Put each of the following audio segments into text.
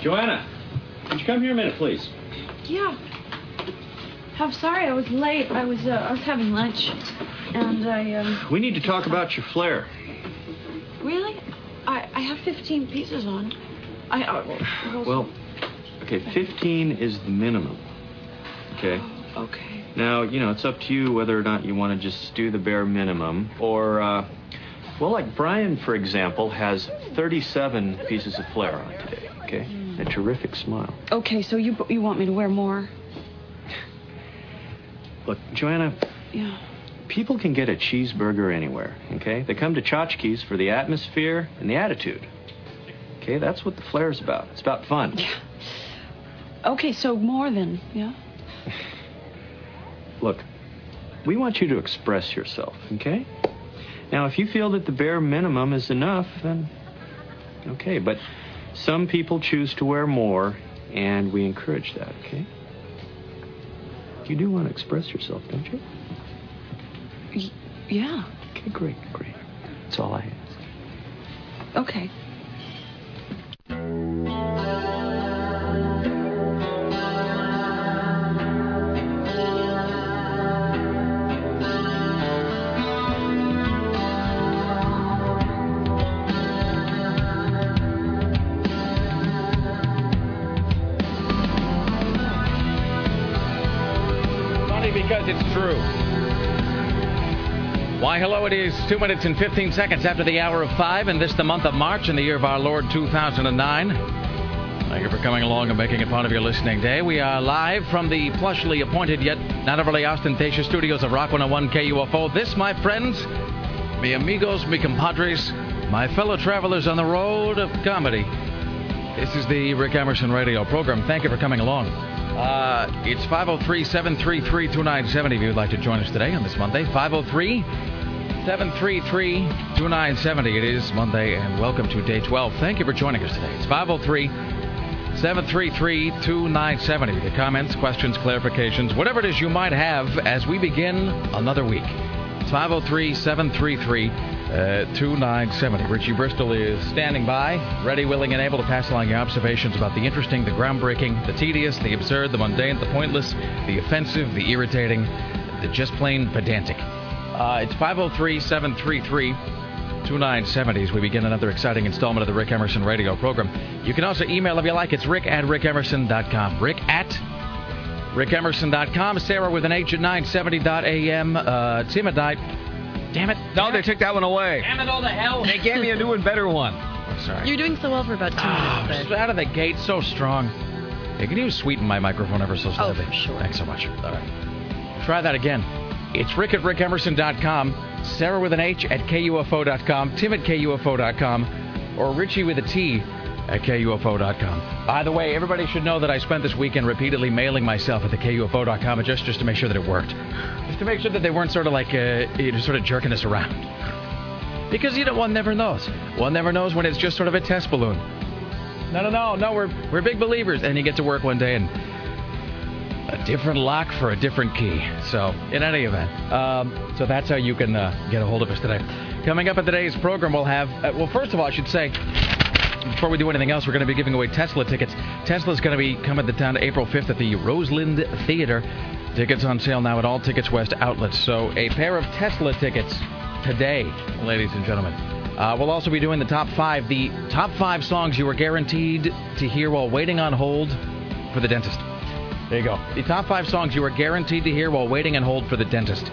Joanna, would you come here a minute, please? Yeah. I'm sorry I was late. I was uh, I was having lunch, and I um. We need to talk about your flare. Really? I I have 15 pieces on. I uh, well, Well, okay, 15 is the minimum. Okay. okay. Now, you know, it's up to you whether or not you want to just do the bare minimum or, uh, well, like Brian, for example, has 37 pieces of flare on today. Okay. A terrific smile. Okay, so you you want me to wear more? Look, Joanna, Yeah. people can get a cheeseburger anywhere. Okay. They come to Tchotchkes for the atmosphere and the attitude. Okay, that's what the flare's about. It's about fun. Yeah. Okay, so more than yeah. Look, we want you to express yourself, okay? Now, if you feel that the bare minimum is enough, then okay. But some people choose to wear more, and we encourage that, okay? You do want to express yourself, don't you? Y- yeah. Okay, great, great. That's all I ask. Okay. Why, hello, it is 2 minutes and 15 seconds after the hour of 5, and this the month of March in the year of our Lord 2009. Thank you for coming along and making it part of your listening day. We are live from the plushly appointed yet not overly ostentatious studios of Rock 101 KUFO. This, my friends, mi amigos, mi compadres, my fellow travelers on the road of comedy. This is the Rick Emerson radio program. Thank you for coming along. Uh, it's 503 733 2970 if you'd like to join us today on this Monday. 503 733 2970. It is Monday, and welcome to day 12. Thank you for joining us today. It's 503 733 2970. Your comments, questions, clarifications, whatever it is you might have as we begin another week. It's 503 733 2970. Uh, Richie Bristol is standing by, ready, willing, and able to pass along your observations about the interesting, the groundbreaking, the tedious, the absurd, the mundane, the pointless, the offensive, the irritating, the just plain pedantic. Uh, it's 503 733 2970 as we begin another exciting installment of the Rick Emerson radio program. You can also email if you like. It's rick at rickemerson.com. Rick at rickemerson.com. Sarah with an H at 970.am. Uh, Tim at night. Damn it. No, they took that one away. Damn it all to hell. They gave me a new and better one. Sorry. You're doing so well for about two Ah, minutes, just but out of the gate, so strong. Hey, can you sweeten my microphone ever so slightly? for sure. Thanks so much. All right. Try that again. It's rick at rickemerson.com, Sarah with an H at KUFO.com, Tim at KUFO.com, or Richie with a T at KUFO.com. By the way, everybody should know that I spent this weekend repeatedly mailing myself at the KUFO.com just, just to make sure that it worked. Just to make sure that they weren't sort of like, uh, you know, sort of jerking us around. Because, you know, one never knows. One never knows when it's just sort of a test balloon. No, no, no, no, we're, we're big believers. And you get to work one day and a different lock for a different key. So, in any event, um, so that's how you can uh, get a hold of us today. Coming up in today's program, we'll have, uh, well, first of all, I should say, before we do anything else, we're going to be giving away Tesla tickets. Tesla's going to be coming to town April 5th at the Roseland Theater. Tickets on sale now at all Tickets West outlets. So, a pair of Tesla tickets today, ladies and gentlemen. Uh, we'll also be doing the top five, the top five songs you were guaranteed to hear while waiting on hold for the dentist. There you go. The top five songs you were guaranteed to hear while waiting on hold for the dentist.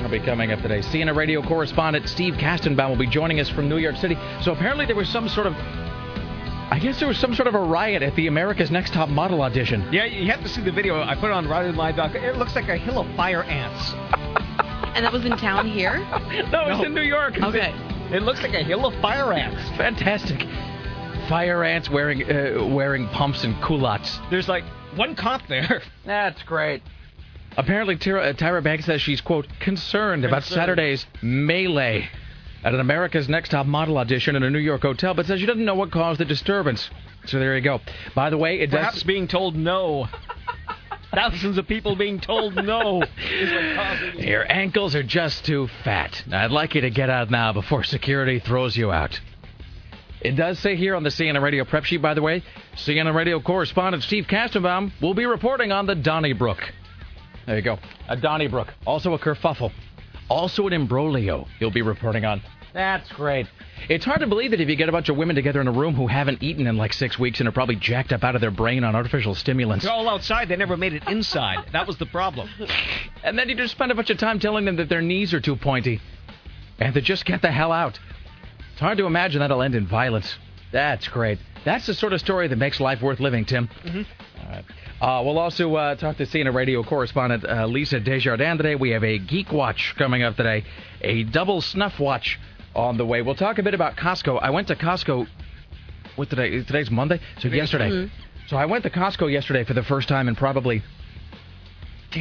I'll be coming up today. CNN radio correspondent Steve Kastenbaum will be joining us from New York City. So apparently there was some sort of, I guess there was some sort of a riot at the America's Next Top Model audition. Yeah, you have to see the video. I put it on RileyLive.com. It looks like a hill of fire ants. and that was in town here. No, it's No. in New York. Okay. It looks like a hill of fire ants. Fantastic. Fire ants wearing uh, wearing pumps and culottes. There's like one cop there. That's great. Apparently, Tyra, uh, Tyra Banks says she's, quote, concerned about Concerned. Saturday's melee at an America's Next Top Model audition in a New York hotel, but says she doesn't know what caused the disturbance. So there you go. By the way, it Perhaps does. being told no. Thousands of people being told no is what causing Your ankles are just too fat. I'd like you to get out now before security throws you out. It does say here on the CNN Radio prep sheet, by the way, CNN Radio correspondent Steve Kastenbaum will be reporting on the Donnybrook. There you go. A Donnybrook. Also a kerfuffle. Also an imbroglio he'll be reporting on. That's great. It's hard to believe that if you get a bunch of women together in a room who haven't eaten in like six weeks and are probably jacked up out of their brain on artificial stimulants. They're all outside. They never made it inside. That was the problem. And then you just spend a bunch of time telling them that their knees are too pointy and to just get the hell out. It's hard to imagine that'll end in violence. That's great. That's the sort of story that makes life worth living, Tim. Mm-hmm. All right. Uh, we'll also uh, talk to CNN radio correspondent uh, Lisa Desjardins today. We have a Geek Watch coming up today, a double snuff watch on the way. We'll talk a bit about Costco. I went to Costco. What today? Today's Monday, so yesterday. So I went to Costco yesterday for the first time in probably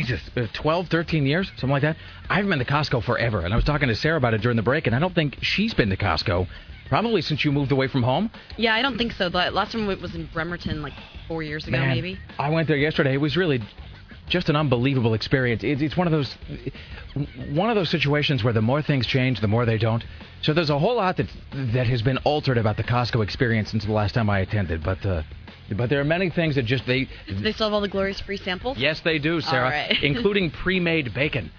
Jesus, uh, 12, 13 years, something like that. I haven't been to Costco forever, and I was talking to Sarah about it during the break, and I don't think she's been to Costco probably since you moved away from home. Yeah, I don't think so. The last time it was in Bremerton, like four years ago, Man, maybe. I went there yesterday. It was really just an unbelievable experience. It's, it's one of those one of those situations where the more things change, the more they don't. So there's a whole lot that that has been altered about the Costco experience since the last time I attended, but. Uh, but there are many things that just they. Do they still have all the glorious free samples? Yes, they do, Sarah, All right. including pre-made bacon.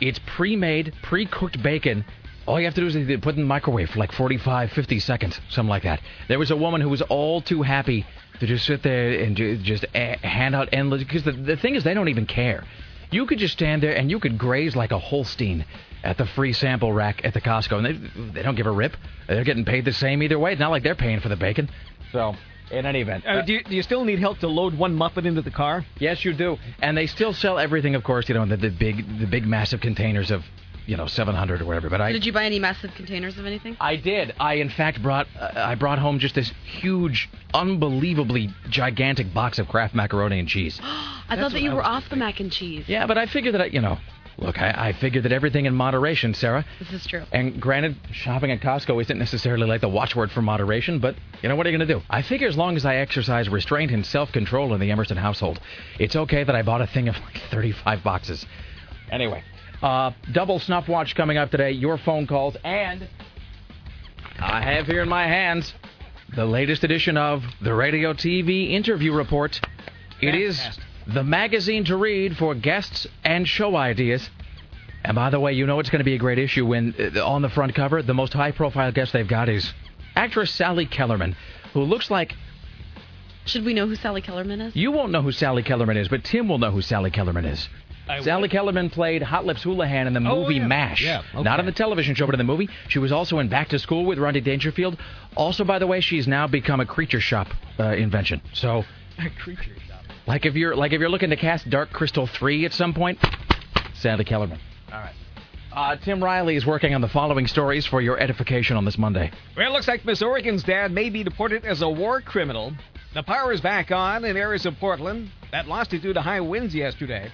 It's pre-made, pre-cooked bacon. All you have to do is put it in the microwave for like 45, 50 seconds, something like that. There was a woman who was all too happy to just sit there and just hand out endless. Because the, the thing is, they don't even care. You could just stand there and you could graze like a Holstein at the free sample rack at the Costco, and they they don't give a rip. They're getting paid the same either way. It's not like they're paying for the bacon. So, in any event, Uh, do, you, do you still need help to load one muffin into the car? Yes, you do. And they still sell everything, of course, you know, the, the big, the big, massive containers of, you know, 700 or whatever. But I, Did you buy any massive containers of anything? I did. I in fact brought, uh, I brought home just this huge, unbelievably gigantic box of Kraft macaroni and cheese. I thought that you were off the mac and cheese. Yeah, but I figured that, I, you know, look, I, I figured that everything in moderation, Sarah. This is true. And granted, shopping at Costco isn't necessarily like the watchword for moderation, but you know what are you going to do? I figure as long as I exercise restraint and self-control in the Emerson household, it's okay that I bought a thing of like 35 boxes. Anyway, uh, double snuff watch coming up today. Your phone calls and I have here in my hands the latest edition of the Radio TV interview report. It is the magazine to read for guests and show ideas. And by the way, you know it's going to be a great issue when uh, on the front cover, the most high profile guest they've got is actress Sally Kellerman, who looks like Should we know who Sally Kellerman is? you won't know who Sally Kellerman is, but Tim will know who Sally Kellerman is. Sally Kellerman played Hot Lips Houlihan in the Oh, movie yeah. MASH. Yeah, okay. Not in the television show, but in the movie. She was also in Back to School with Rodney Dangerfield. Also, by the way, she's now become a creature shop uh, invention. So, Creature shop. Like if you're like if you're looking to cast Dark Crystal 3 at some point, Sally Kellerman. All right. Uh, Tim Riley is working on the following stories for your edification on this Monday. Well, it looks like Miss Oregon's dad may be deported as a war criminal. The power is back on in areas of Portland that lost it due to high winds yesterday.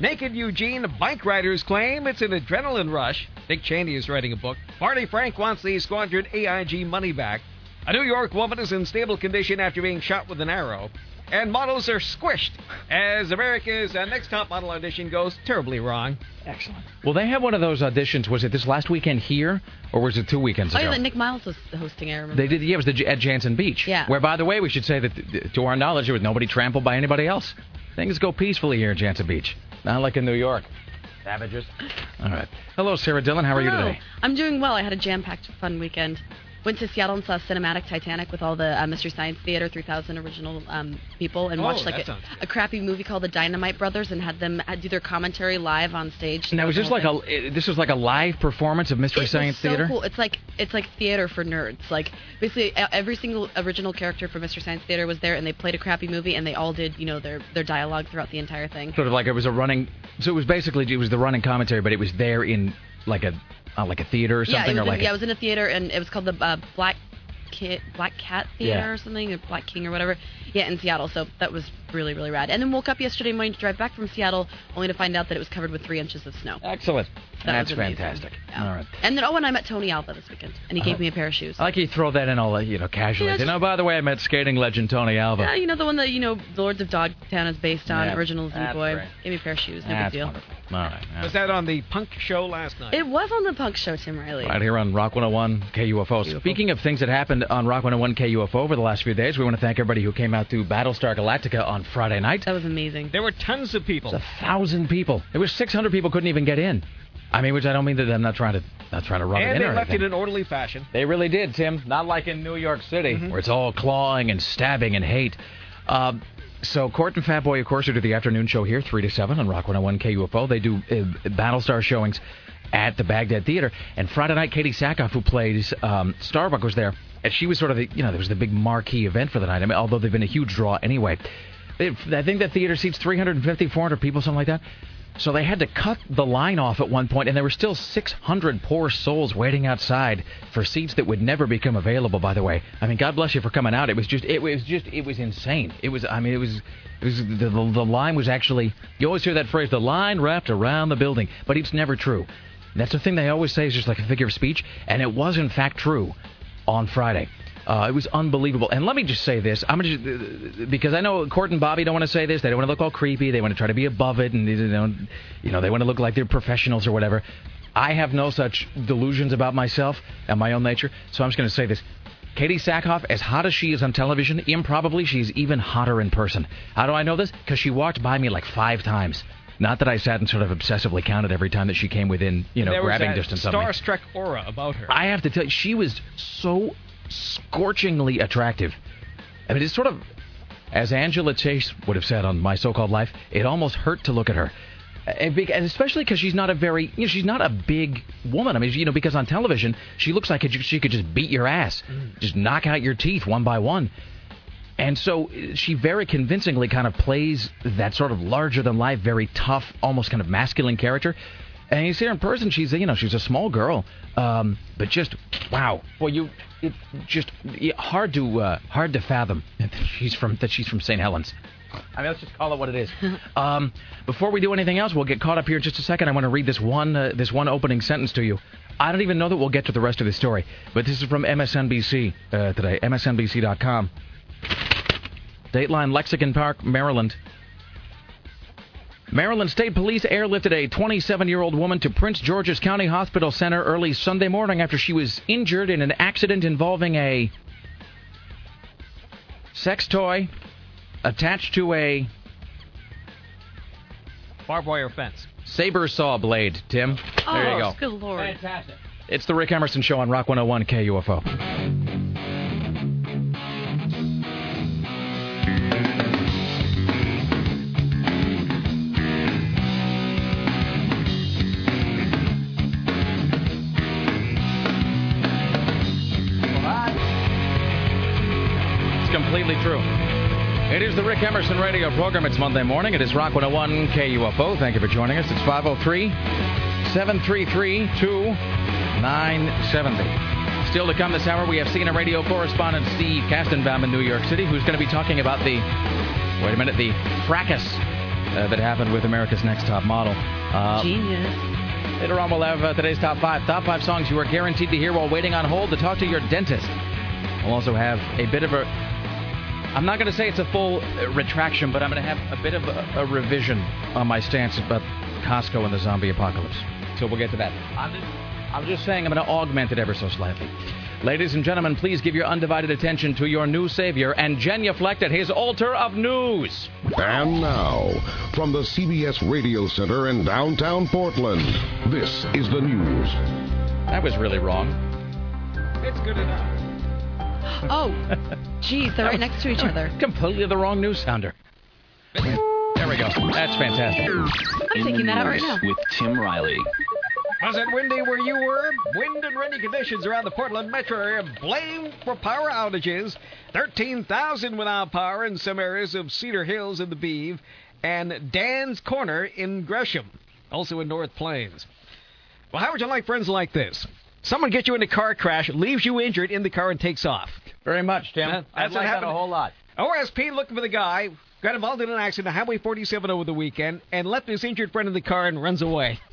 Naked Eugene bike riders claim it's an adrenaline rush. Dick Cheney is writing a book. Barney Frank wants the squandered AIG money back. A New York woman is in stable condition after being shot with an arrow. And models are squished as America's uh, next top model audition goes terribly wrong. Excellent. Well, they had one of those auditions. Was it this last weekend here, or was it two weekends Oh, ago? yeah, that Nick Miles was hosting. I remember. They did. Yeah, it was the, at Jantzen Beach. Yeah. Where, by the way, we should say that, to our knowledge, there was nobody trampled by anybody else. Things go peacefully here at Jantzen Beach, not like in New York. Savages. All right. Hello, Sarah Dillon. How are you today? I'm doing well. I had a jam-packed, fun weekend. Went to Seattle and saw Cinematic Titanic with all the uh, Mystery Science Theater 3000 original um, people, and Oh, watched like a, a crappy movie called The Dynamite Brothers, and had them uh, do their commentary live on stage. Now, is The this whole like thing. a this is like a live performance of Mystery It was Science so Theater? Cool. It's like it's like theater for nerds. Like basically every single original character from Mystery Science Theater was there, and they played a crappy movie, and they all did you know their their dialogue throughout the entire thing. Sort of like it was a running. So it was basically it was the running commentary, but it was there in like a uh, like a theater or something, it or in, like a- yeah, it was in a theater, and it was called the uh, Black Kit, Black Cat Theater Yeah. or something, or Black King or whatever. Yeah, in Seattle. So that was really really rad. And then woke up yesterday morning to drive back from Seattle, only to find out that it was covered with three inches of snow. excellent. That That's was fantastic. Yeah. All right. And then oh, and I met Tony Alva this weekend, and he gave me a pair of shoes. I like you throw that in all uh, you know casually. Yeah, you just- know, by the way, I met skating legend Tony Alva. yeah, you know the one that you know Lords of Dogtown is based on, Yeah, original Z that's Boy. great. Gave me a pair of shoes, no That's big deal. wonderful. All right. yeah. Was that on the punk show last night? It was on the punk show, Tim Riley. Right here on Rock 101 KUFO. Speaking of things that happened on, on Rock 101 KUFO over the last few days. We want to thank everybody who came out to Battlestar Galactica on Friday night. That was amazing. There were tons of people. A thousand people. There was 600 people couldn't even get in. I mean, which I don't mean that I'm not trying to not trying to rub it in. and they or left anything. it in orderly fashion. They really did, Tim. Not like in New York City, Mm-hmm. where it's all clawing and stabbing and hate. Um, so Court and Fat Boy, of course, are do the afternoon show here, 3 to 7 on Rock 101 KUFO. They do uh, Battlestar showings at the Baghdad Theater. And Friday night, Katee Sackhoff, who plays um, Starbuck, was there. And she was sort of the, you know, there was the big marquee event for the night. I mean, although they've been a huge draw anyway. I think the theater seats 350, 400 people, something like that. So they had to cut the line off at one point, and there were still 600 poor souls waiting outside for seats that would never become available. By the way, I mean, God bless you for coming out. It was just, it was just, it was insane. It was, I mean, it was, it was the, the, the line was actually. You always hear that phrase, the line wrapped around the building, but it's never true. That's the thing they always say is just like a figure of speech, and it was in fact true on Friday. Uh, it was unbelievable. And let me just say this: I'm just, because I know Court and Bobby don't want to say this. They don't want to look all creepy. They want to try to be above it, and you know, you know, they want to look like they're professionals or whatever. I have no such delusions about myself and my own nature. So I'm just going to say this: Katee Sackhoff, as hot as she is on television, improbably she's even hotter in person. How do I know this? Because she walked by me like five times. Not that I sat and sort of obsessively counted every time that she came within, you know, there grabbing distance of me. starstruck aura about her. I have to tell you, she was so scorchingly attractive. I mean, it's sort of, as Angela Chase would have said on My So-Called Life, it almost hurt to look at her. Eh, and and especially because she's not a very, you know, she's not a big woman. I mean, you know, because on television she looks like she could just beat your ass, mm. just knock out your teeth one by one. And so uh, she very convincingly kind of plays that sort of larger than life, very tough, almost kind of masculine character. And you see her in person, she's a, you know she's a small girl, um, but just wow, well you it just yeah, hard to uh, hard to fathom that she's from that she's from St. Helens. I mean, let's just call it what it is. Um, before we do anything else, we'll get caught up here in just a second. I want to read this one uh, this one opening sentence to you. I don't even know that we'll get to the rest of the story, but this is from MSNBC uh, today, MSNBC.com. Dateline Lexington Park, Maryland. Maryland State Police airlifted a 27 year old woman to Prince George's County Hospital Center early Sunday morning after she was injured in an accident involving a sex toy attached to a Barbed wire fence. saber saw blade, Tim. There oh, you go. good lord. Fantastic. It's the Rick Emerson Show on Rock 101 KUFO. It is the Rick Emerson radio program. It's Monday morning. It is Rock 101 KUFO. Thank you for joining us. It's 503 733 2970. Still to come this hour, we have CNN radio correspondent Steve Kastenbaum in New York City, who's going to be talking about the, wait a minute, the fracas uh, that happened with America's Next Top Model. Uh, Genius. Later on, we'll have uh, today's top five. Top five songs you are guaranteed to hear while waiting on hold to talk to your dentist. We'll also have a bit of a. I'm not going to say it's a full uh, retraction, but I'm going to have a bit of a, a revision on my stance about Costco and the zombie apocalypse. So we'll get to that. I'm just, I'm just saying I'm going to augment it ever so slightly. Ladies and gentlemen, please give your undivided attention to your new savior and genuflect at his altar of news. And now, from the CBS Radio Center in downtown Portland, this is the news. That was really wrong. It's good enough. Oh, geez, they're right next to each other. Completely the wrong news sounder. There we go. That's fantastic. I'm taking that out right now. with Tim Riley. Was it windy where you were? Wind and rainy conditions around the Portland metro area blamed for power outages. 13,000 without power in some areas of Cedar Hills and the Beeve, and Dan's Corner in Gresham, also in North Plains. Well, how would you like friends like this? Someone gets you in a car crash, leaves you injured in the car, and takes off. Very much, Tim. That's I'd what like that a whole lot. Oh, OSP looking for the guy, got involved in an accident on Highway 47 over the weekend, and left his injured friend in the car and runs away.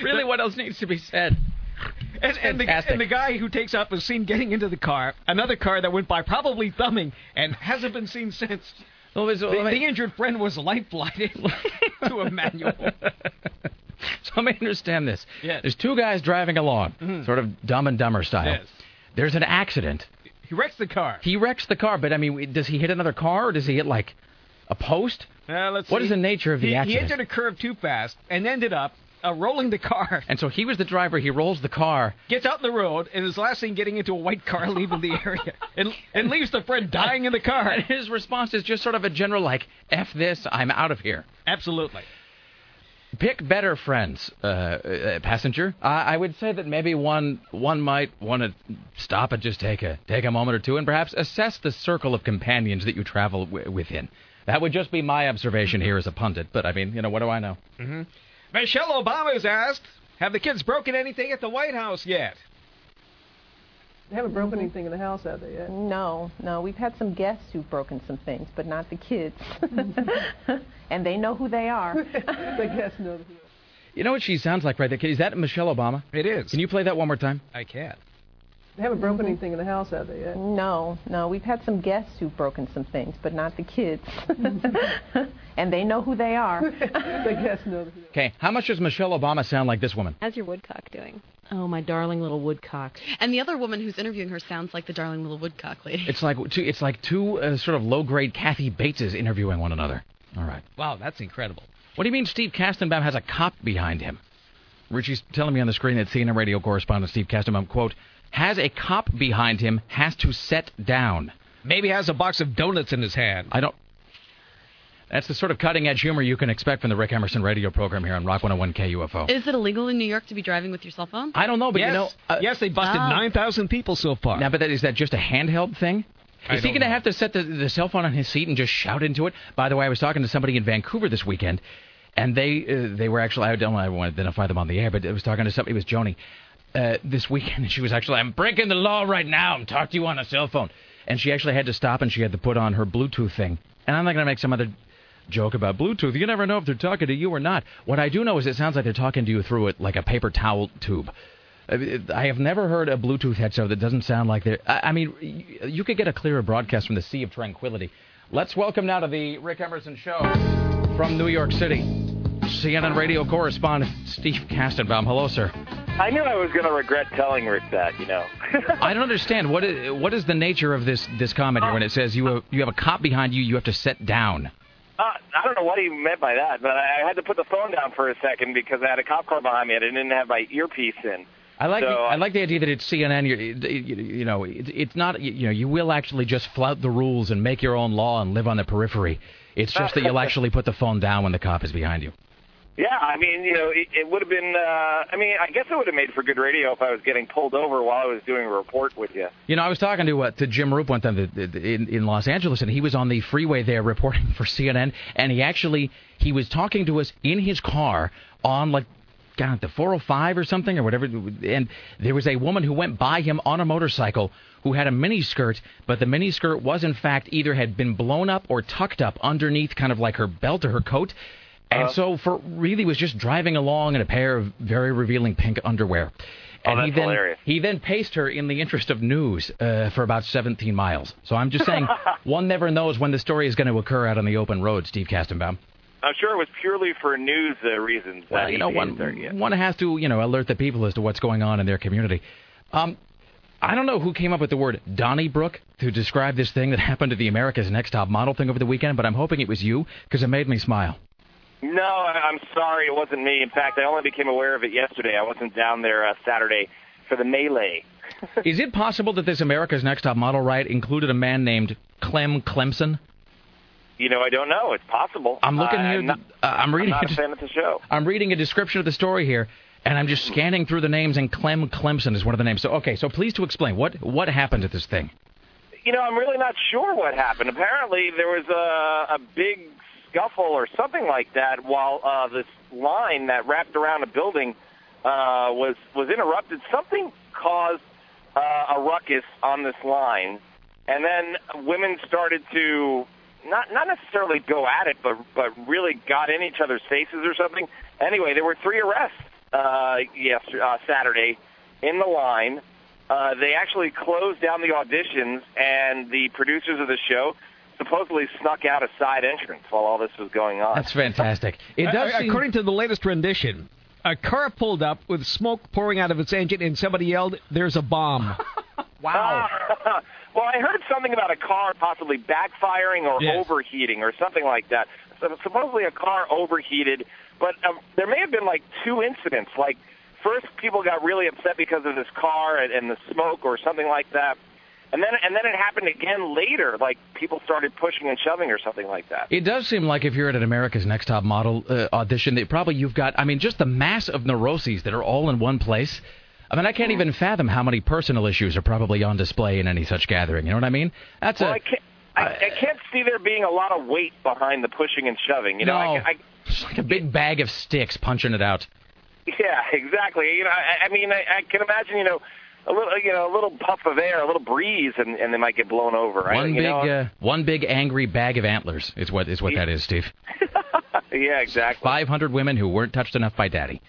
Really, what else needs to be said? And, and, the, and the guy who takes off was seen getting into the car, another car that went by, probably thumbing, and hasn't been seen since. Well, it's- The, the injured friend was life flighted to Emanuel. so let me understand this. Yes. There's two guys driving along, mm-hmm. sort of dumb and dumber style. Yes. There's an accident. He wrecks the car. He wrecks the car, but I mean, does he hit another car or does he hit like a post? Uh, let's What see. is the nature of the he, accident? He entered a curve too fast and ended up uh, rolling the car. And so he was the driver. He rolls the car. Gets out in the road and is last seen getting into a white car leaving the area and, and leaves the friend dying in the car. And his response is just sort of a general like, "F this, I'm out of here." Absolutely. Pick better friends, uh, uh, passenger. I, I would say that maybe one one might want to stop and just take a take a moment or two, and perhaps assess the circle of companions that you travel w- within. That would just be my observation here as a pundit. But I mean, you know, what do I know? Michelle Obama is asked, "Have the kids broken anything at the White House yet?" They haven't broken anything in the house, have they yet? No, no. We've had some guests who've broken some things, but not the kids. and they know who they are. the guests know. The You know what she sounds like right there? Is that Michelle Obama? It is. Can you play that one more time? I can. They haven't broken anything in the house, have they yet? No, no. We've had some guests who've broken some things, but not the kids. and they know who they are. the guests know. The Okay, how much does Michelle Obama sound like this woman? How's your woodcock doing? Oh, my darling little woodcock. And the other woman who's interviewing her sounds like the darling little woodcock lady. It's like two, it's like two uh, sort of low-grade Kathy Bateses interviewing one another. All right. Wow, that's incredible. What do you mean Steve Kastenbaum has a cop behind him? Richie's telling me on the screen that CNN radio correspondent Steve Kastenbaum, quote, has a cop behind him, has to set down. Maybe has a box of donuts in his hand. I don't. That's the sort of cutting edge humor you can expect from the Rick Emerson radio program here on Rock 101 KUFO. Is it illegal in New York to be driving with your cell phone? I don't know, but yes, you know. Uh, yes, they busted Oh. 9,000 people so far. Now, but that, is that just a handheld thing? I Is he going to have to set the, the cell phone on his seat and just shout into it? By the way, I was talking to somebody in Vancouver this weekend, and they uh, they were actually I don't want to identify them on the air, but I was talking to somebody. It was Joni uh, this weekend, and she was actually I'm breaking the law right now. I'm talking to you on a cell phone, and she actually had to stop and she had to put on her Bluetooth thing. And I'm not going to make some other joke about Bluetooth. You never know if they're talking to you or not. What I do know is it sounds like they're talking to you through it like a paper towel tube. I have never heard a Bluetooth headset that doesn't sound like they're. I mean, you could get a clearer broadcast from the Sea of Tranquility. Let's welcome now to the Rick Emerson Show from New York City, CNN radio correspondent Steve Kastenbaum. Hello, sir. I knew I was going to regret telling Rick that, you know. I don't understand what is, what is the nature of this this comment here oh. when it says you have, you have a cop behind you, you have to sit down. Uh, I don't know what he meant by that, but I I had to put the phone down for a second because I had a cop car behind me and I didn't have my earpiece in. I like So, the, I like the idea that it's CNN. You, you, you know, it, it's not you know you will actually just flout the rules and make your own law and live on the periphery. It's just that you'll actually put the phone down when the cop is behind you. Yeah, I mean, you know, it, it would have been. Uh, I mean, I guess it would have made for good radio if I was getting pulled over while I was doing a report with you. You know, I was talking to uh, to Jim Roope one time in, in Los Angeles, and he was on the freeway there reporting for CNN, and he actually he was talking to us in his car on like. God, the 405 or something or whatever, and there was a woman who went by him on a motorcycle who had a miniskirt, but the miniskirt was in fact either had been blown up or tucked up underneath, kind of like her belt or her coat, and Uh-huh. so for really was just driving along in a pair of very revealing pink underwear. Oh, And he then hilarious. he then paced her in the interest of news uh, for about 17 miles. So I'm just saying, one never knows when the story is going to occur out on the open road. Steve Kastenbaum. I'm sure it was purely for news uh, reasons. Well, you know, one there, yeah. one has to you know alert the people as to what's going on in their community. Um, I don't know who came up with the word Donnybrook to describe this thing that happened to the America's Next Top Model thing over the weekend, but I'm hoping it was you because it made me smile. No, I'm sorry, it wasn't me. In fact, I only became aware of it yesterday. I wasn't down there uh, Saturday for the melee. Is it possible that this America's Next Top Model riot included a man named Clem Clemson? You know, I don't know. It's possible. I'm looking Uh, here. I'm not, uh, I'm reading. I'm not it- a fan of the show. I'm reading a description of the story here, and I'm just scanning through the names, and Clem Clemson is one of the names. So, okay, so please to explain what what happened at this thing. You know, I'm really not sure what happened. Apparently, there was a, a big scuffle or something like that while uh, this line that wrapped around a building uh, was was interrupted. Something caused uh, a ruckus on this line, and then women started to not not necessarily go at it, but but really got in each other's faces or something. Anyway, there were three arrests uh, yes uh, Saturday in the line. Uh, they actually closed down the auditions, and the producers of the show supposedly snuck out a side entrance while all this was going on. That's fantastic. It does seem- According to the latest rendition, a car pulled up with smoke pouring out of its engine, and somebody yelled, "There's a bomb." Wow. Uh, well, I heard something about a car possibly backfiring or Yes. overheating or something like that. So supposedly a car overheated, but um, there may have been like two incidents. Like first, people got really upset because of this car and, and the smoke or something like that. And then, and then it happened again later. Like people started pushing and shoving or something like that. It does seem like if you're at an America's Next Top Model uh, audition, that probably you've got, I mean, just the mass of neuroses that are all in one place. I mean, I can't even fathom how many personal issues are probably on display in any such gathering. You know what I mean? That's well, a I can't. I, I can't see there being a lot of weight behind the pushing and shoving. You know, no, I, I, it's like a big bag of sticks punching it out. Yeah, exactly. You know, I, I mean, I, I can imagine, you know, a little, you know, a little puff of air, a little breeze, and, and they might get blown over. I, One you big, know? uh, one big angry bag of antlers is what is what that is, Steve. yeah, exactly. Five hundred women who weren't touched enough by Daddy.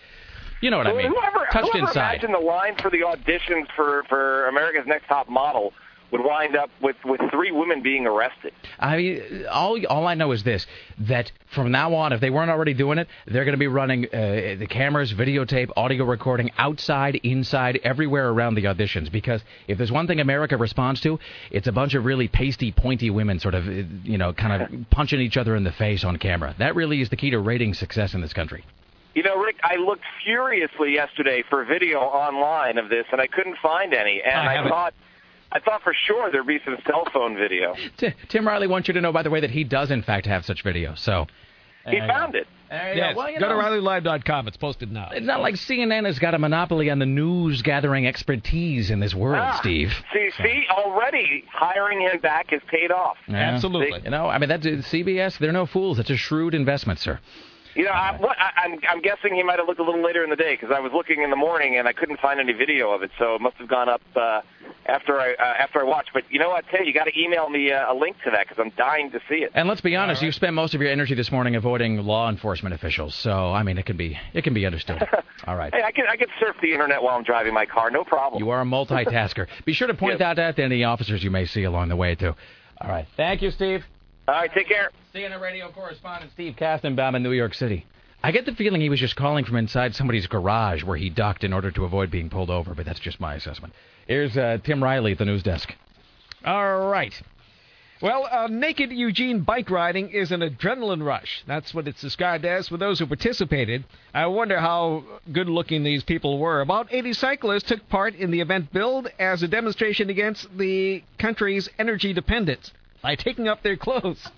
You know what I mean? Whoever, Touched whoever inside. imagined the line for the auditions for for America's Next Top Model would wind up with with three women being arrested. I mean, all all I know is this: that from now on, if they weren't already doing it, they're going to be running uh, the cameras, videotape, audio recording outside, inside, everywhere around the auditions. Because if there's one thing America responds to, it's a bunch of really pasty, pointy women, sort of, you know, kind of punching each other in the face on camera. That really is the key to rating success in this country. You know, Rick, I looked furiously yesterday for video online of this, and I couldn't find any. And I I, thought, I thought for sure there'd be some cell phone video. T- Tim Riley wants you to know, by the way, that he does in fact have such video. So. He There you found it. There you Yes. go. Well, you Go to. RileyLive.com. It's posted now. It's not like CNN has got a monopoly on the news gathering expertise in this world, Ah, Steve. See, see, already hiring him back has paid off. Yeah. Absolutely. You know, I mean, that's CBS. They're no fools. It's a shrewd investment, sir. You know, I, what, I, I'm I'm guessing he might have looked a little later in the day because I was looking in the morning and I couldn't find any video of it, so it must have gone up uh, after I uh, after I watched. But you know what, Ted, you got to email me uh, a link to that because I'm dying to see it. And let's be honest, you spent most of your energy this morning avoiding law enforcement officials. So, I mean, it can be it can be understood. All right. Hey, I can I can surf the internet while I'm driving my car, no problem. You are a multitasker. Be sure to point that out to any officers you may see along the way, too. All right. Thank you, Steve. All right, take care. CNN radio correspondent Steve Kastenbaum in New York City. I get the feeling he was just calling from inside somebody's garage where he ducked in order to avoid being pulled over, but that's just my assessment. Here's uh, Tim Riley at the news desk. All right. Well, uh, naked Eugene bike riding is an adrenaline rush. That's what it's described as for those who participated. I wonder how good looking these people were. About 80 cyclists took part in the event billed as a demonstration against the country's energy dependence by taking up their clothes.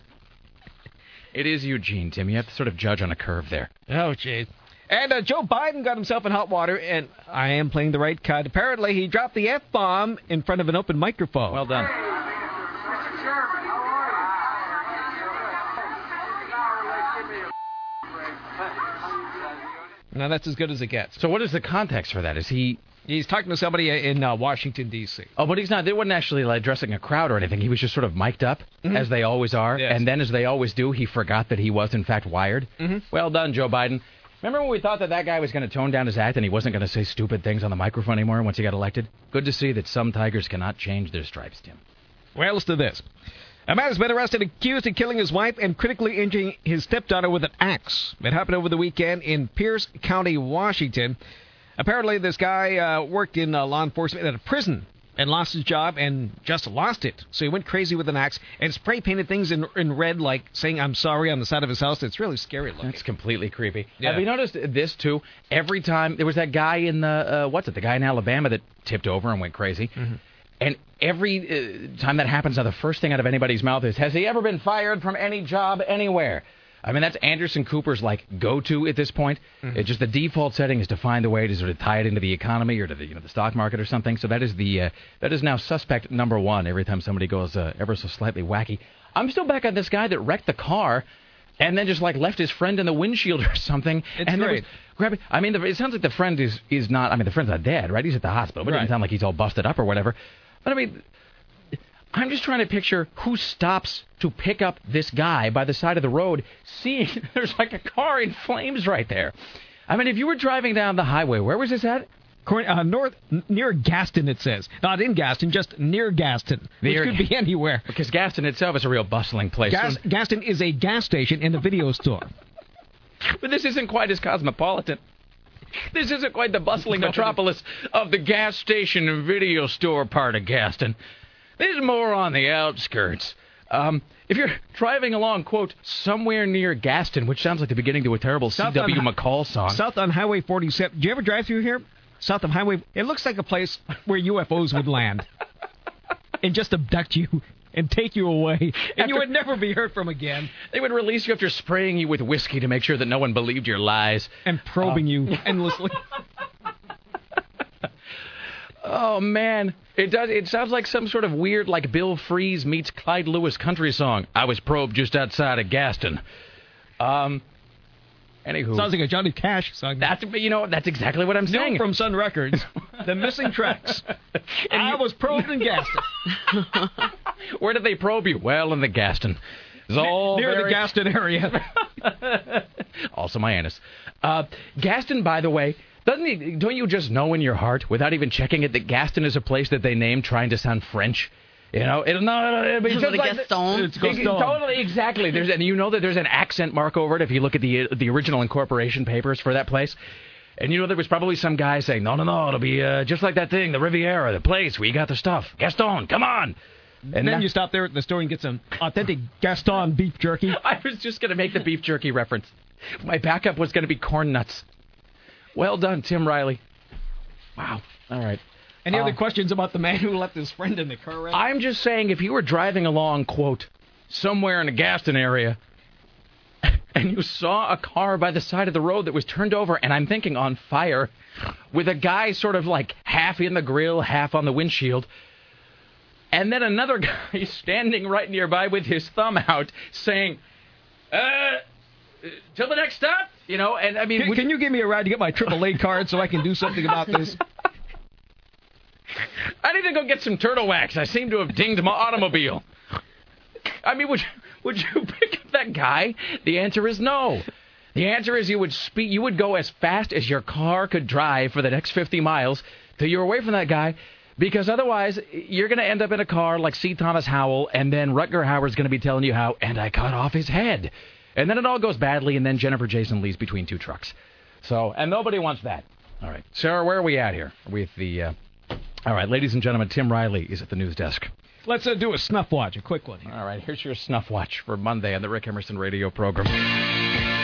It is Eugene, Tim. You have to sort of judge on a curve there. Oh, jeez. And uh, Joe Biden got himself in hot water, and I am playing the right cut. Apparently, he dropped the F bomb in front of an open microphone. Well done. Now, that's as good as it gets. So, what is the context for that? Is he. He's talking to somebody in uh, Washington, D.C. Oh, but he's not. They wasn't actually like addressing a crowd or anything. He was just sort of mic'd up, as they always are. Yes. And then, as they always do, he forgot that he was, in fact, wired. Mhm. Well done, Joe Biden. Remember when we thought that that guy was going to tone down his act and he wasn't going to say stupid things on the microphone anymore once he got elected? Good to see that some tigers cannot change their stripes, Tim. Well, let's do this. A man has been arrested accused of killing his wife and critically injuring his stepdaughter with an axe. It happened over the weekend in Pierce County, Washington. Apparently, this guy uh, worked in uh, law enforcement at a prison and lost his job and just lost it. So he went crazy with an axe and spray painted things in, in red, like saying "I'm sorry" on the side of his house. It's really scary looking. That's completely creepy. Yeah. Have you noticed this too? Every time there was that guy in the uh, what's it? The guy in Alabama that tipped over and went crazy. And every uh, time that happens, now the first thing out of anybody's mouth is, "Has he ever been fired from any job anywhere?" I mean, that's Anderson Cooper's like go-to at this point. It's just the default setting is to find a way to sort of tie it into the economy or to the you know the stock market or something. So that is the uh, that is now suspect number one every time somebody goes uh, ever so slightly wacky. I'm still back on this guy that wrecked the car. And then just like left his friend in the windshield or something. It's and there great. was grabbing. I mean, the, it sounds like the friend is is not. I mean, the friend's not dead, right? He's at the hospital. But it Right. doesn't sound like he's all busted up or whatever. But I mean, I'm just trying to picture who stops to pick up this guy by the side of the road, seeing there's like a car in flames right there. I mean, if you were driving down the highway, where was this at? Uh, north near Gaston, it says. Not in Gaston, just near Gaston, Near- which could be anywhere. Because Gaston itself is a real bustling place. Gas- Gaston is a gas station and a video store. but this isn't quite as cosmopolitan. This isn't quite the bustling metropolis of the gas station and video store part of Gaston. This is more on the outskirts. Um, if you're driving along, quote, somewhere near Gaston, which sounds like the beginning to a terrible South C.W. on- McCall song. South on Highway 47. Do you ever drive through here? South of Highway. It looks like a place where UFOs would land and just abduct you and take you away, and you would never be heard from again. They would release you after spraying you with whiskey to make sure that no one believed your lies. And probing you endlessly. Oh man, it does. It sounds like some sort of weird, like Bill Fries meets Clyde Lewis country song. I was probed just outside of Gaston. Um. Anywho, Sounds like a Johnny Cash song. that's you know that's exactly what I'm saying. New from Sun Records. the missing tracks. and I was probed in Gaston. Where did they probe you? Well, in the Gaston. It's all Near the Gaston area. also my anus. Uh, Gaston, by the way, doesn't he, don't you just know in your heart, without even checking it, that Gaston is a place that they named trying to sound French? You know, it, no, no, no, but it's Like just like Gaston? It's Gaston. Totally, exactly. There's, and you know that there's an accent mark over it if you look at the the original incorporation papers for that place. And you know there was probably some guy saying, no, no, no, it'll be uh, just like that thing, the Riviera, the place where you got the stuff. Gaston, come on. And And then that- you stop there at the store and get some authentic Gaston beef jerky. I was just going to make the beef jerky reference. My backup was going to be corn nuts. Well done, Tim Riley. Wow. All right. Any Uh, other questions about the man who left his friend in the car wreck? I'm just saying, if you were driving along, quote, somewhere in the Gaston area, and you saw a car by the side of the road that was turned over, and I'm thinking on fire, with a guy sort of like half in the grill, half on the windshield, and then another guy standing right nearby with his thumb out saying, uh, till the next stop, you know, and I mean, Can, would- can you give me a ride to get my AAA card so I can do something about this? I need to go get some turtle wax. I seem to have dinged my automobile. I mean, would you, would you pick up that guy? The answer is no. The answer is you would speed, you would go as fast as your car could drive for the next 50 miles till you're away from that guy, because otherwise you're going to end up in a car like C. Thomas Howell, and then Rutger Hauer's going to be telling you how, and I cut off his head, and then it all goes badly, and then Jennifer Jason leaves between two trucks. So, and nobody wants that. All right, Sarah, where are we at here with the? Uh, all right, ladies and gentlemen, Tim Riley is at the news desk. Let's uh, do a snuff watch, a quick one here. All right, here's your snuff watch for Monday on the Rick Emerson radio program.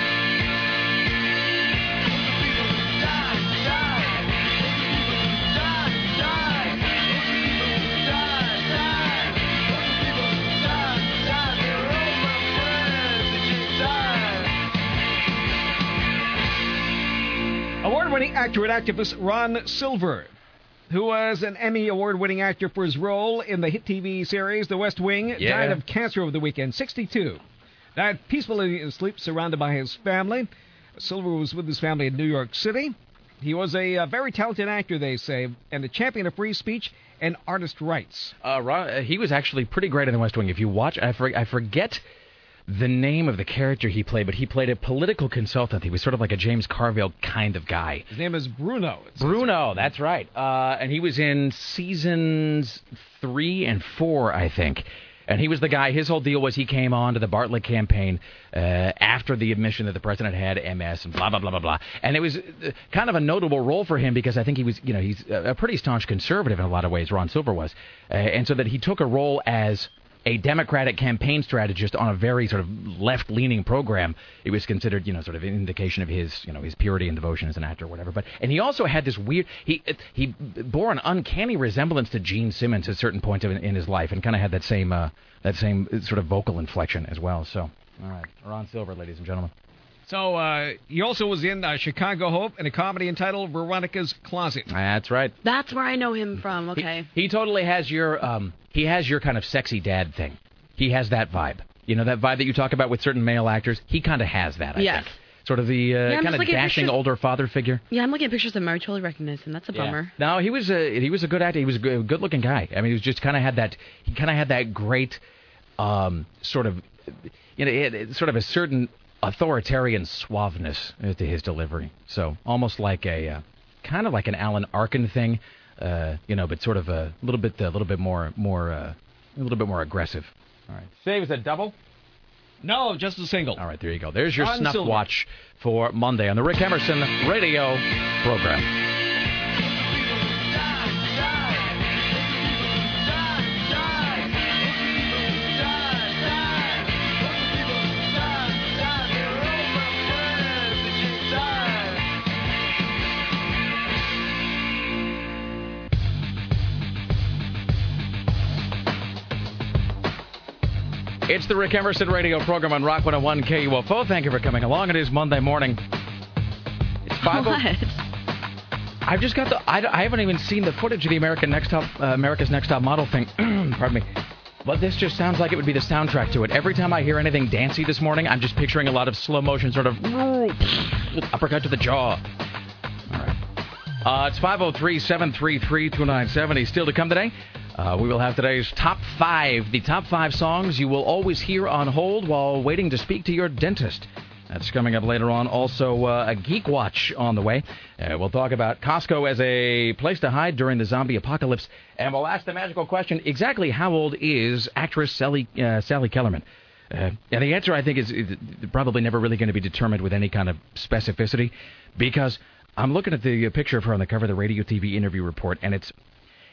Actor and activist Ron Silver, who was an Emmy Award-winning actor for his role in the hit TV series The West Wing, Yeah. died of cancer over the weekend. 62. Died peacefully in sleep, surrounded by his family. Silver was with his family in New York City. He was a, uh very talented actor, they say, and a champion of free speech and artist rights. Uh, Ron, uh, he was actually pretty great in The West Wing. If you watch, I, for, I forget the name of the character he played, but he played a political consultant. He was sort of like a James Carville kind of guy. His name is Bruno. Bruno, that's right. Uh, and he was in seasons three and four, I think. And he was the guy. His whole deal was he came on to the Bartlet campaign uh, after the admission that the president had MS and blah blah blah blah blah. And it was uh, kind of a notable role for him because I think he was, you know, he's a a pretty staunch conservative in a lot of ways. Ron Silver was, uh, and so that he took a role as a Democratic campaign strategist on a very sort of left-leaning program, it was considered, you know, sort of an indication of his, you know, his purity and devotion as an actor or whatever. But and he also had this weird he he bore an uncanny resemblance to Gene Simmons at certain points in, in his life, and kind of had that same uh, that same sort of vocal inflection as well. So, all right, Ron Silver, ladies and gentlemen. So uh, he also was in uh, Chicago Hope in a comedy entitled Veronica's Closet. That's right. That's where I know him from. Okay. He, totally has your um he has your kind of sexy dad thing. He has that vibe. You know that vibe that you talk about with certain male actors. He kind of has that. I Yes. think. Sort of the uh, I'm kind of looking at dashing pictures- older father figure. Yeah, I'm looking at pictures of him. I totally recognize him. That's a bummer. No, he was a he was a good actor. He was a good, good looking guy. I mean, he was just kind of had that he kind of had that great um, sort of you know it, it- sort of a certain authoritarian suaveness to his delivery. So almost like a uh, kind of like an Alan Arkin thing, uh, you know, but sort of a little bit a little bit more more uh, a little bit more aggressive. All right, saves a double. No, just a single. All right, there you go. There's your Ron snuff Silver. watch for Monday on the Rick Emerson radio program. It's the Rick Emerson radio program on Rock 101 KUFO. Thank you for coming along. It is Monday morning. It's 5 I've just got the. I, I haven't even seen the footage of the American Next Top, uh, America's Next Top Model thing. Pardon me. But this just sounds like it would be the soundtrack to it. Every time I hear anything dancey this morning, I'm just picturing a lot of slow motion, sort of uppercut to the jaw. All right. Uh, it's 503 733 2970. Still to come today. Uh, we will have today's top five, the top five songs you will always hear on hold while waiting to speak to your dentist. That's coming up later on. Also, uh, a Geek Watch on the way. Uh, we'll talk about Costco as a place to hide during the zombie apocalypse. And we'll ask the magical question exactly how old is actress Sally, uh, Sally Kellerman? Uh, and the answer, I think, is, is probably never really going to be determined with any kind of specificity because I'm looking at the picture of her on the cover of the radio TV interview report, and it's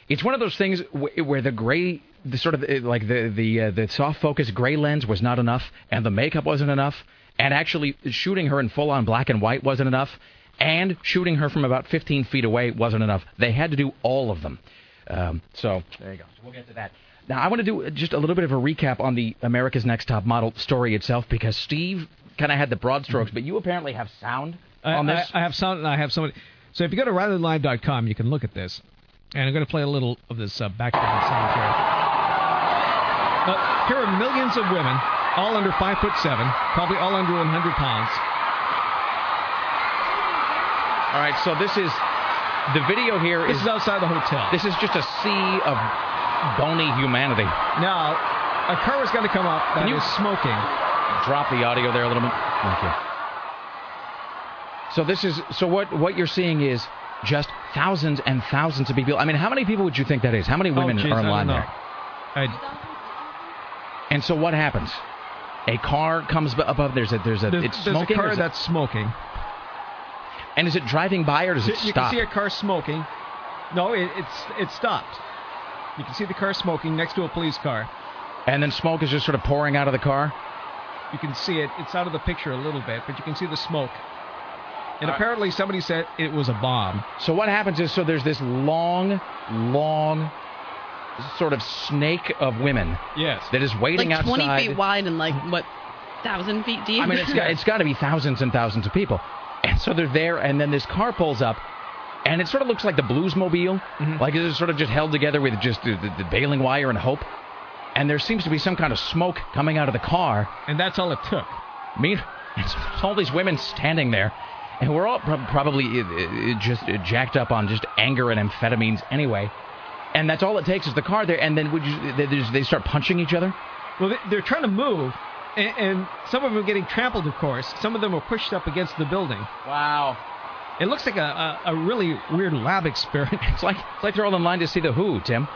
it's one of those things wh- where the gray, the sort of uh, like the the uh, the soft focus gray lens was not enough, and the makeup wasn't enough, and actually shooting her in full on black and white wasn't enough, and shooting her from about 15 feet away wasn't enough. They had to do all of them. Um, so there you go. So we'll get to that. Now I want to do just a little bit of a recap on the America's Next Top Model story itself because Steve kind of had the broad strokes, but you apparently have sound I, on this. I, I have sound, and I have somebody. So if you go to RileyLive.com, you can look at this, and I'm going to play a little of this uh, background sound here. Uh, here are millions of women, all under five foot seven, probably all under 100 pounds. All right, so this is the video here This is outside the hotel. This is just a sea of bony humanity. Now, a car is going to come up that Can you- is smoking. Drop the audio there a little bit. Thank you. So this is so what what you're seeing is just thousands and thousands of people. I mean, how many people would you think that is? How many oh, women oh, geez, are in line there? I, And so what happens? A car comes above. There's a there's a there's, it's there's smoking. a car is it- that's smoking. and is it driving by or does it you stop? can see a car smoking. No, it, it's it stopped. You can see the car smoking next to a police car. and then smoke is just sort of pouring out of the car. You can see it. It's out of the picture a little bit, but you can see the smoke. And apparently somebody said it was a bomb. So what happens is, so there's this long, long, sort of snake of women Yes. that is waiting like 20 outside. feet wide and like what, thousand feet deep. I mean, it's got, it's got to be thousands and thousands of people. And so they're there, and then this car pulls up, and it sort of looks like the Bluesmobile, mm-hmm. like it's sort of just held together with just the, the, the baling wire and hope. And there seems to be some kind of smoke coming out of the car. And that's all it took. Me, it's all these women standing there, and we're all prob- probably uh, uh, just uh, jacked up on just anger and amphetamines anyway. And that's all it takes is the car there, and then would you, they, they start punching each other. Well, they- they're trying to move, and, and some of them are getting trampled, of course. Some of them are pushed up against the building. Wow. It looks like a, a, a really weird lab experiment. It's like it's like they're all in line to see the Who, Tim.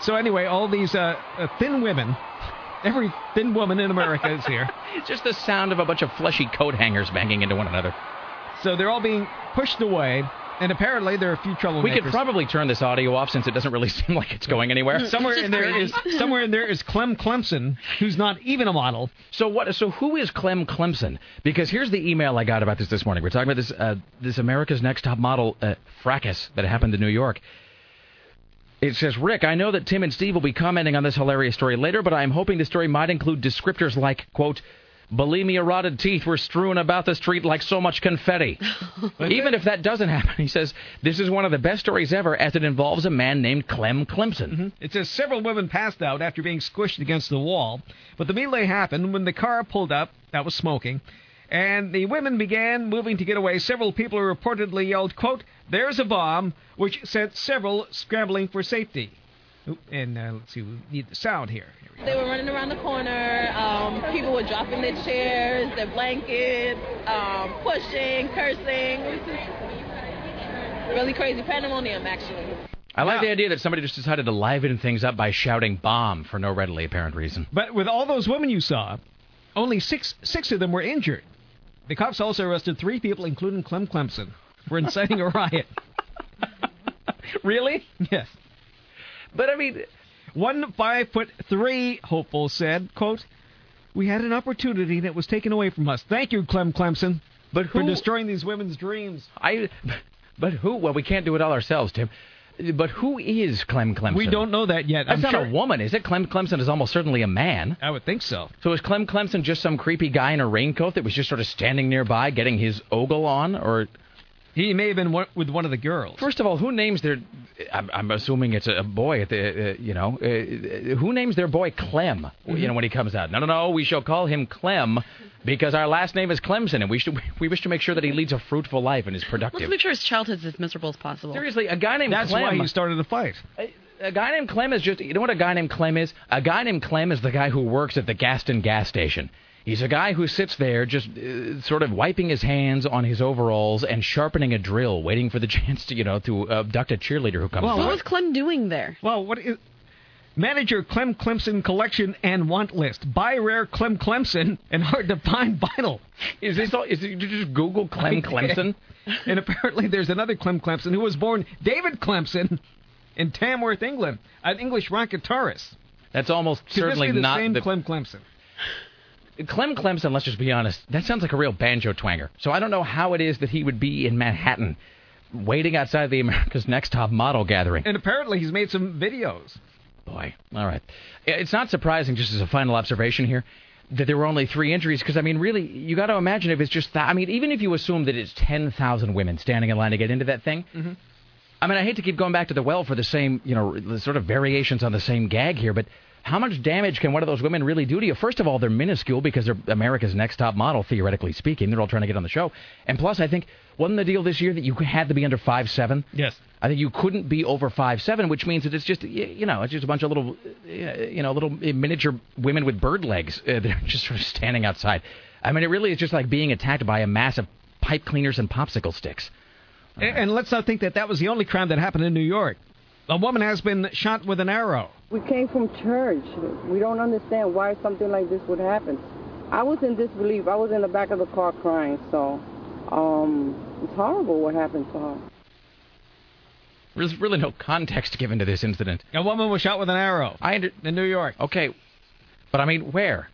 So anyway, all these uh, thin women, every thin woman in America is here. It's just the sound of a bunch of fleshy coat hangers banging into one another. So they're all being pushed away, and apparently there are a few troublemakers. We could probably turn this audio off since it doesn't really seem like it's going anywhere. somewhere in there is somewhere in there is Clem Clemson, who's not even a model. So what? So who is Clem Clemson? Because here's the email I got about this this morning. We're talking about this uh, this America's Next Top Model uh, fracas that happened in New York. It says, Rick, I know that Tim and Steve will be commenting on this hilarious story later, but I'm hoping the story might include descriptors like, quote, bulimia rotted teeth were strewn about the street like so much confetti. Even if that doesn't happen, he says, this is one of the best stories ever as it involves a man named Clem Clemson. Mm-hmm. It says several women passed out after being squished against the wall, but the melee happened when the car pulled up that was smoking, and the women began moving to get away. Several people reportedly yelled, "quote There's a bomb," which sent several scrambling for safety. Oop, And uh, let's see, we need the sound here. Here we. They were running around the corner. Um, people were dropping their chairs, their blankets, um, pushing, cursing. It was just really crazy pandemonium, actually. I like Yeah. the idea that somebody just decided to liven things up by shouting bomb for no readily apparent reason. But with all those women you saw, Only six six of them were injured. The cops also arrested three people, including Clem Clemson, for inciting a riot. really? Yes. But I mean, one five foot three hopeful said, "quote We had an opportunity that was taken away from us. Thank you, Clem Clemson, but for destroying these women's dreams." I. But who? Well, we can't do it all ourselves, Tim. But who is Clem Clemson? We don't know that yet. That's I'm not sure- a woman, is it? Clem Clemson is almost certainly a man. I would think so. So is Clem Clemson just some creepy guy in a raincoat that was just sort of standing nearby getting his ogle on, or he may have been one, with one of the girls? First of all, who names their? I'm, I'm assuming it's a boy at the, uh, you know, uh, who names their boy Clem? You know, when he comes out. No, no, no. We shall call him Clem because our last name is Clemson, and we should we wish to make sure that he leads a fruitful life and is productive. Let's make sure his childhood's as miserable as possible. Seriously, a guy named That's Clem. why he started a fight. A, a guy named Clem is just. You know what a guy named Clem is? A guy named Clem is the guy who works at the Gaston gas station. He's a guy who sits there just uh, sort of wiping his hands on his overalls and sharpening a drill, waiting for the chance to, you know, to abduct a cheerleader who comes Well, by. what was Clem doing there? Well, what is manager Clem Clemson collection and want list? Buy rare Clem Clemson and hard to find vinyl. Is this all? Is it, you just Google Clem Clemson? and apparently, there's another Clem Clemson who was born David Clemson in Tamworth, England, an English rock guitarist. That's almost Could certainly this be the not same the Clem Clemson. Clem Clemson. Let's just be honest. That sounds like a real banjo twanger. So I don't know how it is that he would be in Manhattan, waiting outside the America's Next Top Model gathering. And apparently, he's made some videos. Boy, all right. It's not surprising, just as a final observation here, that there were only three injuries. Because I mean, really, you got to imagine if it's just that. I mean, even if you assume that it's ten thousand women standing in line to get into that thing. Mm-hmm. I mean, I hate to keep going back to the well for the same, you know, the sort of variations on the same gag here, but how much damage can one of those women really do to you? First of all, they're minuscule because they're America's next top model, theoretically speaking. They're all trying to get on the show. And plus, I think, wasn't the deal this year that you had to be under five seven? Yes. I think you couldn't be over five seven, which means that it's just, you know, it's just a bunch of little, you know, little miniature women with bird legs. Uh, they're just sort of standing outside. I mean, it really is just like being attacked by a mass of pipe cleaners and popsicle sticks. And, and let's not think that that was the only crime that happened in New York. A woman has been shot with an arrow. We came from church. We don't understand why something like this would happen. I was in disbelief. I was in the back of the car crying. So, um, it's horrible what happened to her. There's really no context given to this incident. A woman was shot with an arrow. I under- in New York. Okay, but I mean, where?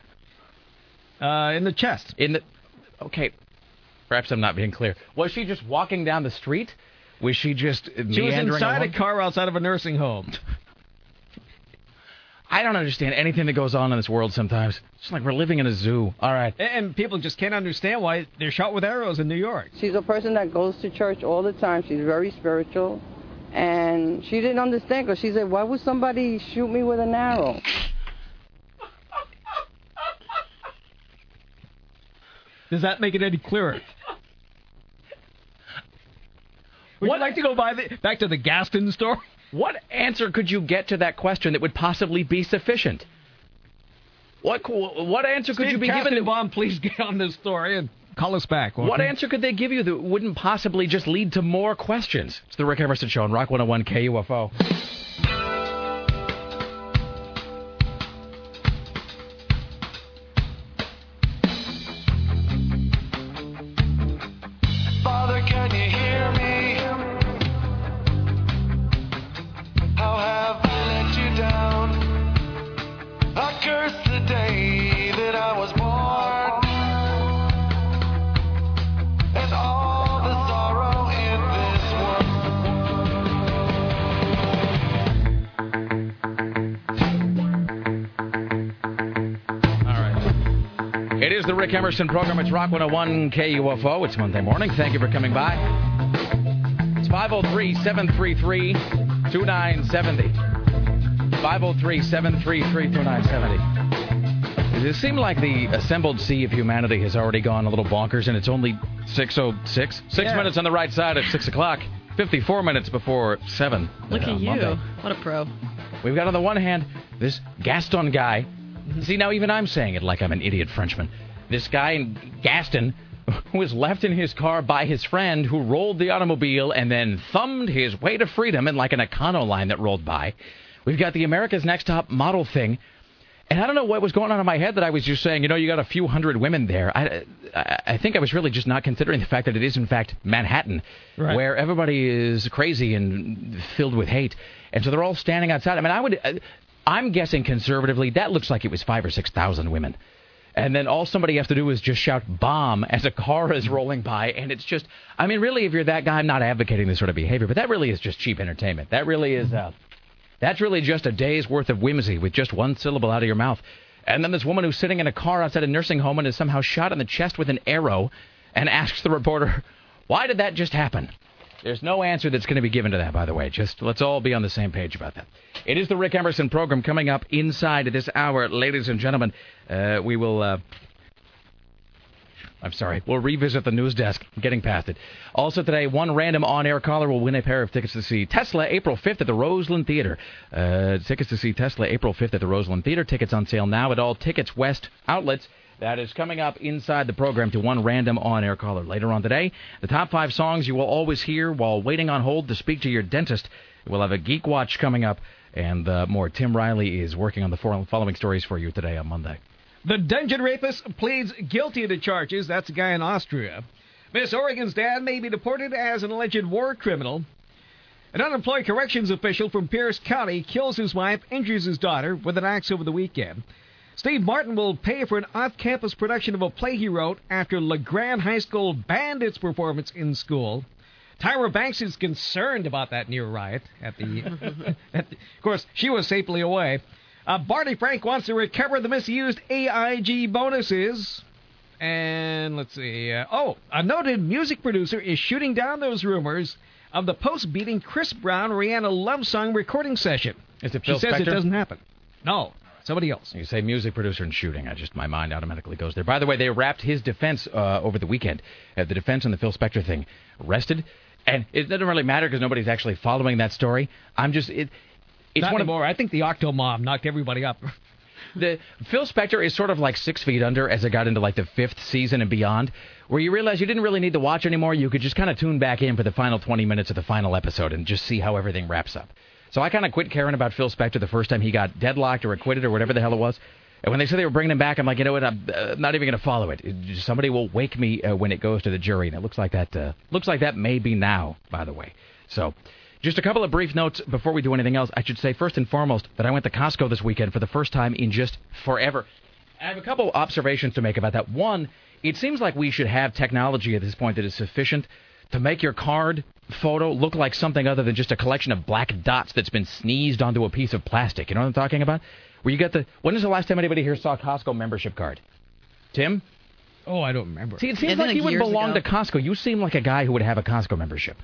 Uh, in the chest. In the. Okay, perhaps I'm not being clear. Was she just walking down the street? Was she just She was meandering inside a car outside of a nursing home. I don't understand anything that goes on in this world sometimes. It's like we're living in a zoo. All right. And people just can't understand why they're shot with arrows in New York. She's a person that goes to church all the time. She's very spiritual. And she didn't understand because she said, Why would somebody shoot me with an arrow? Does that make it any clearer? Would you like to go by the, back to the Gaston story? What answer could you get to that question that would possibly be sufficient? What what answer could Steve you be given? that- Kastenbaum, please get on this story and call us back. What you? answer could they give you that wouldn't possibly just lead to more questions? It's the Rick Emerson Show on Rock 101 KUFO. Emerson program. It's Rock 101 KUFO. It's Monday morning. Thank you for coming by. It's 503 733 2970. 503 733 2970. Does it seem like the assembled sea of humanity has already gone a little bonkers and it's only 606? Six Yeah. minutes on the right side at 6 o'clock. 54 minutes before 7. Look uh, at you. Monday. What a pro. We've got on the one hand this Gaston guy. See, now even I'm saying it like I'm an idiot Frenchman. This guy in Gaston was left in his car by his friend who rolled the automobile and then thumbed his way to freedom in like an Econoline that rolled by. We've got the America's Next Top model thing. And I don't know what was going on in my head that I was just saying, you know, you got a few hundred women there. I, I, I think I was really just not considering the fact that it is, in fact, Manhattan, Right. where everybody is crazy and filled with hate. And so they're all standing outside. I mean, I would, uh, I'm guessing conservatively, that looks like it was five or 6,000 women. And then all somebody has to do is just shout bomb as a car is rolling by. And it's just, I mean, really, if you're that guy, I'm not advocating this sort of behavior, but that really is just cheap entertainment. That really is, uh, that's really just a day's worth of whimsy with just one syllable out of your mouth. And then this woman who's sitting in a car outside a nursing home and is somehow shot in the chest with an arrow and asks the reporter, why did that just happen? There's no answer that's going to be given to that, by the way. Just let's all be on the same page about that. It is the Rick Emerson program coming up inside this hour, ladies and gentlemen. Uh, we will. Uh, I'm sorry. We'll revisit the news desk. I'm getting past it. Also today, one random on-air caller will win a pair of tickets to see Tesla April 5th at the Roseland Theater. Uh, tickets to see Tesla April 5th at the Roseland Theater. Tickets on sale now at all Tickets West outlets. That is coming up inside the program to one random on-air caller later on today. The top five songs you will always hear while waiting on hold to speak to your dentist. We'll have a Geek Watch coming up and uh, more. Tim Riley is working on the following stories for you today on Monday. The dungeon rapist pleads guilty to charges. That's a guy in Austria. Miss Oregon's dad may be deported as an alleged war criminal. An unemployed corrections official from Pierce County kills his wife, injures his daughter with an axe over the weekend. Steve Martin will pay for an off campus production of a play he wrote after LeGrand High School banned its performance in school. Tyra Banks is concerned about that near riot at the, at the of course, she was safely away. Uh, Barney Frank wants to recover the misused AIG bonuses. And let's see. Uh, oh, a noted music producer is shooting down those rumors of the post beating Chris Brown Rihanna love song recording session. Is it Phil she Phil says it doesn't happen. No, somebody else. You say music producer and shooting. I just my mind automatically goes there. By the way, they wrapped his defense uh, over the weekend. Uh, the defense on the Phil Spector thing rested, and it doesn't really matter because nobody's actually following that story. I'm just it. It's Not one of anymore. I think the OctoMom knocked everybody up. the Phil Spector is sort of like six feet under as it got into like the fifth season and beyond, where you realize you didn't really need to watch anymore. You could just kind of tune back in for the final 20 minutes of the final episode and just see how everything wraps up. So I kind of quit caring about Phil Spector the first time he got deadlocked or acquitted or whatever the hell it was. And when they said they were bringing him back, I'm like, you know what? I'm uh, not even going to follow it. Somebody will wake me uh, when it goes to the jury, and it looks like that. Uh, looks like that may be now, by the way. So, just a couple of brief notes before we do anything else. I should say first and foremost that I went to Costco this weekend for the first time in just forever. I have a couple observations to make about that. One, it seems like we should have technology at this point that is sufficient to make your card photo look like something other than just a collection of black dots that's been sneezed onto a piece of plastic. You know what I'm talking about? Where you get the. When is the last time anybody here saw a Costco membership card? Tim? Oh, I don't remember. See, it seems like you would belong to Costco. You seem like a guy who would have a Costco membership.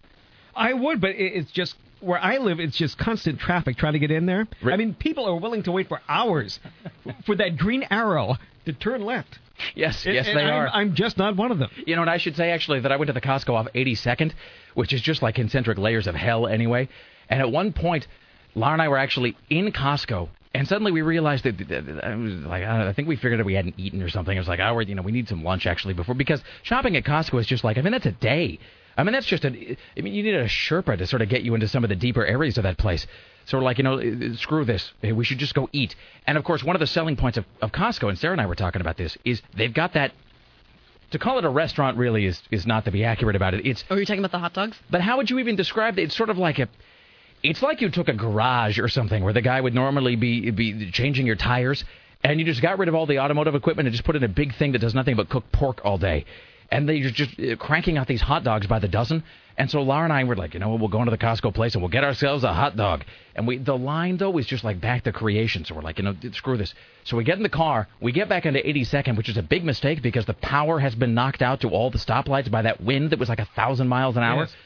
I would, but it's just where I live. It's just constant traffic trying to get in there. I mean, people are willing to wait for hours for that green arrow to turn left. Yes, And- yes, and they I'm- are. I'm just not one of them. You know, and I should say actually that I went to the Costco off 82nd, which is just like concentric layers of hell anyway. And at one point, Laura and I were actually in Costco, and suddenly we realized that, I was like, I, don't know, I think we figured that we hadn't eaten or something. I was like, oh, we're, you know, we need some lunch actually before because shopping at Costco is just like, I mean, that's a day. I mean, that's just a. I mean, you need a Sherpa to sort of get you into some of the deeper areas of that place. Sort of like, you know, uh, screw this. Uh, We should just go eat. And of course, one of the selling points of, of Costco, and Sarah and I were talking about this, is they've got that to call it a restaurant really is is not to be accurate about it. It's Oh, you're talking about the hot dogs? but how would you even describe it? It's sort of like a it's like you took a garage or something where the guy would normally be be changing your tires and you just got rid of all the automotive equipment and just put in a big thing that does nothing but cook pork all day. And they're just uh, cranking out these hot dogs by the dozen. And so Laura and I were like, you know what, we'll go into the Costco place and we'll get ourselves a hot dog. And we the line though is just like back to creation. So we're like, you know, screw this. So we get in the car, we get back into 82nd, which is a big mistake because the power has been knocked out to all the stoplights by that wind that was like a thousand miles an hour. Yes.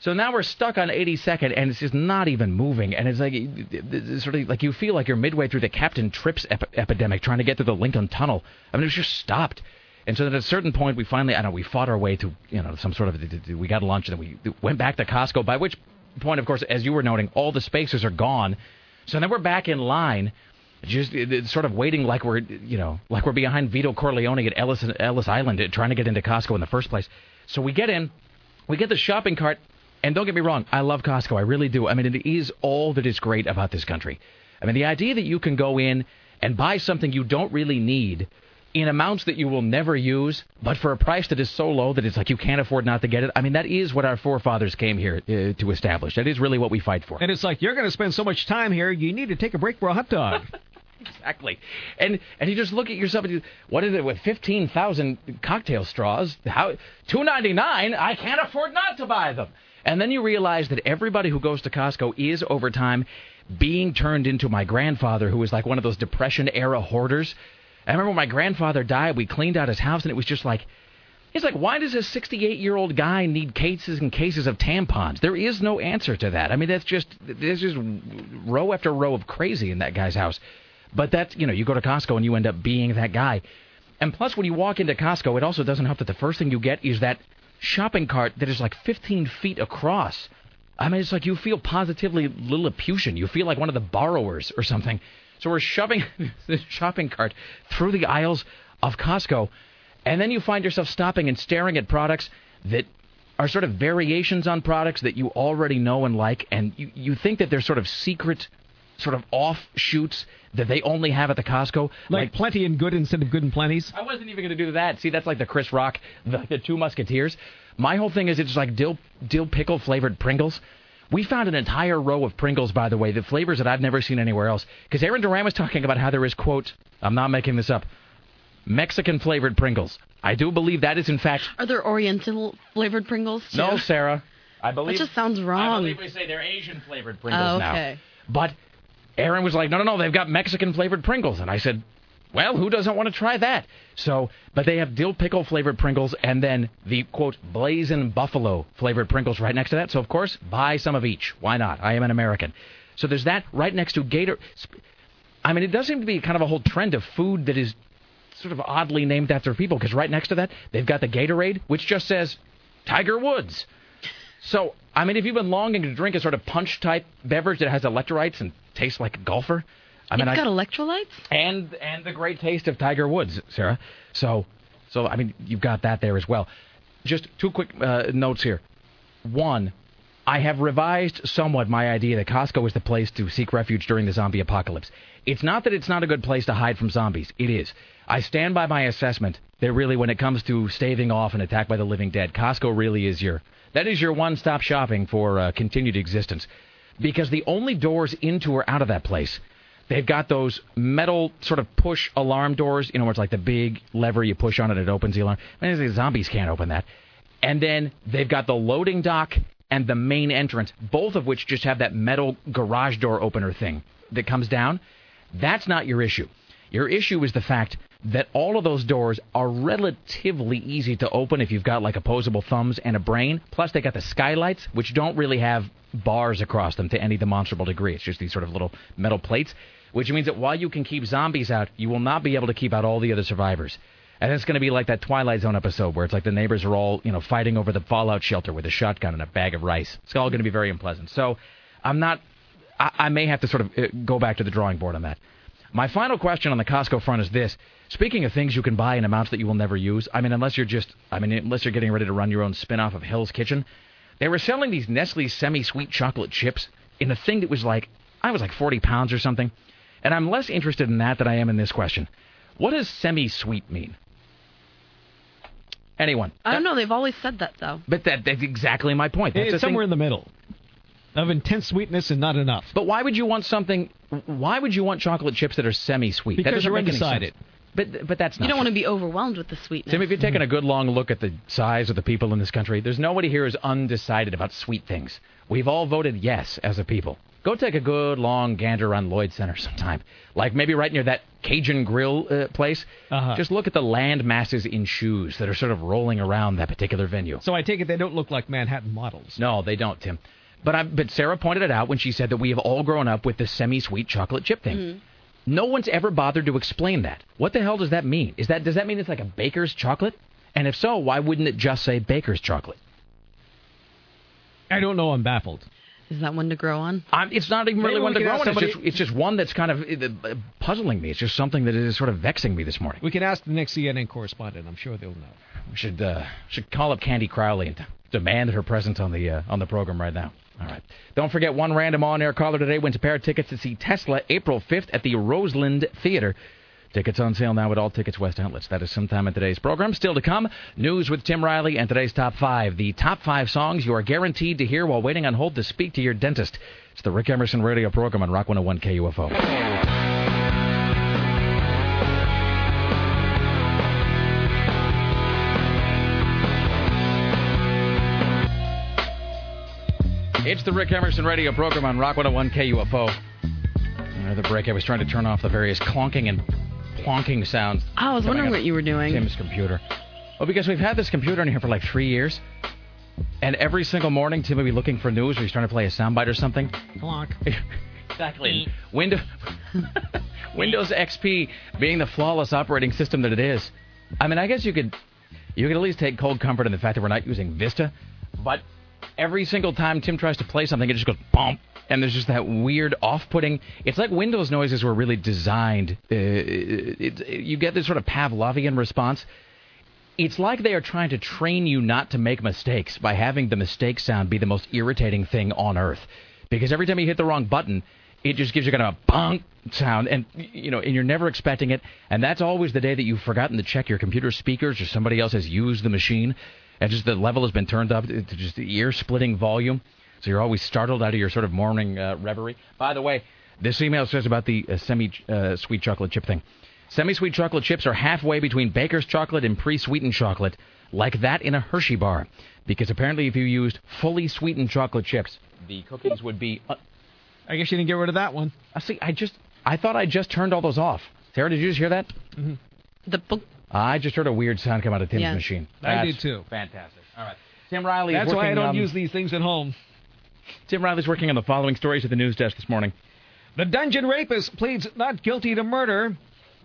So now we're stuck on 82nd, and it's just not even moving. And it's like it's sort of like you feel like you're midway through the Captain Trips ep- epidemic trying to get through the Lincoln Tunnel. I mean, it was just stopped. And so then at a certain point, we finally, I don't know, we fought our way to, you know, some sort of, we got lunch, and then we went back to Costco, by which point, of course, as you were noting, all the spaces are gone. So then we're back in line, just sort of waiting like we're, you know, like we're behind Vito Corleone at Ellis, Ellis Island uh, trying to get into Costco in the first place. So we get in, we get the shopping cart, and don't get me wrong, I love Costco. I really do. I mean, it is all that is great about this country. I mean, the idea that you can go in and buy something you don't really need in amounts that you will never use, but for a price that is so low that it's like you can't afford not to get it. I mean, that is what our forefathers came here uh, to establish. That is really what we fight for. And it's like you're going to spend so much time here, you need to take a break for a hot dog. exactly. And and you just look at yourself and you, what is it with 15,000 cocktail straws? How 2.99? I can't afford not to buy them. And then you realize that everybody who goes to Costco is over time being turned into my grandfather who was like one of those depression era hoarders. I remember when my grandfather died, we cleaned out his house and it was just like it's like, why does a 68 year old guy need cases and cases of tampons? There is no answer to that. I mean, that's just, there's just row after row of crazy in that guy's house. But that's, you know, you go to Costco and you end up being that guy. And plus, when you walk into Costco, it also doesn't help that the first thing you get is that shopping cart that is like 15 feet across. I mean, it's like you feel positively Lilliputian. You feel like one of the borrowers or something. So we're shoving the shopping cart through the aisles of Costco, and then you find yourself stopping and staring at products that are sort of variations on products that you already know and like, and you, you think that they're sort of secret sort of offshoots that they only have at the Costco. Like, like plenty and good instead of good and plenty's? I wasn't even going to do that. See, that's like the Chris Rock, the, the Two Musketeers. My whole thing is it's like dill, dill pickle flavored Pringles. We found an entire row of Pringles, by the way, the flavors that I've never seen anywhere else. Because Aaron Duran was talking about how there is, quote, I'm not making this up, Mexican flavored Pringles. I do believe that is, in fact. Are there Oriental flavored Pringles, too? No, Sarah. I believe. That just sounds wrong. I believe we say they're Asian flavored Pringles oh, now. okay. But Aaron was like, no, no, no, they've got Mexican flavored Pringles. And I said, well, who doesn't want to try that? So, but they have dill pickle flavored Pringles and then the quote blazing buffalo flavored Pringles right next to that. So, of course, buy some of each. Why not? I am an American. So there's that right next to Gator. I mean, it does seem to be kind of a whole trend of food that is sort of oddly named after people because right next to that they've got the Gatorade, which just says Tiger Woods. So, I mean, if you've been longing to drink a sort of punch type beverage that has electrolytes and tastes like a golfer, I mean, it's got I, electrolytes and and the great taste of Tiger Woods, Sarah. So, so I mean, you've got that there as well. Just two quick uh, notes here. One, I have revised somewhat my idea that Costco is the place to seek refuge during the zombie apocalypse. It's not that it's not a good place to hide from zombies. It is. I stand by my assessment that really, when it comes to staving off an attack by the living dead, Costco really is your that is your one-stop shopping for uh, continued existence. Because the only doors into or out of that place They've got those metal sort of push alarm doors, you know, where it's like the big lever you push on it, it opens the alarm. I mean, zombies can't open that. And then they've got the loading dock and the main entrance, both of which just have that metal garage door opener thing that comes down. That's not your issue. Your issue is the fact that all of those doors are relatively easy to open if you've got like opposable thumbs and a brain. Plus, they got the skylights, which don't really have bars across them to any demonstrable degree. It's just these sort of little metal plates which means that while you can keep zombies out, you will not be able to keep out all the other survivors. And it's going to be like that Twilight Zone episode where it's like the neighbors are all, you know, fighting over the fallout shelter with a shotgun and a bag of rice. It's all going to be very unpleasant. So I'm not, I, I may have to sort of uh, go back to the drawing board on that. My final question on the Costco front is this. Speaking of things you can buy in amounts that you will never use, I mean, unless you're just, I mean, unless you're getting ready to run your own spin off of Hell's Kitchen, they were selling these Nestle semi sweet chocolate chips in a thing that was like, I was like 40 pounds or something. And I'm less interested in that than I am in this question. What does semi sweet mean? Anyone? I don't know. They've always said that, though. But that, that's exactly my point. That's it's somewhere in the middle of intense sweetness and not enough. But why would you want something? Why would you want chocolate chips that are semi-sweet? Because that doesn't you're undecided. But but that's not. You don't true. want to be overwhelmed with the sweetness. Tim, if you're taking hmm. a good long look at the size of the people in this country, there's nobody here who's undecided about sweet things. We've all voted yes as a people. Go take a good long gander on Lloyd Center sometime. Like maybe right near that Cajun Grill uh, place. Uh-huh. Just look at the land masses in shoes that are sort of rolling around that particular venue. So I take it they don't look like Manhattan models. No, they don't, Tim. But I, but Sarah pointed it out when she said that we have all grown up with the semi-sweet chocolate chip thing. Mm-hmm. No one's ever bothered to explain that. What the hell does that mean? Is that does that mean it's like a baker's chocolate? And if so, why wouldn't it just say baker's chocolate? I don't know. I'm baffled. Is that one to grow on? I'm, it's not even Maybe really one to grow ask on. It's just, it's just one that's kind of uh, puzzling me. It's just something that is sort of vexing me this morning. We can ask the next CNN correspondent. I'm sure they'll know. We should uh, should call up Candy Crowley and demand her presence on the uh, on the program right now. All right. Don't forget one random on-air caller today wins a pair of tickets to see Tesla April 5th at the Roseland Theater. Tickets on sale now at all Tickets West outlets. That is sometime in today's program. Still to come, news with Tim Riley and today's top five. The top five songs you are guaranteed to hear while waiting on hold to speak to your dentist. It's the Rick Emerson radio program on Rock 101 KUFO. It's the Rick Emerson radio program on Rock 101 KUFO. Another break. I was trying to turn off the various clonking and plonking sounds. Oh, I was wondering what you were doing. Tim's computer. Well, because we've had this computer in here for like three years, and every single morning Tim would be looking for news, or he's trying to play a soundbite or something. Clock. exactly. Windows Windows XP being the flawless operating system that it is. I mean, I guess you could you could at least take cold comfort in the fact that we're not using Vista, but every single time Tim tries to play something, it just goes bump, and there's just that weird off-putting. It's like Windows noises were really designed. Uh, it, it, you get this sort of Pavlovian response. It's like they are trying to train you not to make mistakes by having the mistake sound be the most irritating thing on earth. Because every time you hit the wrong button, it just gives you kind of a bonk sound, and you know, and you're never expecting it. And that's always the day that you've forgotten to check your computer speakers or somebody else has used the machine, and just the level has been turned up to just ear-splitting volume. So you're always startled out of your sort of morning uh, reverie. By the way, this email says about the uh, semi-sweet chocolate chip thing. Semi-sweet chocolate chips are halfway between baker's chocolate and pre-sweetened chocolate, like that in a Hershey bar. Because apparently, if you used fully sweetened chocolate chips, the cookies would be. Uh, I guess you didn't get rid of that one. I see. I just. I thought I just turned all those off. Sarah, did you just hear that? Mm-hmm. The book. I just heard a weird sound come out of Tim's Yeah. machine. I That's did too. Fantastic. All right. Tim Riley. is That's why I don't on- use these things at home. Tim Riley's working on the following stories at the news desk this morning. The dungeon rapist pleads not guilty to murder.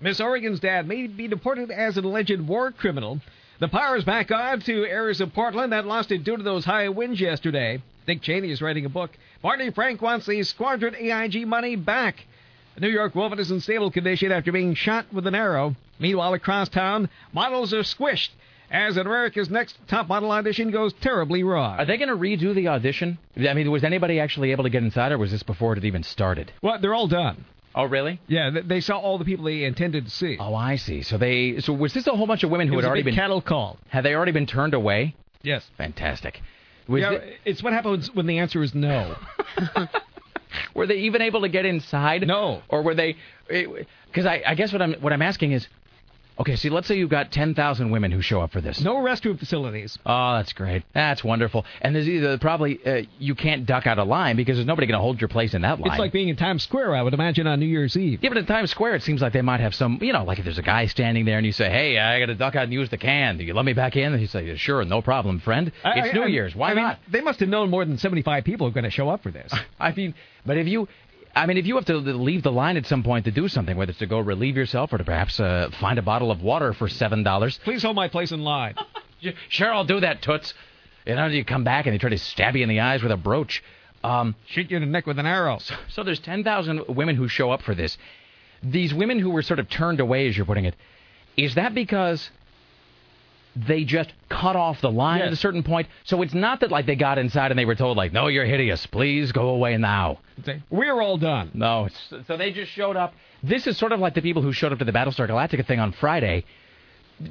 Miss Oregon's dad may be deported as an alleged war criminal. The power is back on to areas of Portland that lost it due to those high winds yesterday. Dick Cheney is writing a book. Barney Frank wants the squandered AIG money back. A New York woman is in stable condition after being shot with an arrow. Meanwhile, across town, models are squished as America's Next Top Model audition goes terribly wrong. Are they going to redo the audition? I mean, was anybody actually able to get inside, or was this before it had even started? Well, they're all done. Oh, really? Yeah, they saw all the people they intended to see. Oh, I see. So they. So was this a whole bunch of women who had already been cattle call? Had they already been turned away? Yes. Fantastic. Was yeah, it- it's what happens when the answer is no. were they even able to get inside? No. Or were they? Eh, because I, I guess what I'm what I'm asking is, okay, see, let's say you've got ten thousand women who show up for this. No restroom facilities. Oh, that's great. That's wonderful. And there's either probably uh, you can't duck out of line because there's nobody going to hold your place in that line. It's like being in Times Square, I would imagine, on New Year's Eve. Yeah, but in Times Square, it seems like they might have some, you know, like if there's a guy standing there and you say, hey, I got to duck out and use the can. Do you let me back in? And he say, sure, no problem, friend. It's I- New I- Year's. Why I mean, not? They must have known more than 75 people are going to show up for this. I mean, but if you, I mean, if you have to leave the line at some point to do something, whether it's to go relieve yourself or to perhaps uh, find a bottle of water for seven dollars, Please hold my place in line. sure, I'll do that, toots. You know, you come back and they try to stab you in the eyes with a brooch. Um, Shoot you in the neck with an arrow. So, so there's 10,000 women who show up for this. These women who were sort of turned away, as you're putting it, is that because they just cut off the line at a certain point? So it's not that like they got inside and they were told like, "No, you're hideous. Please go away now." We're all done. No, so they just showed up. This is sort of like the people who showed up to the Battlestar Galactica thing on Friday,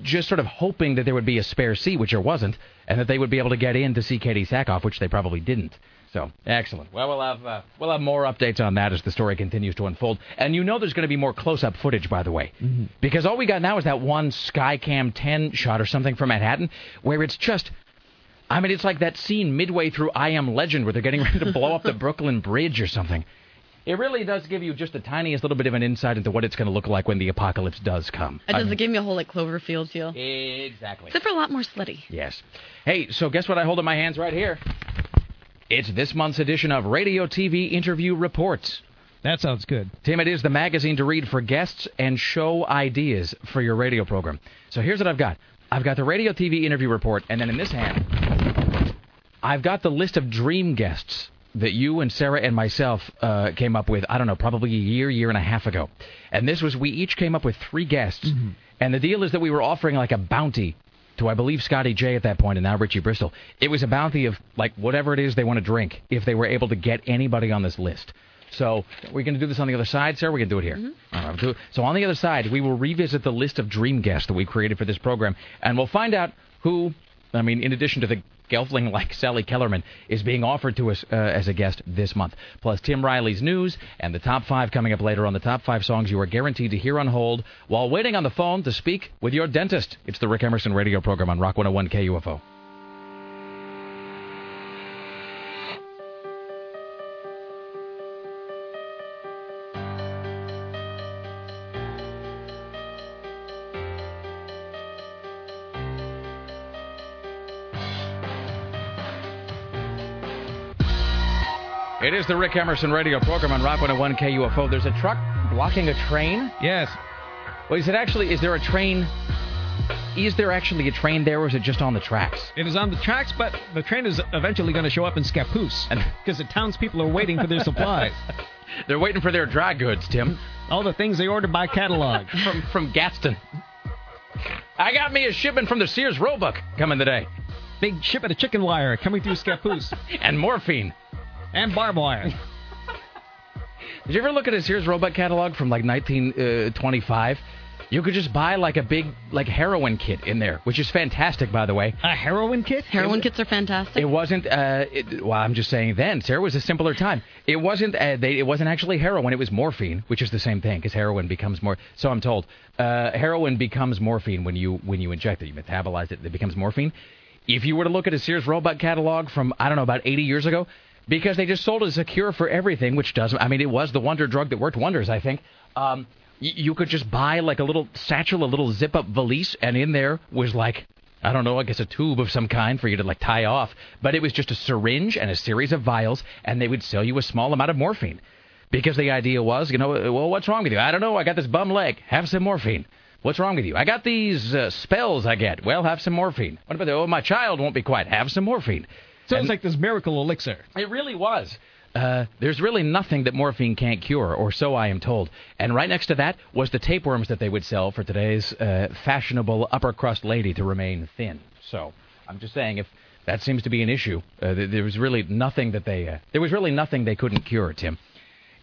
just sort of hoping that there would be a spare seat, which there wasn't, and that they would be able to get in to see Katee Sackhoff, which they probably didn't. So excellent. Well, we'll have uh, we'll have more updates on that as the story continues to unfold. And you know, there's going to be more close-up footage, by the way, because all we got now is that one Skycam 10 shot or something from Manhattan, where it's just. I mean, it's like that scene midway through I Am Legend where they're getting ready to blow up the Brooklyn Bridge or something. It really does give you just the tiniest little bit of an insight into what it's going to look like when the apocalypse does come. It does. I- It give me a whole like Cloverfield feel. Exactly. Except for a lot more slutty. Yes. Hey, so guess what I hold in my hands right here? It's this month's edition of Radio TV Interview Reports. That sounds good. Tim, it is the magazine to read for guests and show ideas for your radio program. So here's what I've got I've got the Radio TV Interview Report, and then in this hand, I've got the list of dream guests that you and Sarah and myself uh, came up with, I don't know, probably a year, year and a half ago. And this was, we each came up with three guests. And the deal is that we were offering like a bounty to I believe Scotty J at that point and now Richie Bristol. It was a bounty of like whatever it is they want to drink if they were able to get anybody on this list. So we're going to do this on the other side, sir. We're going to do it here. Mm-hmm. All right, we'll do it. So on the other side, we will revisit the list of dream guests that we created for this program, and we'll find out who. I mean, in addition to the Gelfling like Sally Kellerman is being offered to us uh, as a guest this month. Plus Tim Riley's news and the top five coming up later on the top five songs you are guaranteed to hear on hold while waiting on the phone to speak with your dentist. It's the Rick Emerson radio program on Rock 101 KUFO. It is the Rick Emerson radio program on Rock 101 KUFO. There's a truck blocking a train. Yes. Well, is it actually? Is there a train? Is there actually a train there, or is it just on the tracks? It is on the tracks, but the train is eventually going to show up in Scappoose because the townspeople are waiting for their supplies. They're waiting for their dry goods, Tim. All the things they ordered by catalog from from Gadsden. I got me a shipment from the Sears Roebuck coming today. Big shipment of chicken wire coming through Scappoose. and morphine. And barbed wire. Did you ever look at a Sears Roebuck catalog from like 1925? You could just buy like a big like heroin kit in there, which is fantastic, by the way. A heroin kit? Heroin kits are fantastic. It wasn't. Uh, it, well, I'm just saying. Then Sarah was a simpler time. It wasn't. Uh, they, it wasn't actually heroin. It was morphine, which is the same thing because heroin becomes more. So I'm told. Uh, heroin becomes morphine when you when you inject it. You metabolize it. It becomes morphine. If you were to look at a Sears Roebuck catalog from I don't know about 80 years ago, because they just sold it as a cure for everything, which doesn't. I mean, it was the wonder drug that worked wonders. I think. Um, y- you could just buy like a little satchel, a little zip-up valise, and in there was like I don't know, I guess a tube of some kind for you to like tie off. But it was just a syringe and a series of vials, and they would sell you a small amount of morphine. Because the idea was, you know, well, what's wrong with you? I don't know. I got this bum leg. Have some morphine. What's wrong with you? I got these uh, spells I get. Well, have some morphine. What about the, oh, my child won't be quiet. Have some morphine. Sounds like this miracle elixir. It really was. Uh, there's really nothing that morphine can't cure, or so I am told. And right next to that was the tapeworms that they would sell for today's uh, fashionable upper crust lady to remain thin. So I'm just saying, if that seems to be an issue, uh, th- there was really nothing that they uh, there was really nothing they couldn't cure, Tim.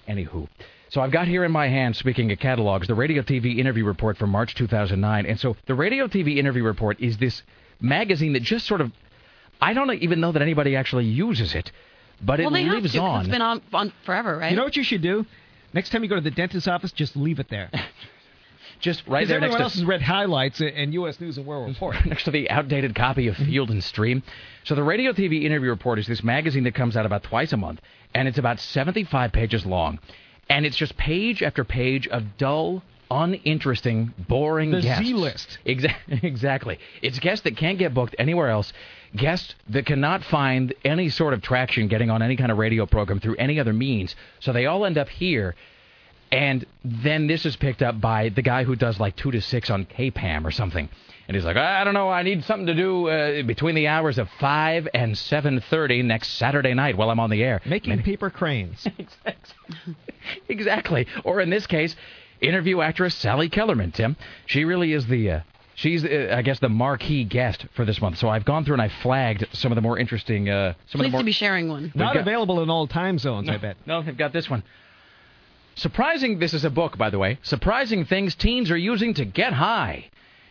Anywho. So I've got here in my hand, speaking of catalogs, the Radio TV interview report from March 2009. And so the Radio TV interview report is this magazine that just sort of, I don't even know that anybody actually uses it, but it well, have lives to, on. It's been on, on forever, right? You know what you should do? Next time you go to the dentist's office, just leave it there. just right there everyone next else to has read highlights and U.S. News and World Report. next to the outdated copy of mm-hmm. Field and Stream. So the Radio TV Interview Report is this magazine that comes out about twice a month, and it's about 75 pages long, and it's just page after page of dull, uninteresting, boring The guests. Z list. Exa- exactly. It's guests that can't get booked anywhere else. Guests that cannot find any sort of traction getting on any kind of radio program through any other means. So they all end up here. And then this is picked up by the guy who does like 2 to 6 on KPAM or something. And he's like, I don't know, I need something to do uh, between the hours of 5 and 7.30 next Saturday night while I'm on the air. Making paper cranes. exactly. Or in this case, interview actress Sally Kellerman, Tim. She really is the... Uh, She's, uh, I guess, the marquee guest for this month. So I've gone through and I flagged some of the more interesting, uh, some of the more to be sharing one. Not got- available in all time zones, I bet. No, they've got this one. Surprising, this is a book, by the way. Surprising things teens are using to get high.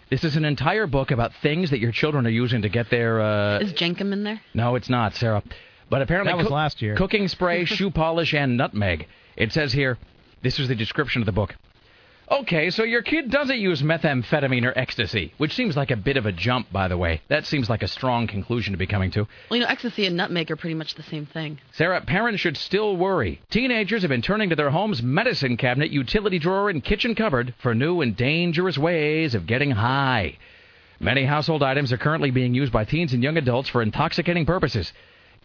This is an entire book about things that your children are using to get their. Uh, Is Jenkem in there? no, it's not, Sarah. But apparently, That was cook- last year. Cooking spray, shoe polish, and nutmeg. It says here. This is the description of the book. Okay, so your kid doesn't use methamphetamine or ecstasy, which seems like a bit of a jump, by the way. That seems like a strong conclusion to be coming to. Well, you know, ecstasy and nutmeg are pretty much the same thing. Sarah, parents should still worry. Teenagers have been turning to their home's medicine cabinet, utility drawer, and kitchen cupboard for new and dangerous ways of getting high. Many household items are currently being used by teens and young adults for intoxicating purposes.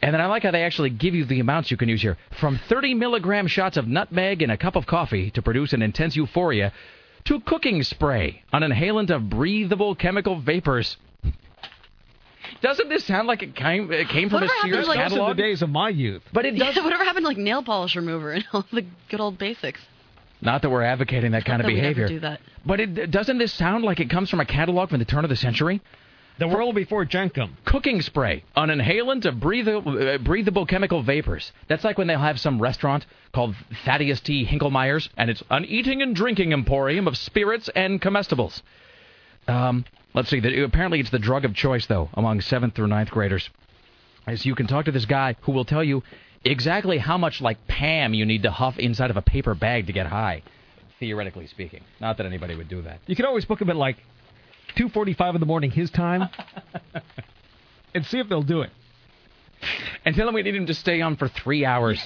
And then I like how they actually give you the amounts you can use here. From 30 milligram shots of nutmeg in a cup of coffee to produce an intense euphoria, to cooking spray, an inhalant of breathable chemical vapors. Doesn't this sound like it came, it came from a Whatever happened Sears like- Those are the catalog? days of my youth. But it does Yeah, whatever happened to like nail polish remover and all the good old basics? Not that we're advocating that kind of That we'd ever behavior. do that. But it, doesn't this sound like it comes from a catalog from the turn of the century? The world before Jenkem. Cooking spray, an inhalant of breathable, uh, breathable chemical vapors. That's like when they'll have some restaurant called Thaddeus T. Hinklemeyer's, and it's an eating and drinking emporium of spirits and comestibles. Um, let's see. The, apparently, it's the drug of choice, though, among seventh through ninth graders. As you can talk to this guy who will tell you exactly how much like Pam you need to huff inside of a paper bag to get high, theoretically speaking. Not that anybody would do that. You can always book him at like 2:45 in the morning his time, and see if they'll do it. And tell him we need him to stay on for three hours.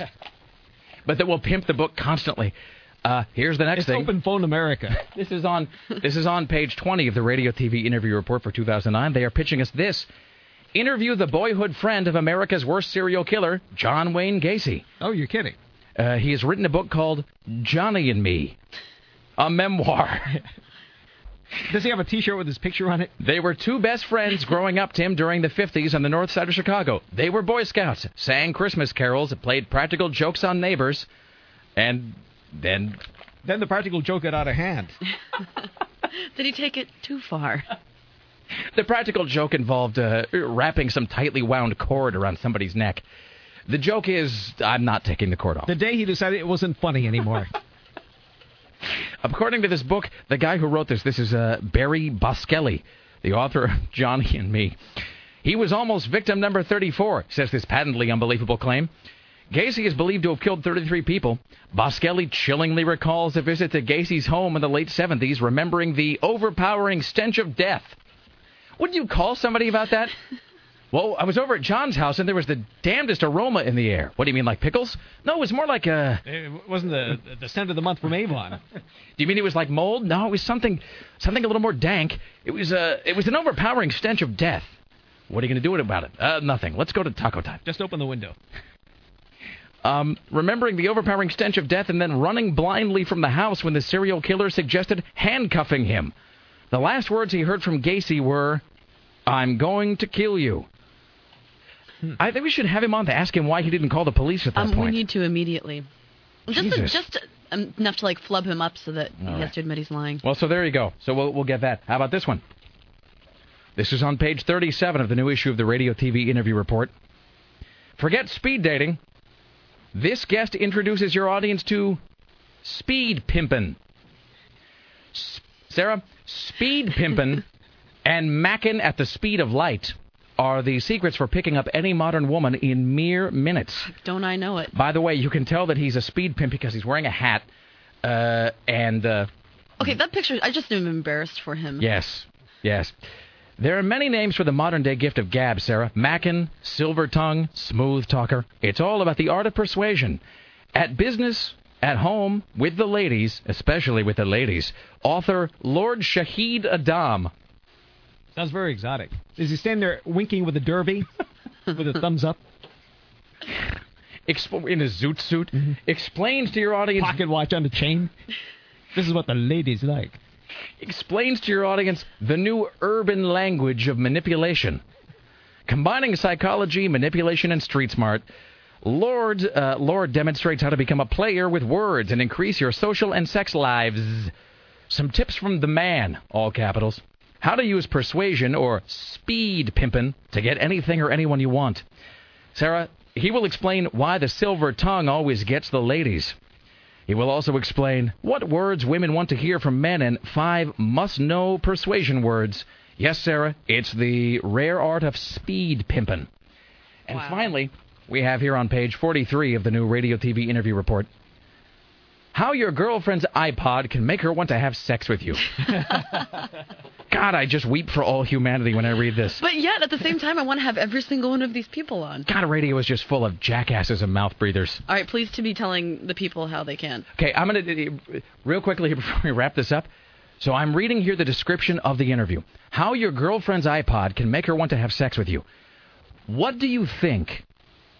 But that we'll pimp the book constantly. Uh, here's the next It's thing. Open Phone America. This is on this is on page 20 of the Radio TV interview report for 2009. They are pitching us this. Interview the boyhood friend of America's worst serial killer, John Wayne Gacy. Oh, you're kidding. Uh, he has written a book called Johnny and Me, a memoir. Does he have a T-shirt with his picture on it? They were two best friends growing up, Tim, during the 50s on the north side of Chicago. They were Boy Scouts, sang Christmas carols, played practical jokes on neighbors, and then. Then the practical joke got out of hand. Did he take it too far? The practical joke involved uh, wrapping some tightly wound cord around somebody's neck. The joke is, I'm not taking the cord off. The day he decided it wasn't funny anymore. According to this book, the guy who wrote this, this is uh, Barry Boschelli, the author of Johnny and Me. He was almost victim number 34, says this patently unbelievable claim. Gacy is believed to have killed 33 people. Boschelli chillingly recalls a visit to Gacy's home in the late 70s, remembering the overpowering stench of death. Wouldn't you call somebody about that? Well, I was over at John's house and there was the damnedest aroma in the air. What do you mean, like pickles? No, it was more like a. It wasn't the the scent of the month from Avon. Do you mean it was like mold? No, it was something something a little more dank. It was uh, it was an overpowering stench of death. What are you going to do about it? Uh, nothing. Let's go to taco time. Just open the window. Um, remembering the overpowering stench of death and then running blindly from the house when the serial killer suggested handcuffing him. The last words he heard from Gacy were, "I'm going to kill you." I think we should have him on to ask him why he didn't call the police at that Um, we need to immediately. Just, to, Jesus. just um, enough to like flub him up so that he All has to admit he's lying. Well, so there you go. So we'll, we'll get that. How about this one? This is on page 37 of the new issue of the Radio TV interview report. Forget speed dating. This guest introduces your audience to speed pimpin'. S- Sarah, speed pimpin' and mackin' at the speed of light are the secrets for picking up any modern woman in mere minutes. Don't I know it? By the way, you can tell that he's a speed pimp because he's wearing a hat uh, and. Uh, Okay, that picture, I just am embarrassed for him. Yes, yes. There are many names for the modern day gift of gab, Sarah. Mackin, silver tongue, smooth talker. It's all about the art of persuasion. At business, at home, with the ladies, especially with the ladies, author Lord Shahid Adam. Sounds very exotic. Is he standing there winking with a derby, with a thumbs up? Exp- in a zoot suit, explains to your audience. Pocket watch on the chain. This is what the ladies like. explains to your audience the new urban language of manipulation. Combining psychology, manipulation, and street smart, Lord, uh, Lord demonstrates how to become a player with words and increase your social and sex lives. Some tips from the man, all capitals. How to use persuasion or speed pimpin' to get anything or anyone you want. Sarah, he will explain why the silver tongue always gets the ladies. He will also explain what words women want to hear from men and five must know persuasion words. Yes, Sarah, it's the rare art of speed pimpin'. And finally, we have here on page 43 of the new radio TV interview report how your girlfriend's iPod can make her want to have sex with you. God, I just weep for all humanity when I read this. But yet, at the same time, I want to have every single one of these people on. God, radio is just full of jackasses and mouth breathers. All right, please to be telling the people how they can. Okay, I'm going to, real quickly here before we wrap this up. So I'm reading here the description of the interview. How your girlfriend's iPod can make her want to have sex with you. What do you think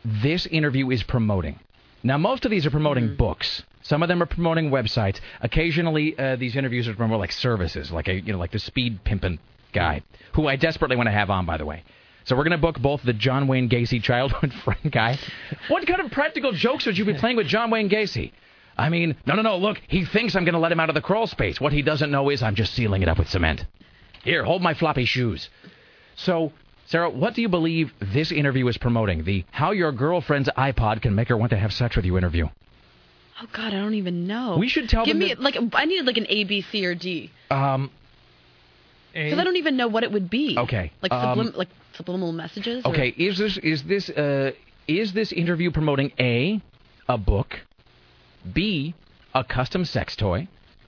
this interview is promoting? Now, most of these are promoting books. Some of them are promoting websites. Occasionally, uh, these interviews are promoting like services, like a you know, like the speed pimping guy, who I desperately want to have on, by the way. So we're going to book both the John Wayne Gacy childhood friend guy. What kind of practical jokes would you be playing with John Wayne Gacy? I mean, no, no, no. Look, he thinks I'm going to let him out of the crawl space. What he doesn't know is I'm just sealing it up with cement. Here, hold my floppy shoes. So, Sarah, what do you believe this interview is promoting? The how your girlfriend's iPod can make her want to have sex with you interview. Oh God, I don't even know. We should tell Give me that- like I needed like an A, B, C, or D Um, because I don't even know what it would be. Okay, Like um, like subliminal messages. or- Okay, is this is this uh, is this interview promoting a a book, b a custom sex toy,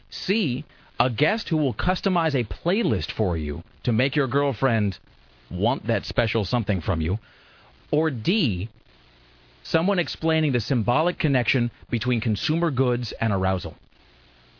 c a guest who will customize a playlist for you to make your girlfriend want that special something from you, or d someone explaining the symbolic connection between consumer goods and arousal.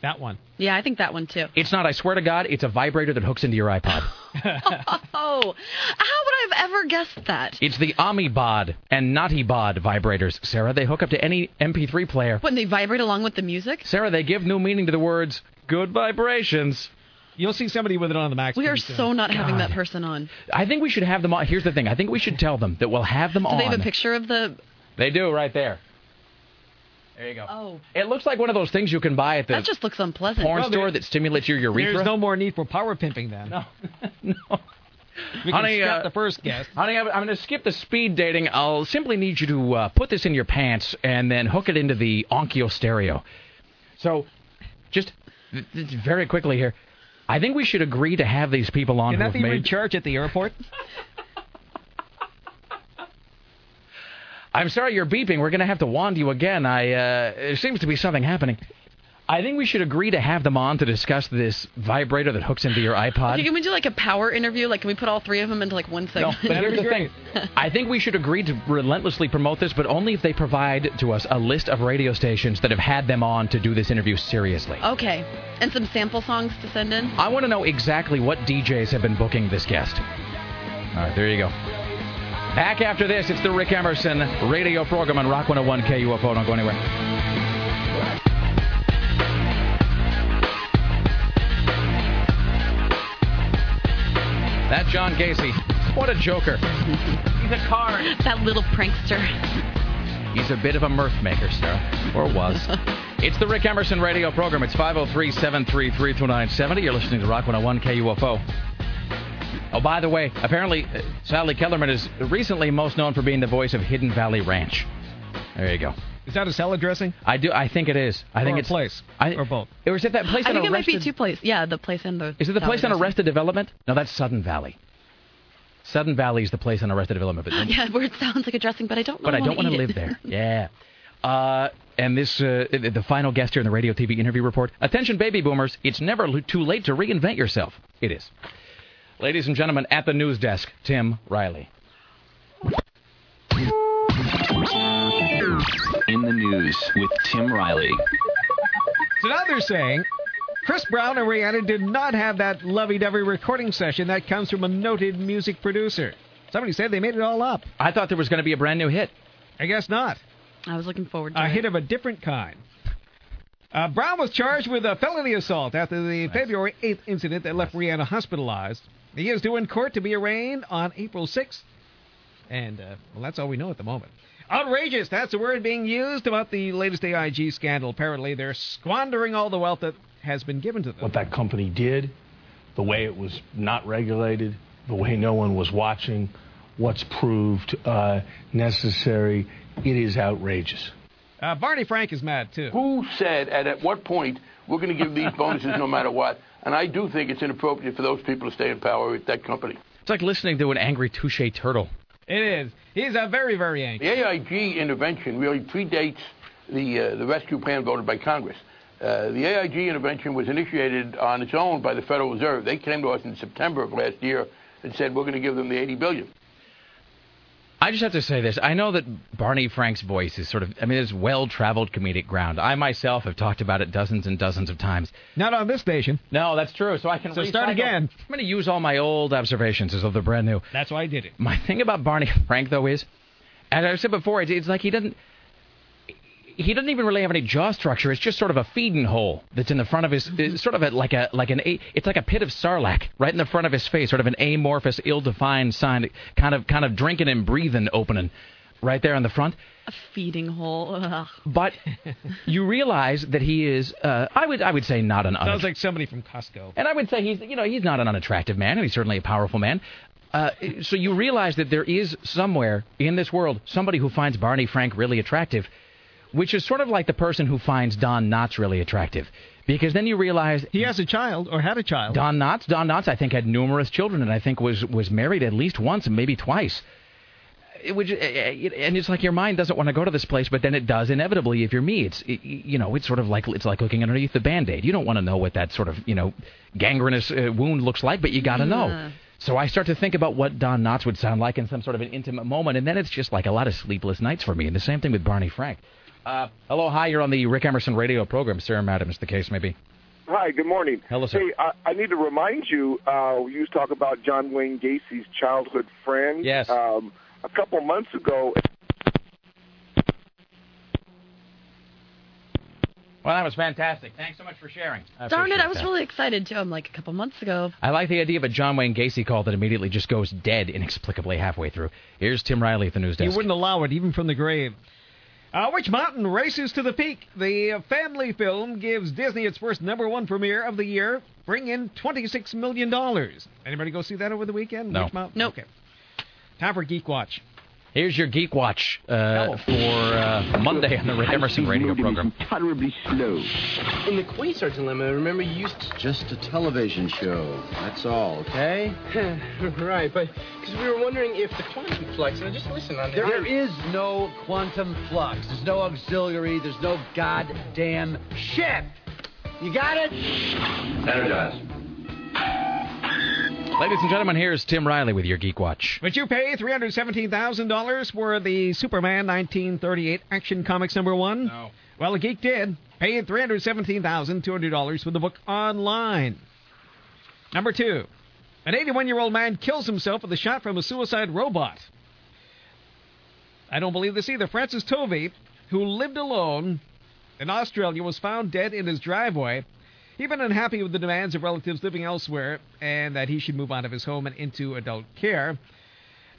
That one. Yeah, I think that one too. It's not. I swear to God, it's a vibrator that hooks into your iPod. Oh, how would I have ever guessed that? It's the OhMiBod and Naughtibod vibrators, Sarah. They hook up to any MP3 player. When they vibrate along with the music? Sarah, they give new meaning to the words good vibrations. You'll see somebody with it on the max. We are soon. so not having that person on. I think we should have them on. Here's the thing. I think we should tell them that we'll have them Do on. they have a picture of the? They do right there. There you go. Oh, It looks like one of those things you can buy at the that just looks unpleasant. porn Well, store that stimulates your urethra. There's no more need for power pimping then. No. We can Honey, scrap uh, the first guest. Honey, I'm, I'm going to skip the speed dating. I'll simply need you to uh, put this in your pants and then hook it into the Onkyo stereo. So, just th- th- very quickly here, I think we should agree to have these people on Can that be made. recharged at the airport? I'm sorry you're beeping. We're going to have to wand you again. I uh, there seems to be something happening. I think we should agree to have them on to discuss this vibrator that hooks into your iPod. Okay, can we do like a power interview? Like, can we put all three of them into like one No, segment? but here's the thing. I think we should agree to relentlessly promote this, but only if they provide to us a list of radio stations that have had them on to do this interview seriously. Okay, and some sample songs to send in. I want to know exactly what DJs have been booking this guest. All right, there you go. Back after this, it's the Rick Emerson radio program on Rock 101 KUFO. Don't go anywhere. That John Gacy. What a joker. He's a card. That little prankster. He's a bit of a mirth maker, Sarah. Or was. it's the Rick Emerson radio program. It's 503 733 2970. You're listening to Rock 101 KUFO. Oh, by the way, apparently uh, Sally Kellerman is recently most known for being the voice of Hidden Valley Ranch. There you go. Is that a salad dressing? I do. I think it is. I think Or a it's place. I, or both. Or is it that place I think it might be two places. Yeah, the place and the. Is it the place on Arrested Development? No, that's Sudden Valley. Sudden Valley is the place on Arrested Development. But dressing. Yeah, where it sounds like a dressing, but I don't. but I don't want to live there. Yeah. Uh, and this, uh, the the final guest here in the radio TV interview report. Attention, baby boomers! It's never too late to reinvent yourself. It is. Ladies and gentlemen, at the news desk, Tim Riley. In the news with Tim Riley. So now they're saying Chris Brown and Rihanna did not have that lovey-dovey recording session that comes from a noted music producer. Somebody said they made it all up. I thought there was going to be a brand new hit. I guess not. I was looking forward to A it. hit of a different kind. Uh, Brown was charged with a felony assault after the February 8th incident that left Rihanna hospitalized. He is due in court to be arraigned on April 6th. And, uh, well, that's all we know at the moment. Outrageous, that's the word being used about the latest AIG scandal. Apparently, they're squandering all the wealth that has been given to them. what that company did, the way it was not regulated, the way no one was watching, what's proved uh, necessary. It is outrageous. Uh, Barney Frank is mad, too. Who said and at what point we're going to give these bonuses no matter what? And I do think it's inappropriate for those people to stay in power with that company. It's like listening to an angry touche turtle. It is. He's a very, very angry. The AIG intervention really predates the uh, the rescue plan voted by Congress. Uh, the AIG intervention was initiated on its own by the Federal Reserve. They came to us in September of last year and said we're going to give them the 80 billion. I just have to say this. I know that Barney Frank's voice is sort of, I mean, it's well traveled comedic ground. I myself have talked about it dozens and dozens of times. Not on this station. No, that's true. So I can So start again. I'm going to use all my old observations as though they're brand new. That's why I did it. My thing about Barney Frank, though, is, as I said before, it's, it's like he doesn't. He doesn't even really have any jaw structure. It's just sort of a feeding hole that's in the front of his, it's sort of a, like a like an it's like a pit of sarlacc right in the front of his face, sort of an amorphous, ill-defined sign, kind of kind of drinking and breathing opening, right there in the front. A feeding hole. Ugh. But you realize that he is, uh, I would I would say not an Sounds like somebody from Costco. and I would say he's, you know, he's not an unattractive man, and he's certainly a powerful man. Uh, so you realize that there is somewhere in this world somebody who finds Barney Frank really attractive, which is sort of like the person who finds Don Knotts really attractive. Because then you realize he has a child or had a child. Don Knotts, Don Knotts, I think had numerous children, and I think was was married at least once and maybe twice. It would, and it's like your mind doesn't want to go to this place, but then it does inevitably. If you're me, it's you know, it's sort of like it's like looking underneath the band-aid. You don't want to know what that sort of you know gangrenous uh, wound looks like, but you got to know. So I start to think about what Don Knotts would sound like in some sort of an intimate moment, and then it's just like a lot of sleepless nights for me. And the same thing with Barney Frank. Uh, hello, hi, you're on the Rick Emerson radio program. Sarah Madam is the case, maybe. Hi, good morning. Hello, sir. Hey, I, I need to remind you, uh, you used to talk about John Wayne Gacy's childhood friend. Yes. Um, a couple months ago, Well, that was fantastic. Thanks so much for sharing. I Darn it, I was that. really excited too. I'm like a couple months ago. I like the idea of a John Wayne Gacy call that immediately just goes dead inexplicably halfway through. Here's Tim Riley at the news desk. You wouldn't allow it, even from the grave. Uh, Witch Mountain races to the peak? The family film gives Disney its first number one premiere of the year, bring in $26 million. Anybody go see that over the weekend? No. Witch Mountain? Nope. Okay. Time for Geek Watch. Here's your Geek Watch uh, for uh, Monday on the Rick Emerson radio program. Tolerably slow. In the Quasar Dilemma, remember you used to... Just a television show. That's all, okay? right, but because we were wondering if the quantum flux. Now, just listen on There, there is no quantum flux. There's no auxiliary. There's no goddamn shit. You got it? Energize. Ladies and gentlemen, here's Tim Riley with your Geek Watch. Would you pay $317,000 for the Superman 1938 Action Comics number one? No. Well, the geek did. Paid $317,200 for the book online. Number two. An 81 year old man kills himself with a shot from a suicide robot. I don't believe this either. Francis Tovey, who lived alone in Australia, was found dead in his driveway. He'd been unhappy with the demands of relatives living elsewhere and that he should move out of his home and into adult care.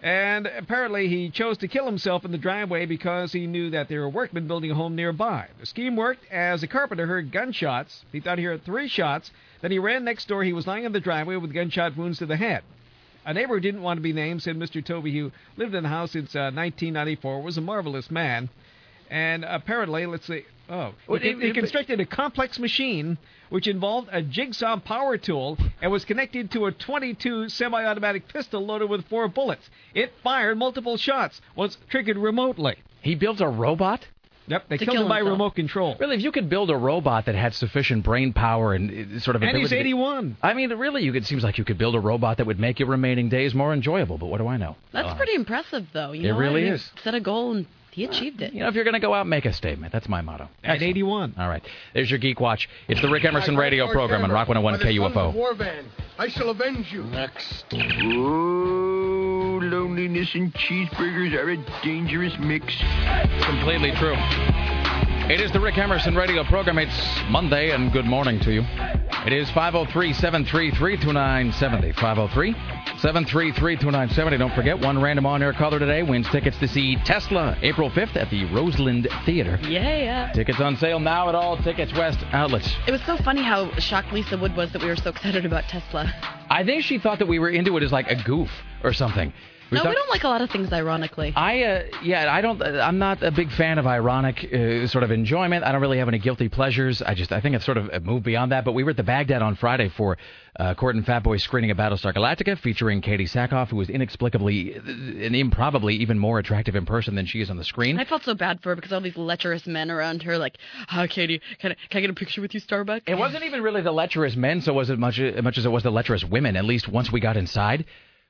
And apparently, he chose to kill himself in the driveway because he knew that there were workmen building a home nearby. The scheme worked as a carpenter heard gunshots. He thought he heard three shots. Then he ran next door. He was lying in the driveway with gunshot wounds to the head. A neighbor who didn't want to be named said Mr. Tovey, who lived in the house since uh, 1994, was a marvelous man. And apparently, let's see, oh, he, Well, he- it- it- constructed a complex machine which involved a jigsaw power tool and was connected to a 22 semi-automatic pistol loaded with four bullets. It fired multiple shots, was triggered remotely. He built a robot? Yep, they To killed kill him by himself. remote control. Really, if you could build a robot that had sufficient brain power and uh, sort of And he's ability to- 81. I mean, really, you could, it seems like you could build a robot that would make your remaining days more enjoyable. But what do I know? That's Uh, pretty impressive, though. You It know, really I mean, is. Set a goal and he achieved it. You know, if you're going to go out, make a statement. That's my motto. At 81. All right. There's your Geek Watch. It's the Rick Emerson radio program on Rock 101 KUFO. War van. I shall avenge you. Next. Oh, loneliness and cheeseburgers are a dangerous mix. Completely true. It is the Rick Emerson radio program. It's Monday, and good morning to you. It is 503 733 2970. 503 733 2970. Don't forget, one random on air caller today wins tickets to see Tesla April 5th at the Roseland Theater. Yeah. Tickets on sale now at all Tickets West outlets. It was so funny how shocked Lisa Wood was that we were so excited about Tesla. I think she thought that we were into it as like a goof or something. No, thought- we don't like a lot of things ironically. I uh, yeah, I don't. I'm not a big fan of ironic uh, sort of enjoyment. I don't really have any guilty pleasures. I just I think it's sort of moved beyond that. But we were at the Baghdad on Friday for uh, Court and Fat Boy screening of Battlestar Galactica, featuring Katee Sackhoff, who was inexplicably uh, and improbably even more attractive in person than she is on the screen. I felt so bad for her because all these lecherous men around her, like, "Hi, Katee, can I, can I get a picture with you, Starbucks?" It wasn't even really the lecherous men, so was it much as much as it was the lecherous women. At least once we got inside,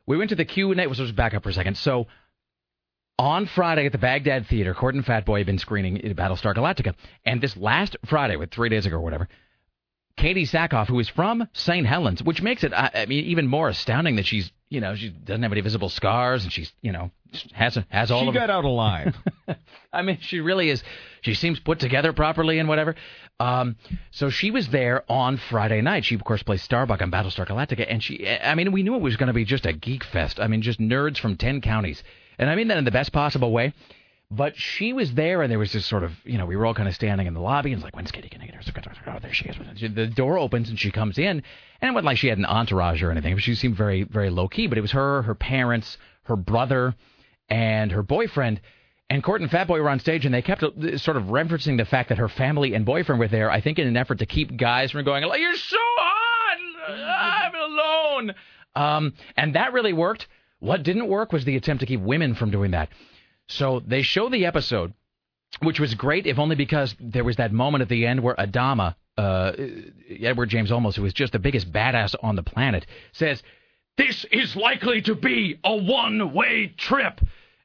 we went to the Q and A. Just back up for a second. So on Friday at the Baghdad Theater, Court and Fat had been screening Battlestar Galactica, and this last Friday, with three days ago or whatever, Katee Sackhoff, who is from St. Helens, which makes it, I mean, even more astounding that she's, you know, she doesn't have any visible scars, and she's, you know, has has all She of got out alive. I mean, she really is. She seems put together properly and whatever. Um, so she was there on Friday night. She, of course, plays Starbuck on Battlestar Galactica, and she. I mean, we knew it was going to be just a geek fest. I mean, just nerds from ten counties, and I mean that in the best possible way. But she was there, and there was this sort of, you know, we were all kind of standing in the lobby, and it's like, when's Katee going to get her? Oh, there she is. The door opens, and she comes in, and it wasn't like she had an entourage or anything, but she seemed very, very low key. But it was her, her parents, her brother, and her boyfriend. And Court and Fatboy were on stage, and they kept uh, sort of referencing the fact that her family and boyfriend were there. I think in an effort to keep guys from going, like, "You're so hot, I'm alone." Um, and that really worked. What didn't work was the attempt to keep women from doing that. So they show the episode, which was great, if only because there was that moment at the end where Adama, uh, Edward James Olmos, who is just the biggest badass on the planet, says, "This is likely to be a one-way trip."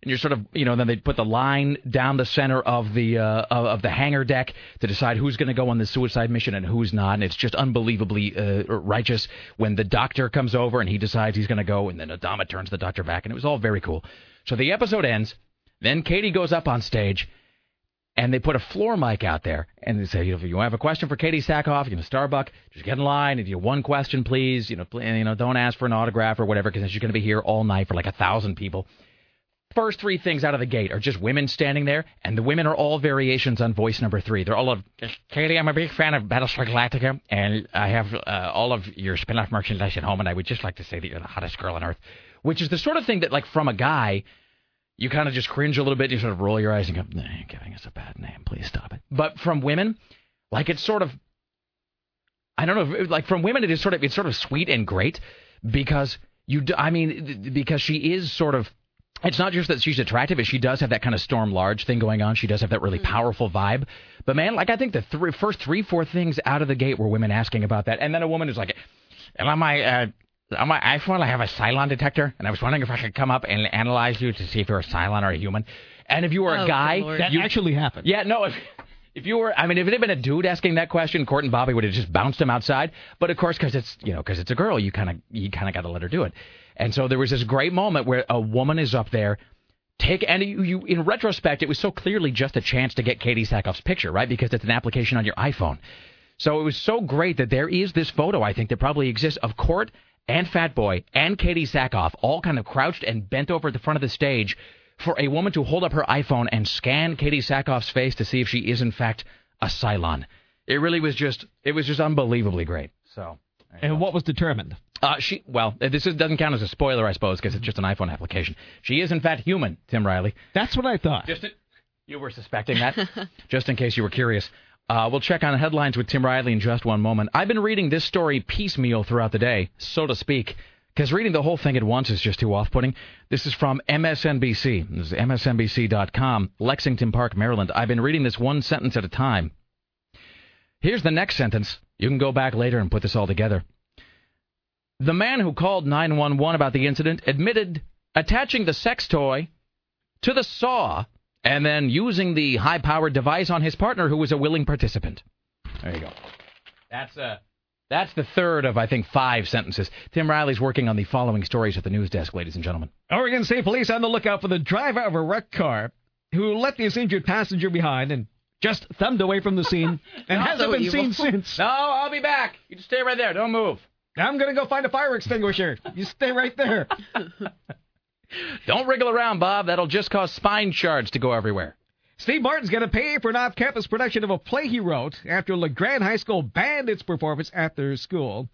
and you're sort of you know then they put the line down the center of the uh, of, of the hangar deck to decide who's going to go on the suicide mission and who's not and it's just unbelievably uh, righteous when the doctor comes over and he decides he's going to go and then Adama turns the doctor back and it was all very cool so the episode ends then Katee goes up on stage and they put a floor mic out there and they say, if you have a question for Katee Sackhoff, you know, Starbuck, just get in line. If you have one question, please, you know, you know, don't ask for an autograph or whatever, because she's going to be here all night for like a thousand people first three things out of the gate are just women standing there, and the women are all variations on voice number three. They're all of Katee. I'm a big fan of Battlestar Galactica, and I have uh, all of your spin-off merchandise at home, and I would just like to say that you're the hottest girl on earth. Which is the sort of thing that, like, from a guy, you kind of just cringe a little bit. You sort of roll your eyes and go, nah, "You're giving us a bad name. Please stop it." But from women, like, it's sort of, I don't know, like from women, it is sort of, it's sort of sweet and great because you, I mean, because she is sort of it's not just that she's attractive, she does have that kind of Storm Large thing going on. She does have that really mm-hmm. powerful vibe. But man, like I think the three, first three, four things out of the gate were women asking about that, and then a woman is like, "On my uh, on my iPhone, I have a Cylon detector, and I was wondering if I could come up and analyze you to see if you're a Cylon or a human." And if you were oh, a guy, that you, actually happened. Yeah, no. If, if you were, I mean, if it had been a dude asking that question, Court and Bobby would have just bounced him outside. But of course, because it's you know, because it's a girl, you kind of you kind of got to let her do it. And so there was this great moment where a woman is up there take and you, you, in retrospect it was so clearly just a chance to get Katee Sackhoff's picture right because it's an application on your iPhone so it was so great that there is this photo I think that probably exists of Court and Fat Boy and Katee Sackhoff all kind of crouched and bent over at the front of the stage for a woman to hold up her iPhone and scan Katee Sackhoff's face to see if she is in fact a Cylon it really was just it was just unbelievably great so and what was determined uh, she well, this is, doesn't count as a spoiler, I suppose, because it's just an iPhone application. She is in fact human, Tim Riley. That's what I thought. Just you were suspecting that, just in case you were curious. Uh, we'll check on the headlines with Tim Riley in just one moment. I've been reading this story piecemeal throughout the day, so to speak, because reading the whole thing at once is just too off-putting. This is from MSNBC. This is MSNBC.com, Lexington Park, Maryland. I've been reading this one sentence at a time. Here's the next sentence. You can go back later and put this all together. The man who called 911 about the incident admitted attaching the sex toy to the saw and then using the high powered device on his partner who was a willing participant. There you go. That's uh that's the third of I think five sentences. Tim Riley's working on the following stories at the news desk, ladies and gentlemen. Oregon State Police on the lookout for the driver of a wrecked car who left his injured passenger behind and just thumbed away from the scene and hasn't so been evil. seen since. No, I'll be back. You just stay right there. Don't move. I'm going to go find a fire extinguisher. You stay right there. Don't wriggle around, Bob. That'll just cause spine shards to go everywhere. Steve Martin's going to pay for an off campus production of a play he wrote after La Grande High School banned its performance at their school.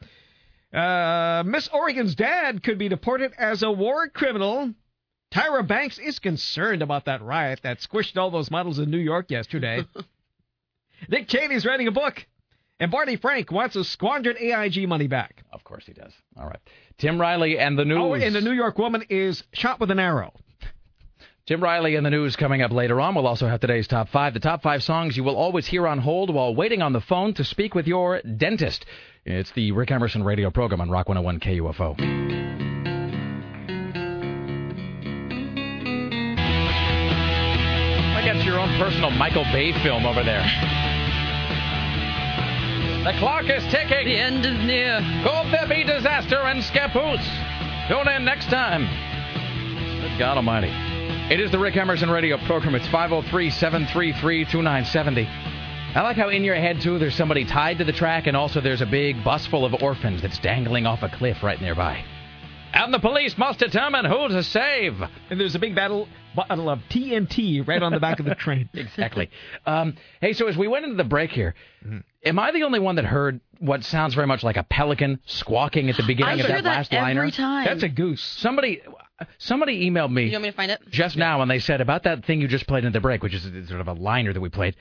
Uh, Miss Oregon's dad could be deported as a war criminal. Tyra Banks is concerned about that riot that squished all those models in New York yesterday. Dick Cheney's writing a book. And Barney Frank wants his squandered AIG money back. Of course he does. All right. Tim Riley and the news. Oh, and the New York woman is shot with an arrow. Tim Riley and the news coming up later on. We'll also have today's top five. The top five songs you will always hear on hold while waiting on the phone to speak with your dentist. It's the Rick Emerson radio program on Rock 101 KUFO. I got your own personal Michael Bay film over there. The clock is ticking. The end is near. Hope there be disaster and Scappoose. Tune in next time. Good God Almighty. It is the Rick Emerson radio program. It's 503 733 2970. I like how in your head, too, there's somebody tied to the track, and also there's a big bus full of orphans that's dangling off a cliff right nearby. And the police must determine who to save. And there's a big battle bottle of TNT right on the back of the train. exactly. Um, hey, so as we went into the break here, am I the only one that heard what sounds very much like a pelican squawking at the beginning I of hear that that last every liner? time. That's a goose. Somebody, somebody emailed me You want me to find it? just now, and they said about that thing you just played in the break, which is sort of a liner that we played.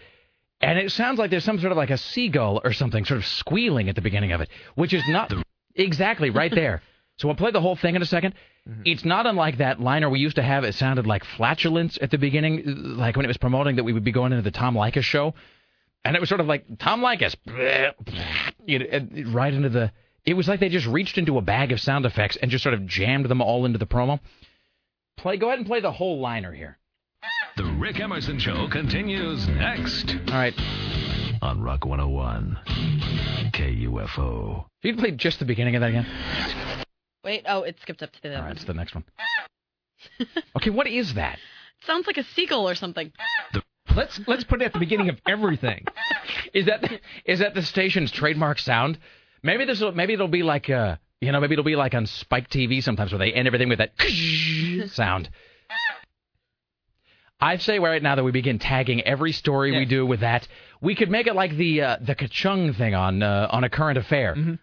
And it sounds like there's some sort of like a seagull or something sort of squealing at the beginning of it, which is not exactly right there. So we'll play the whole thing in a 2nd mm-hmm. It's not unlike that liner we used to have. It sounded like flatulence at the beginning, like when it was promoting that we would be going into the Tom Leykis show. And it was sort of like Tom Leykis, you know, right into the. It was like they just reached into a bag of sound effects and just sort of jammed them all into the promo. Play. Go ahead and play the whole liner here. The Rick Emerson Show continues next. All right. On Rock 101, KUFO. If you could play just the beginning of that again. Wait, oh, it skipped up to the. All right, it's the next one. Okay, what is that? Sounds like a seagull or something. Let's let's put it at the beginning of everything. Is that is that the station's trademark sound? Maybe this will maybe it'll be like uh you know maybe it'll be like on Spike TV sometimes where they end everything with that sound. I say right now that we begin tagging every story we do with that. We could make it like the uh, the ka-chung thing on uh, on a current affair.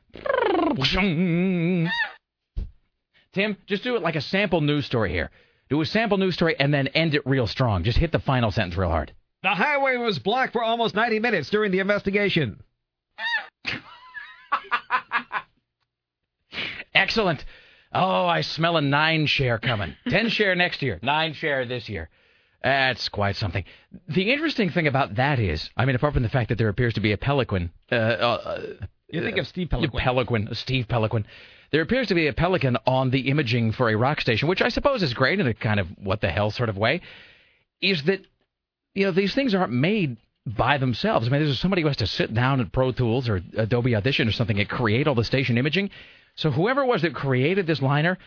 Tim, just do it like a sample news story here. Do a sample news story and then end it real strong. Just hit the final sentence real hard. The highway was blocked for almost 90 minutes during the investigation. Excellent. Oh, I smell a nine share coming. Ten share next year. Nine share this year. That's quite something. The interesting thing about that is, I mean, apart from the fact that there appears to be a pelican. Uh, uh, You think uh, of Steve Pelican. Pelican, Steve Pelican. There appears to be a pelican on the imaging for a rock station, which I suppose is great in a kind of what the hell sort of way. Is that you know these things aren't made by themselves. I mean, there's somebody who has to sit down at Pro Tools or Adobe Audition or something and create all the station imaging. So whoever it was that created this liner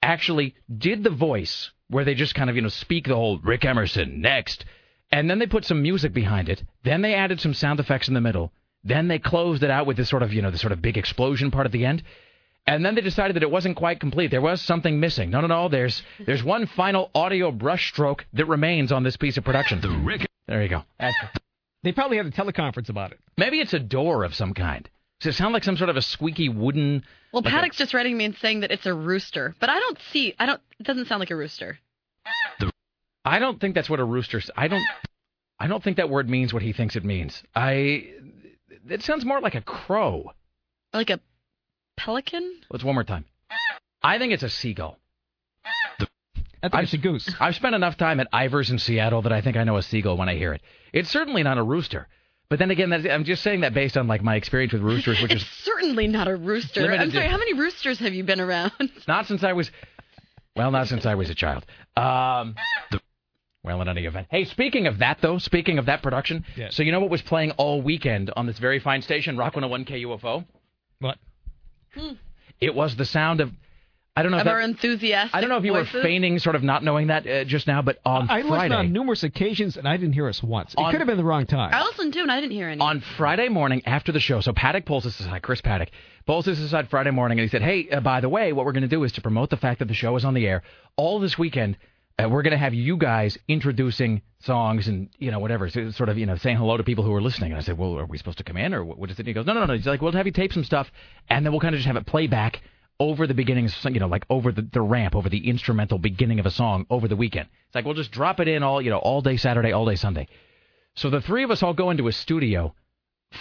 actually did the voice where they just kind of you know speak the whole Rick Emerson next, and then they put some music behind it. Then they added some sound effects in the middle. Then they closed it out with this sort of you know the sort of big explosion part at the end. And then they decided that it wasn't quite complete. There was something missing. No, no, no. There's there's one final audio brushstroke that remains on this piece of production. The Rick. There you go. That's. They probably had a teleconference about it. Maybe it's a door of some kind. Does it sound like some sort of a squeaky wooden? Well, like a- Paddock's just writing me and saying that it's a rooster, but I don't see. I don't. It doesn't sound like a rooster. I don't think that's what a rooster. I don't. I don't think that word means what he thinks it means. I. It sounds more like a crow. Like a pelican. Let's one more time. I think it's a seagull. I think it's a goose. I've spent enough time at Ivar's in Seattle that I think I know a seagull when I hear it. It's certainly not a rooster. But then again, that's, I'm just saying that based on like my experience with roosters, which is Certainly not a rooster. Limited I'm sorry. How many roosters have you been around? not since I was, well, not since I was a child. Um, well, in any event. Hey, speaking of that though, speaking of that production, Yes. so you know what was playing all weekend on this very fine station, Rock 101 KUFO? What? It was the sound of. I don't know if Of our that- enthusiastic I don't know if you voices? were feigning sort of not knowing that uh, just now, but on I listened on numerous occasions and I didn't hear us once. It could have been the wrong time. I listened to and I didn't hear any. on Friday morning after the show. So Paddock pulls us aside, Chris Paddock pulls us aside Friday morning, and he said, "Hey, uh, by the way, what we're going to do is to promote the fact that the show is on the air all this weekend. Uh, we're going to have you guys introducing songs and you know whatever, so, sort of you know saying hello to people who are listening." And I said, "Well, are we supposed to come in or what, what is it?" And he goes, "No, no, no, no." He's like, "We'll have you tape some stuff, and then we'll kind of just have it play back." Over the beginning, you know, like over the, the ramp, over the instrumental beginning of a song over the weekend. It's like we'll just drop it in all, you know, all day Saturday, all day Sunday. So the three of us all go into a studio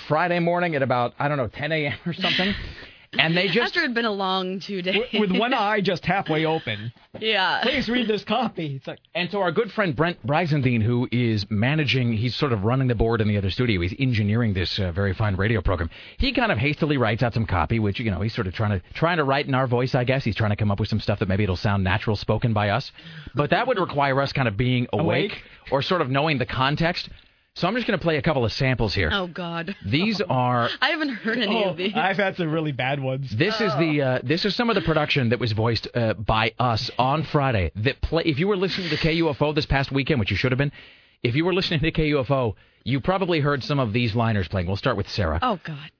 Friday morning at about I don't know 10 a.m. or something, and they just After it had been a long two days. With one eye just halfway open. yeah. Please read this copy. It's like and so our good friend Brent Brizendine, who is managing, he's sort of running the board in the other studio. He's engineering this uh, very fine radio program. He kind of hastily writes out some copy, which you know he's sort of trying to trying to write in our voice. I guess he's trying to come up with some stuff that maybe it'll sound natural spoken by us, but that would require us kind of being awake, Awake. or sort of knowing the context. So I'm just going to play a couple of samples here. Oh God. These are I haven't heard any oh, of these. I've had some really bad ones. This is the uh, this is some of the production that was voiced uh, by us on Friday. That play if you were listening to KUFO this past weekend, which you should have been, if you were listening to KUFO, you probably heard some of these liners playing. We'll start with Sarah. Oh God.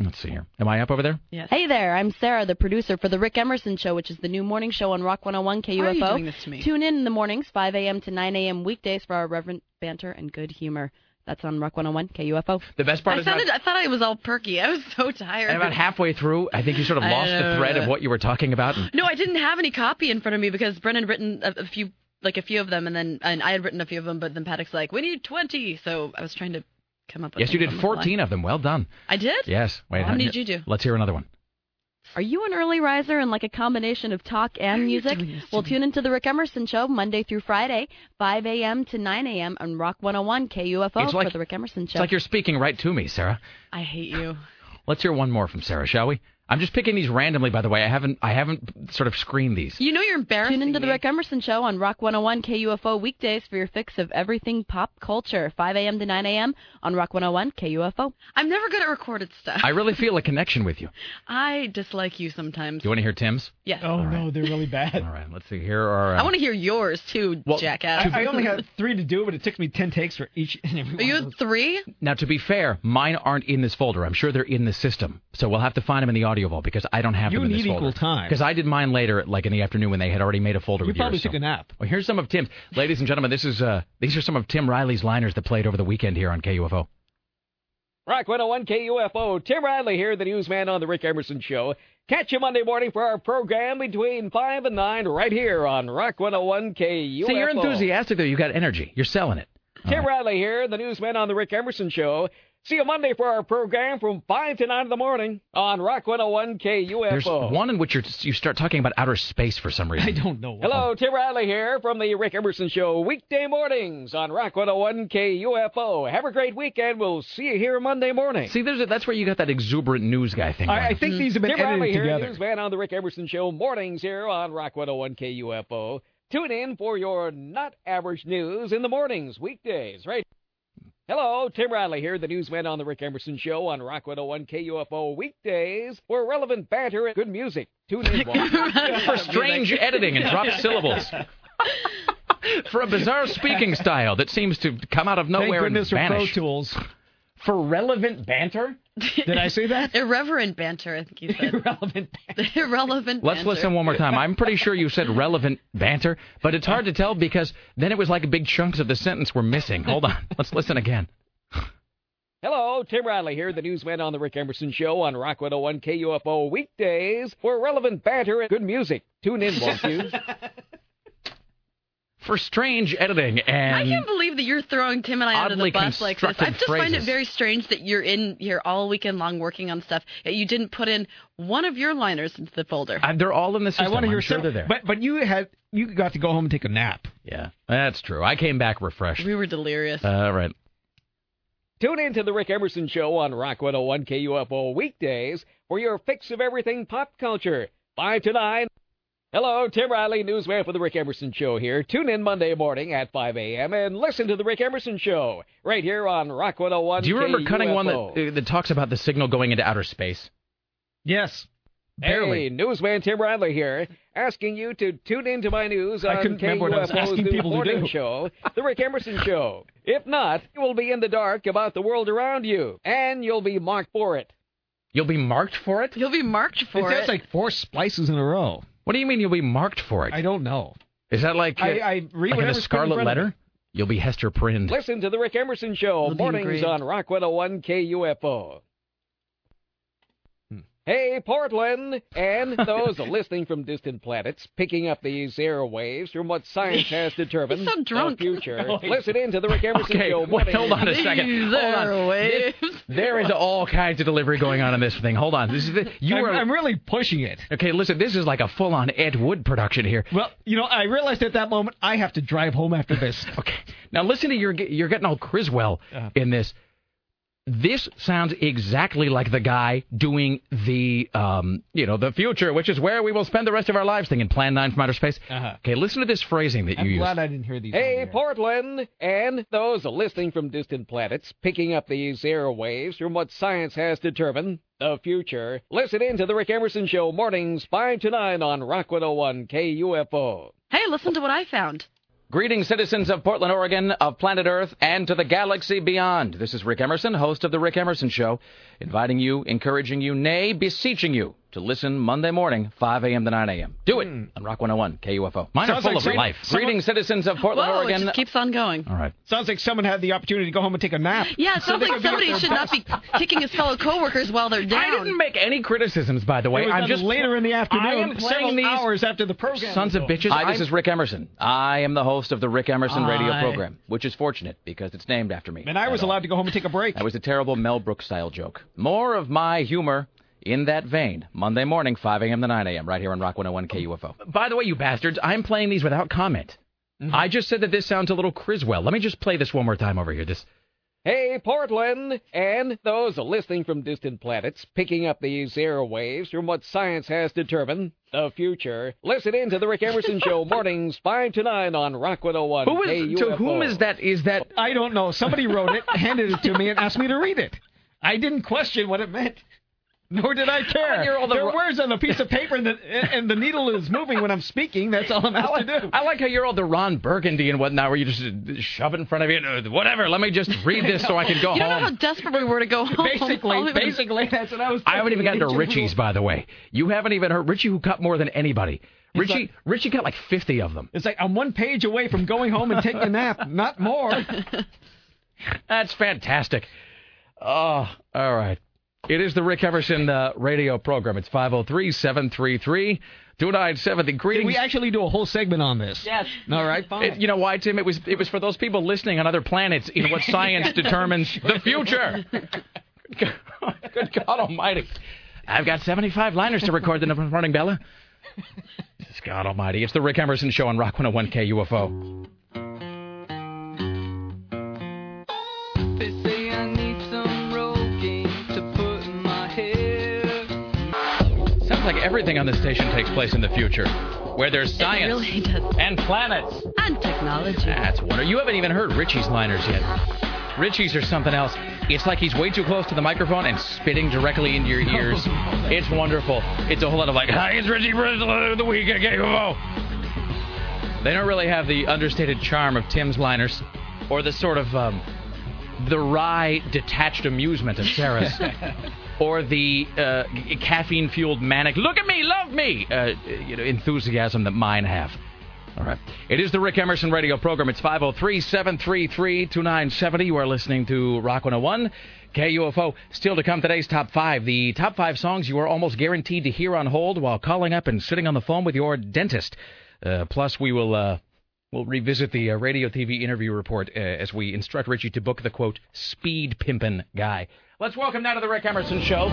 Let's see here. Am I up over there? Yes. Hey there, I'm Sarah, the producer for the Rick Emerson Show, which is the new morning show on Rock 101 KUFO. Why are you doing this to me? Tune in in the mornings, 5 a.m. to 9 a.m. weekdays for our reverent banter and good humor. That's on Rock 101 KUFO. The best part I is not- sounded. I thought I was all perky. I was so tired. And about halfway through, I think you sort of lost the thread of what you were talking about. And No, I didn't have any copy in front of me because Brennan had written a, a few, like a few of them, and then and I had written a few of them, but then Paddock's like, "We need 20," so I was trying to come up with. yes, you did on the fly. 14 of them. Well done. I did. Yes. Wait. How many did you do? Let's hear another one. Are you an early riser and like a combination of talk and music? Well, tune into the Rick Emerson Show Monday through Friday, 5 a.m. to 9 a.m. on Rock 101 KUFO It's like- for the Rick Emerson Show. It's like you're speaking right to me, Sarah. I hate you. Let's hear one more from Sarah, shall we? I'm just picking these randomly, by the way. I haven't I haven't sort of screened these. You know you're embarrassing. Tune into the Rick Emerson Show on Rock 101 KUFO weekdays for your fix of everything pop culture, 5 a.m. to 9 a.m. on Rock 101 KUFO. I'm never good at recorded stuff. I really feel a connection with you. I dislike you sometimes. Do you want to hear Tim's? Yes. Oh no, they're really bad. All right, let's see. Here are. Uh, I want to hear yours too, Well, jackass. I, I only had three to do, but it took me ten takes for each and every Are you of three? Now, to be fair, mine aren't in this folder. I'm sure they're in the system. So we'll have to find them in the audio vault because I don't have You them in this need folder. equal time. Because I did mine later, like in the afternoon when they had already made a folder You with probably yours. took so- a nap. Well, here's some of Tim's. Ladies and gentlemen, this is uh, these are some of Tim Riley's liners that played over the weekend here on KUFO. Rock 101 KUFO. Tim Riley here, the newsman on the Rick Emerson Show. Catch you Monday morning for our program between 5 and 9 right here on Rock 101 KUFO. See, you're enthusiastic though. You got energy. You're selling it. Tim Riley here, the newsman on the Rick Emerson Show. See you Monday for our program from 5 to 9 in the morning on Rock 101 KUFO. There's one in which you're, you start talking about outer space for some reason. I don't know. Hello, Tim Riley here from the Rick Emerson Show, weekday mornings on Rock 101 KUFO. Have a great weekend. We'll see you here Monday morning. See, there's a, that's where you got that exuberant news guy thing. I, I going. think these have been gathered together. Tim Riley edited here, together. newsman on the Rick Emerson Show, mornings here on Rock 101 KUFO. Tune in for your not average news in the mornings, weekdays, right? Hello, Tim Riley here, the newsman on the Rick Emerson Show on Rock 101 KUFO weekdays for relevant banter and good music. Tune in. won't for strange editing and dropped syllables. for a bizarre speaking style that seems to come out of Thank nowhere and goodness for Pro vanish. Tools. For relevant banter? Did I say that? Irreverent banter, I think you said. Irrelevant banter. Irrelevant Let's banter. listen one more time. I'm pretty sure you said relevant banter, but it's hard to tell because then it was like big chunks of the sentence were missing. Hold on. Let's listen again. Hello, Tim Riley here, the newsman on the Rick Emerson Show on Rock 101 KUFO weekdays for relevant banter and good music. Tune in, won't you? For strange editing and I can't believe that you're throwing Tim and I under Oddly the bus like this. I constructed just find it very strange that you're in here all weekend long working on stuff. Yet you didn't put in one of your liners into the folder. Uh, they're all in the system. I want to I'm hear sure some, they're there. But but you had you got to go home and take a nap. yeah, that's true. I came back refreshed. We were delirious. All right. Tune in to the Rick Emerson Show on Rock 101 KUFO weekdays for your fix of everything pop culture. 5 to 9. Hello, Tim Riley, newsman for the Rick Emerson Show here. Tune in Monday morning at 5 a.m. and listen to the Rick Emerson Show right here on Rock 101 Do you remember cutting one that uh, that talks about the signal going into outer space? Yes. Barely. Hey, newsman Tim Riley here, asking you to tune into my news I on couldn't remember what I was KUFO's asking new people to morning do. show, The Rick Emerson Show. If not, you will be in the dark about the world around you, and you'll be marked for it. You'll be marked for it? You'll be marked for it. That's it. like four splices in a row. What do you mean you'll be marked for it? I don't know. Is that like, uh, I- I read like in the whatever's in Scarlet Letter? You'll be Hester Prynne. Listen to The Rick Emerson Show, It'll be mornings great. on Rock 101 KUFO. Hey, Portland, and those listening from distant planets, picking up these airwaves from what science has determined so drunk. the future. Listen in to the Rick Emerson Okay, Show. wait, hold on a second. These Hold on. airwaves. There is all kinds of delivery going on in this thing. Hold on. This is the, you I'm, are I'm really pushing it. okay. Listen, this is like a full-on Ed Wood production here. Well, you know, I realized at that moment I have to drive home after this. Okay, now listen to your you're getting all Criswell Uh-huh. in this. This sounds exactly like the guy doing the, um, you know, the future, which is where we will spend the rest of our lives thing in Plan 9 from Outer Space. Uh-huh. Okay, listen to this phrasing that I'm you used. I'm glad use. I didn't hear these. Hey, on the air. Portland, and those listening from distant planets, picking up these airwaves from what science has determined the future. Listen in to the Rick Emerson Show, mornings 5 to 9 on Rock 101 KUFO. Hey, listen to what I found. Greetings, citizens of Portland, Oregon, of planet Earth, and to the galaxy beyond. This is Rick Emerson, host of The Rick Emerson Show, inviting you, encouraging you, nay, beseeching you to listen Monday morning, 5 a.m. to 9 a.m. Do it hmm. on Rock 101, KUFO. Mine are full like of some- life. someone- Greetings, citizens of Portland, Whoa, Oregon. it just keeps on going. All right. Sounds like someone had the opportunity to go home and take a nap. Yeah, it sounds they like could be at somebody their should not be kicking his fellow coworkers while they're down. I didn't make any criticisms, by the way. I'm just later in the afternoon, I am several playing these hours after the program. Sons of bitches. Hi, this is Rick Emerson. I am the host of the Rick Emerson radio program, which is fortunate because it's named after me. And I was allowed to go home and take a break. That was a terrible Mel Brooks style joke. More of my humor in that vein. Monday morning, 5 a.m. to 9 a.m. right here on Rock 101 KUFO. By the way, you bastards, I'm playing these without comment. Mm-hmm. I just said that this sounds a little Criswell. Let me just play this one more time over here. This. Hey, Portland, and those listening from distant planets, picking up these airwaves from what science has determined, the future. Listen in to the Rick Emerson Show mornings 5 to 9 on Rock 101 Who is- KUFO. to whom is that? Is that? I don't know. Somebody wrote it, handed it to me, and asked me to read it. I didn't question what it meant. Nor did I care. you're all the there ro- are words on a piece of paper, and the, and the needle is moving when I'm speaking. That's all I'm I asked like, to do. I like how you're all the Ron Burgundy and whatnot, where you just shove it in front of you. uh, Whatever. Let me just read this so I can go home. you don't know how desperate we were to go home. Basically, All we were- basically, that's what I was. I haven't even gotten to thinking. Richie's, by the way. You haven't even heard Richie, who cut more than anybody. He's Richie, like- Richie got like 50 of them. It's like I'm one page away from going home and taking a nap, not more. That's fantastic. Oh, all right. It is the Rick Emerson uh, radio program. It's 503 733 2970. Did we actually do a whole segment on this? Yes. All right, fine. It- you know why, Tim? It was it was for those people listening on other planets in what science determines the future. Good God Almighty! I've got 75 liners to record the morning, Bella. Jesus God Almighty! It's the Rick Emerson Show on Rock 101 KUFO. Like everything on this station takes place in the future, where there's science really and planets. And technology. That's wonderful. You haven't even heard Richie's liners yet. Richie's are something else. It's like he's way too close to the microphone and spitting directly into your ears. it's wonderful. It's a whole lot of like, hi, it's Richie Bristol of the week at KUFO. They don't really have the understated charm of Tim's liners or the sort of um, the wry, detached amusement of Sarah's. or the uh, caffeine fueled manic, look at me, love me, uh, you know, enthusiasm that mine have. All right. It is the Rick Emerson radio program. It's 503 733 2970. You are listening to Rock 101. KUFO. Still to come today's top five. The top five songs you are almost guaranteed to hear on hold while calling up and sitting on the phone with your dentist. Uh, plus, we will. Uh, We'll revisit the uh, radio TV interview report uh, as we instruct Richie to book the quote speed pimpin' guy. Let's welcome now to the Rick Emerson Show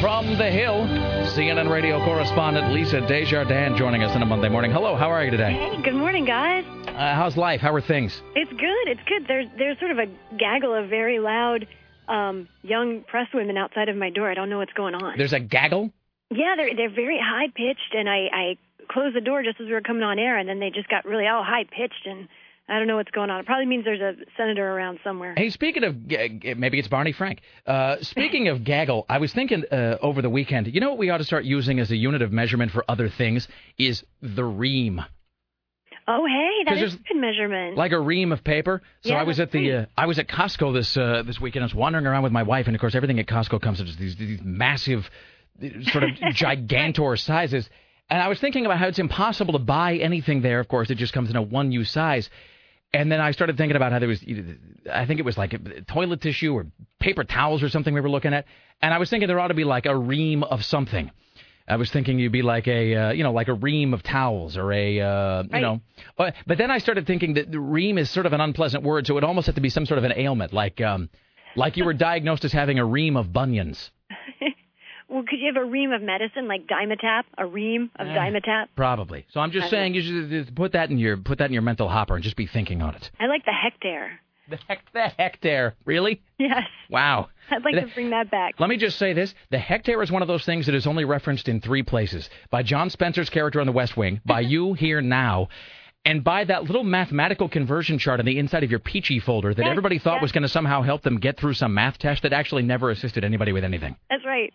from the Hill, CNN radio correspondent Lisa Desjardins joining us on a Monday morning. Hello, how are you today? Hey, good morning, guys. Uh, how's life? How are things? It's good. It's good. There's there's sort of a gaggle of very loud um, young press women outside of my door. I don't know what's going on. There's a gaggle. Yeah, they're they're very high pitched, and I I closed the door just as we were coming on air, and then they just got really all high pitched, and I don't know what's going on. It probably means there's a senator around somewhere. Hey, speaking of, maybe it's Barney Frank. Uh, speaking of gaggle, I was thinking uh, over the weekend, you know what we ought to start using as a unit of measurement for other things is the ream. Oh, hey, that is good measurement. like a ream of paper. So Yeah, I was at the uh, I was at Costco this uh, this weekend. I was wandering around with my wife, and of course, everything at Costco comes in these these massive, uh, sort of gigantor sizes. And I was thinking about how it's impossible to buy anything there. Of course, it just comes in a one use size. And then I started thinking about how there was, I think it was like toilet tissue or paper towels or something we were looking at. And I was thinking there ought to be like a ream of something. I was thinking you'd be like a, uh, you know, like a ream of towels or a, uh, you know. But, but then I started thinking that the ream is sort of an unpleasant word, so it almost had to be some sort of an ailment, like, um, like you were diagnosed as having a ream of bunions. Well, could you have a ream of medicine like Dimetapp? A ream of Eh. Dimetapp? Probably. So I'm just saying you should uh, put that in your put that in your mental hopper and just be thinking on it. I like the hectare. The heck, the hectare, really? Yes, Wow. I'd like to bring that back. Let me just say this: the hectare is one of those things that is only referenced in three places: by John Spencer's character on The West Wing, by you here now, and by that little mathematical conversion chart on the inside of your Pee-Chee folder that Yes, everybody thought yes. was going to somehow help them get through some math test that actually never assisted anybody with anything. That's right.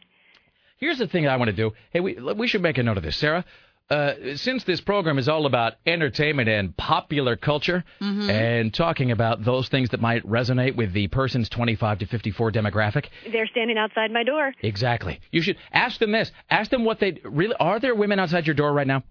Here's the thing I want to do. Hey, we we should make a note of this, Sarah. uh, since this program is all about entertainment and popular culture Mhm. and talking about those things that might resonate with the person's 25 to 54 demographic, They're standing outside my door. exactly. You should ask them this. Ask them what they really are. There women outside your door right now?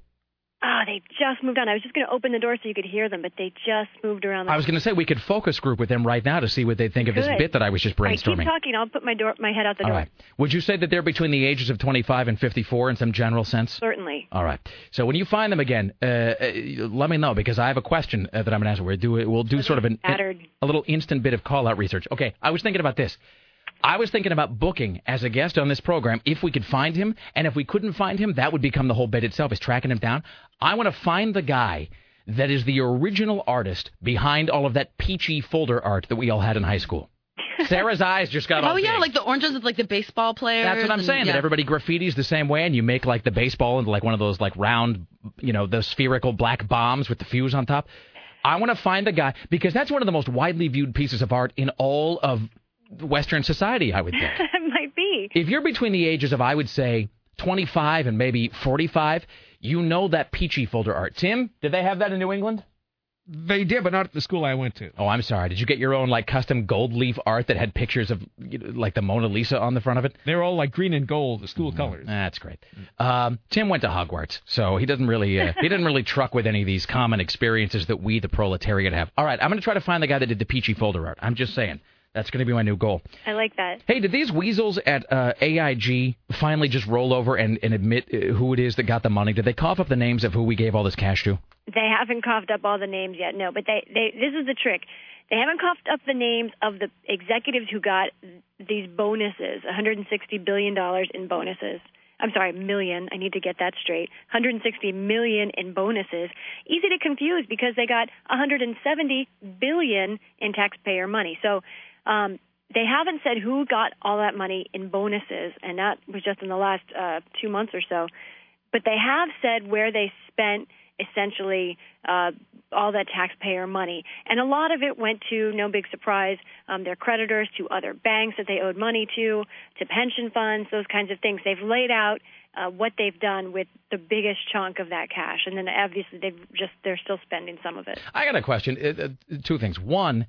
Ah, they just moved on. I was just going to open the door so you could hear them, but they just moved around. The I was going to say we could focus group with them right now to see what they think of this Good. bit that I was just All right, brainstorming. keep talking. I'll put my door, my head out the All door. right. Would you say that they're between the ages of 25 and 54 in some general sense? Certainly. All right. So when you find them again, uh, uh, let me know because I have a question uh, that I'm going to ask. We'll do we'll do sort of an a little instant bit of call out research. Okay. I was thinking about this. I was thinking about booking as a guest on this program if we could find him, and if we couldn't find him, that would become the whole bit itself. Is tracking him down. I want to find the guy that is the original artist behind all of that Pee-Chee folder art that we all had in high school. Sarah's eyes just got all Oh yeah, big. like the oranges with like the baseball players. That's what I'm and- saying. yeah. That everybody graffitis the same way, and you make like the baseball into like one of those like round, you know, the spherical black bombs with the fuse on top. I want to find the guy because that's one of the most widely viewed pieces of art in all of Western society. I would think. it might be. if you're between the ages of, I would say, 25 and maybe 45, you know that Pee-Chee folder art. Tim, did they have that in New England? They did, but not at the school I went to. Oh, I'm sorry. Did you get your own like custom gold leaf art that had pictures of you know, like the Mona Lisa on the front of it? They were all like green and gold, the school colors. That's great. Um, Tim went to Hogwarts, so he doesn't really uh, he doesn't really truck with any of these common experiences that we, the proletariat, have. All right, I'm going to try to find the guy that did the Pee-Chee folder art. I'm just saying that's going to be my new goal. I like that. Hey, did these weasels at uh, AIG finally just roll over and, and admit uh, who it is that got the money? Did they cough up the names of who we gave all this cash to? They haven't coughed up all the names yet, no. But they, they, this is the trick. They haven't coughed up the names of the executives who got these bonuses, 160 billion dollars in bonuses. I'm sorry, million. I need to get that straight. 160 million in bonuses. Easy to confuse because they got 170 billion in taxpayer money. So um, they haven't said who got all that money in bonuses, and that was just in the last uh, two months or so. But they have said where they spent essentially uh, all that taxpayer money. And a lot of it went to, no big surprise, um, their creditors, to other banks that they owed money to, to pension funds, those kinds of things. They've laid out uh, what they've done with the biggest chunk of that cash, and then obviously they've just they're still spending some of it. I got a question. Uh, two things. One,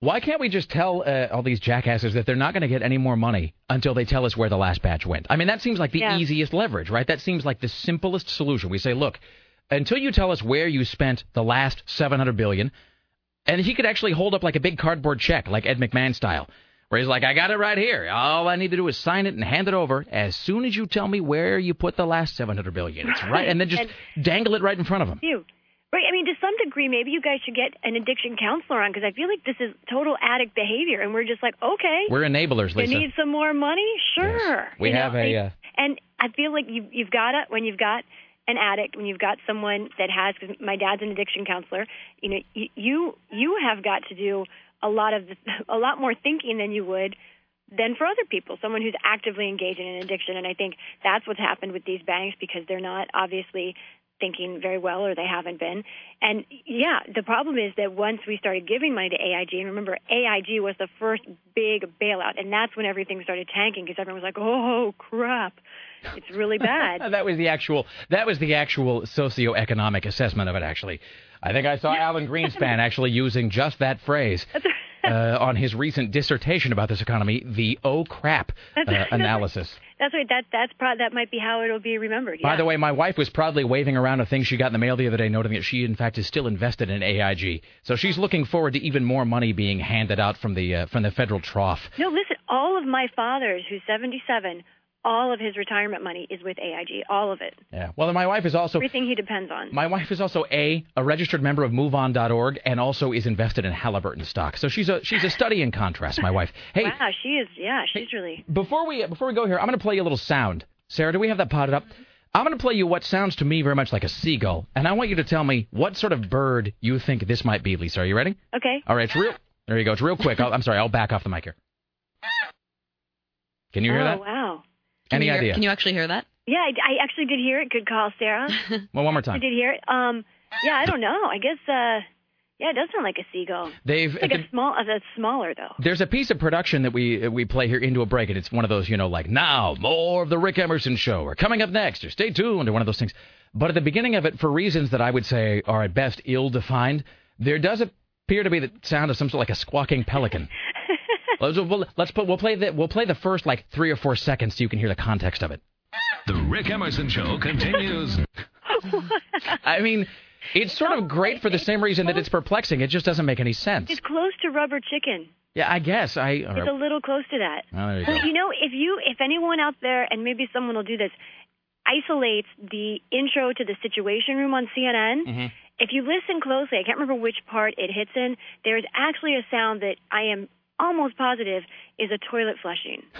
why can't we just tell uh, all these jackasses that they're not going to get any more money until they tell us where the last batch went? I mean, that seems like the Yeah. easiest leverage, right? That seems like the simplest solution. We say, look, until you tell us where you spent the last 700 billion, and he could actually hold up like a big cardboard check, like Ed McMahon style, where he's like, I got it right here. All I need to do is sign it and hand it over as soon as you tell me where you put the last 700 billion. It's right, and then just dangle it right in front of him. You. Right. I mean, to some degree, maybe you guys should get an addiction counselor on because I feel like this is total addict behavior, and we're just like, okay, We're enablers, you Lisa. need some more money, sure. We You know, have a, and- uh, and I feel like you you've got it when you've got an addict, when you've got someone that has. Cause my dad's an addiction counselor. You know, you you, you have got to do a lot of the, a lot more thinking than you would than for other people, someone who's actively engaged in an addiction. And I think that's what's happened with these banks because they're not obviously thinking very well or they haven't been. And yeah, the problem is that once we started giving money to AIG, and remember, AIG was the first big bailout, and that's when everything started tanking because everyone was like, oh, crap. It's really bad. that was the actual that was the actual socioeconomic assessment of it actually. I think I saw Alan Greenspan actually using just that phrase uh, on his recent dissertation about this economy, the oh crap uh, analysis. That's right. That that's pro- that might be how it'll be remembered. By the way, my wife was proudly waving around a thing she got in the mail the other day, noting that she, in fact, is still invested in AIG. So she's looking forward to even more money being handed out from the uh, from the federal trough. No, listen. All of my father's, who's 77, all of his retirement money is with AIG. All of it. Yeah. Well, my wife is also Everything he depends on. My wife is also a a registered member of MoveOn.org and also is invested in Halliburton stock. So she's a she's a study in contrast. My wife. Hey, wow, she is. Yeah, she's really. before we before we go here, I'm going to play you a little sound. Sarah, do we have that potted up? Mm-hmm. I'm going to play you what sounds to me very much like a seagull, and I want you to tell me what sort of bird you think this might be. Lisa, are you ready? Okay. All right, it's real. There you go. It's real quick. I'll, I'm sorry. I'll back off the mic here. Can you hear that? oh, that? wow. Any you hear- idea? Can you actually hear that? Yeah, I, I actually did hear it. Good call, Sarah. Well, one more time. I did hear it. Um, yeah, I don't know. I guess. uh Yeah, it does sound like a seagull. They've It's like a small, uh, that's smaller though. There's a piece of production that we we play here into a break, and it's one of those, you know, like now more of the Rick Emerson show, or coming up next, or stay tuned, or one of those things. But at the beginning of it, for reasons that I would say are at best ill-defined, there does appear to be the sound of some sort of like a squawking pelican. let's, we'll, let's put we'll play the we'll play the first like three or four seconds so you can hear the context of it. The Rick Emerson Show continues. I mean, it's sort of great for the same reason that it's perplexing. It just doesn't make any sense. It's close to rubber chicken. Yeah, I guess I. It's a little close to that. Oh, there you Well, go. you know, if you, if anyone out there, and maybe someone will do this, isolates the intro to the Situation Room on CNN. Mm-hmm. If you listen closely, I can't remember which part it hits in. There is actually a sound that I am almost positive is a toilet flushing.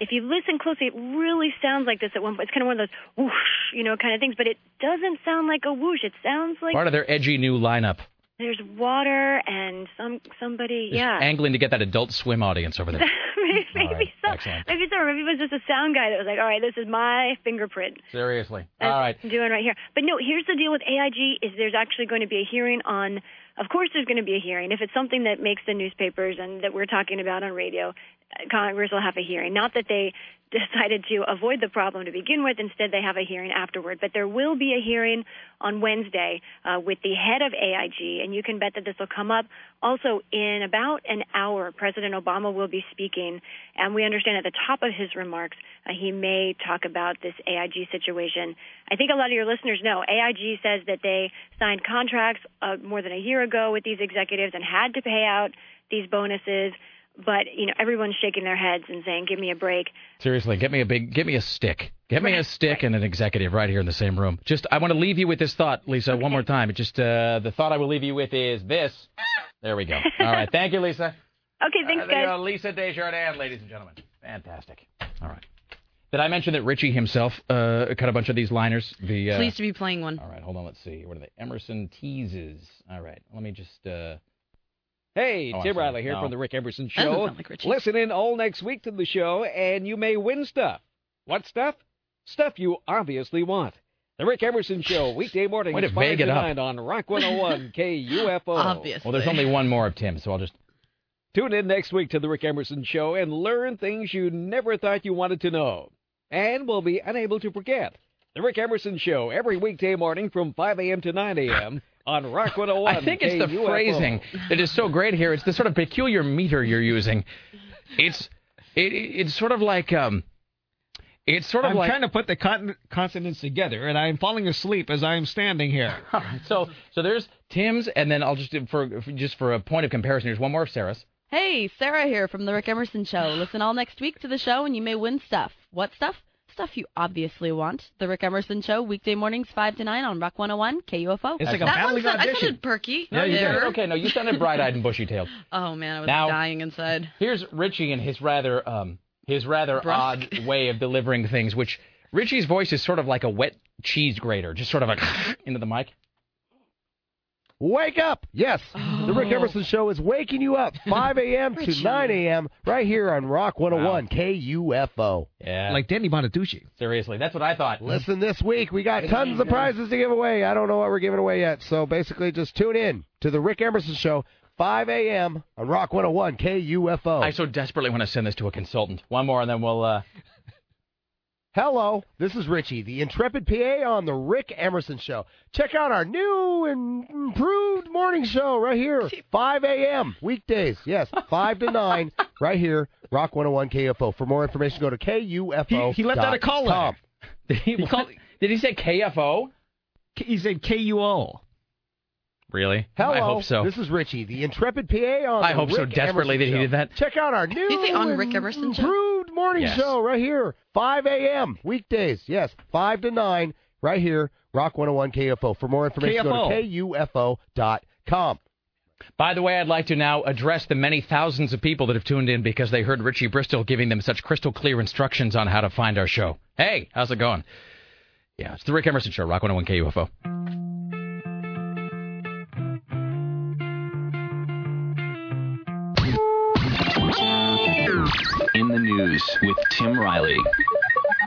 If you listen closely, it really sounds like this at one point. It's kind of one of those whoosh, you know, kind of things, but it doesn't sound like a whoosh. It sounds like Part of their edgy new lineup. there's water and some somebody, Just yeah. angling to get that Adult Swim audience over there. maybe maybe right, so. Maybe so. Maybe it was just a sound guy that was like, "All right, this is my fingerprint." Seriously. All right. I'm doing right here. But no, here's the deal with AIG: is there's actually going to be a hearing on. Of course, there's going to be a hearing. If it's something that makes the newspapers and that we're talking about on radio, Congress will have a hearing. Not that they decided to avoid the problem to begin with. Instead, they have a hearing afterward. But there will be a hearing on Wednesday uh, with the head of AIG, and you can bet that this will come up. Also, in about an hour, President Obama will be speaking, and we understand at the top of his remarks, uh, he may talk about this AIG situation. I think a lot of your listeners know AIG says that they signed contracts uh, more than a year ago with these executives and had to pay out these bonuses. But you know, everyone's shaking their heads and saying, "Give me a break." Seriously, get me a big, get me a stick. Get me a stick and an executive right here in the same room. Just, I want to leave you with this thought, Lisa, one more time. It just, uh, the thought I will leave you with is this. There we go. All right. Thank you, Lisa. Okay, thanks, Uh, guys. Lisa Desjardins, ladies and gentlemen. Fantastic. All right. Did I mention that Richie himself uh, cut a bunch of these liners? The uh, Pleased to be playing one. All right, hold on. Let's see. What are they? Emerson teases. All right. Let me just. Uh, Hey, Oh, Tim. Riley here No. from the Rick Emerson Doesn't Show. sound like Listen in all next week to the show, and you may win stuff. What stuff? Stuff you obviously want. The Rick Emerson Show, weekday mornings, Way 5 to it up. 9 on Rock 101 KUFO. Obviously. well, there's only one more of Tim, so I'll just. Tune in next week to the Rick Emerson Show and learn things you never thought you wanted to know. And will be unable to forget. The Rick Emerson Show, every weekday morning from 5 a.m. to 9 a.m. on Rock 101 I think it's the KUFO. phrasing that is so great here. It's the sort of peculiar meter you're using. It's it, it's sort of like um, it's sort of I'm like trying to put the con- consonants together, and I'm falling asleep as I'm standing here. So so there's Tim's, and then I'll just do for for- just for a point of comparison. Here's one more of Sarah's. Hey, Sarah here from the Rick Emerson Show. Listen all next week to the show and you may win stuff. What stuff? Stuff you obviously want. The Rick Emerson Show, weekday mornings 5 to 9 on Rock 101 KUFO. It's like a that battling one sound- I audition. sounded perky. No, you did. Okay, no, you sounded bright-eyed and bushy-tailed. Oh, man, I was Now- dying inside. Here's Richie and his rather um his rather Brusque. odd way of delivering things, which Richie's voice is sort of like a wet cheese grater, just sort of like into the mic. Wake up! Yes, the Rick Emerson Show is waking you up 5 a.m. to 9 a.m. right here on Rock 101 KUFO. Yeah, Like Danny Bonaduce. seriously, that's what I thought. Listen this week, we got tons of prizes to give away. I don't know what we're giving away yet, so basically just tune in to the Rick Emerson Show 5 a.m. on Rock 101 KUFO. I so desperately want to send this to a consultant. One more, and then we'll. uh Hello, this is Richie, the intrepid PA on the Rick Emerson Show. Check out our new and improved morning show right here, 5 a.m. weekdays. Yes, 5 to 9, right here, Rock 101 KFO. For more information, go to KUFO. He, he left out a call letter. Did he, He called- did he say KFO? He said KUO. Really? Hello, I hope so. this is Richie, the intrepid PA on I the hope so desperately Emerson that he Show. did that. Check out our new Did you say on and Rick Emerson Show? Morning Yes. show right here, 5 a.m. weekdays. Yes, 5 to 9, right here, Rock 101 KFO. For more information, go to KUFO.com. By the way, I'd like to now address the many thousands of people that have tuned in because they heard Richie Bristol giving them such crystal clear instructions on how to find our show. Hey, how's it going? Yeah, it's the Rick Emerson Show, Rock 101 KUFO. The news with Tim Riley.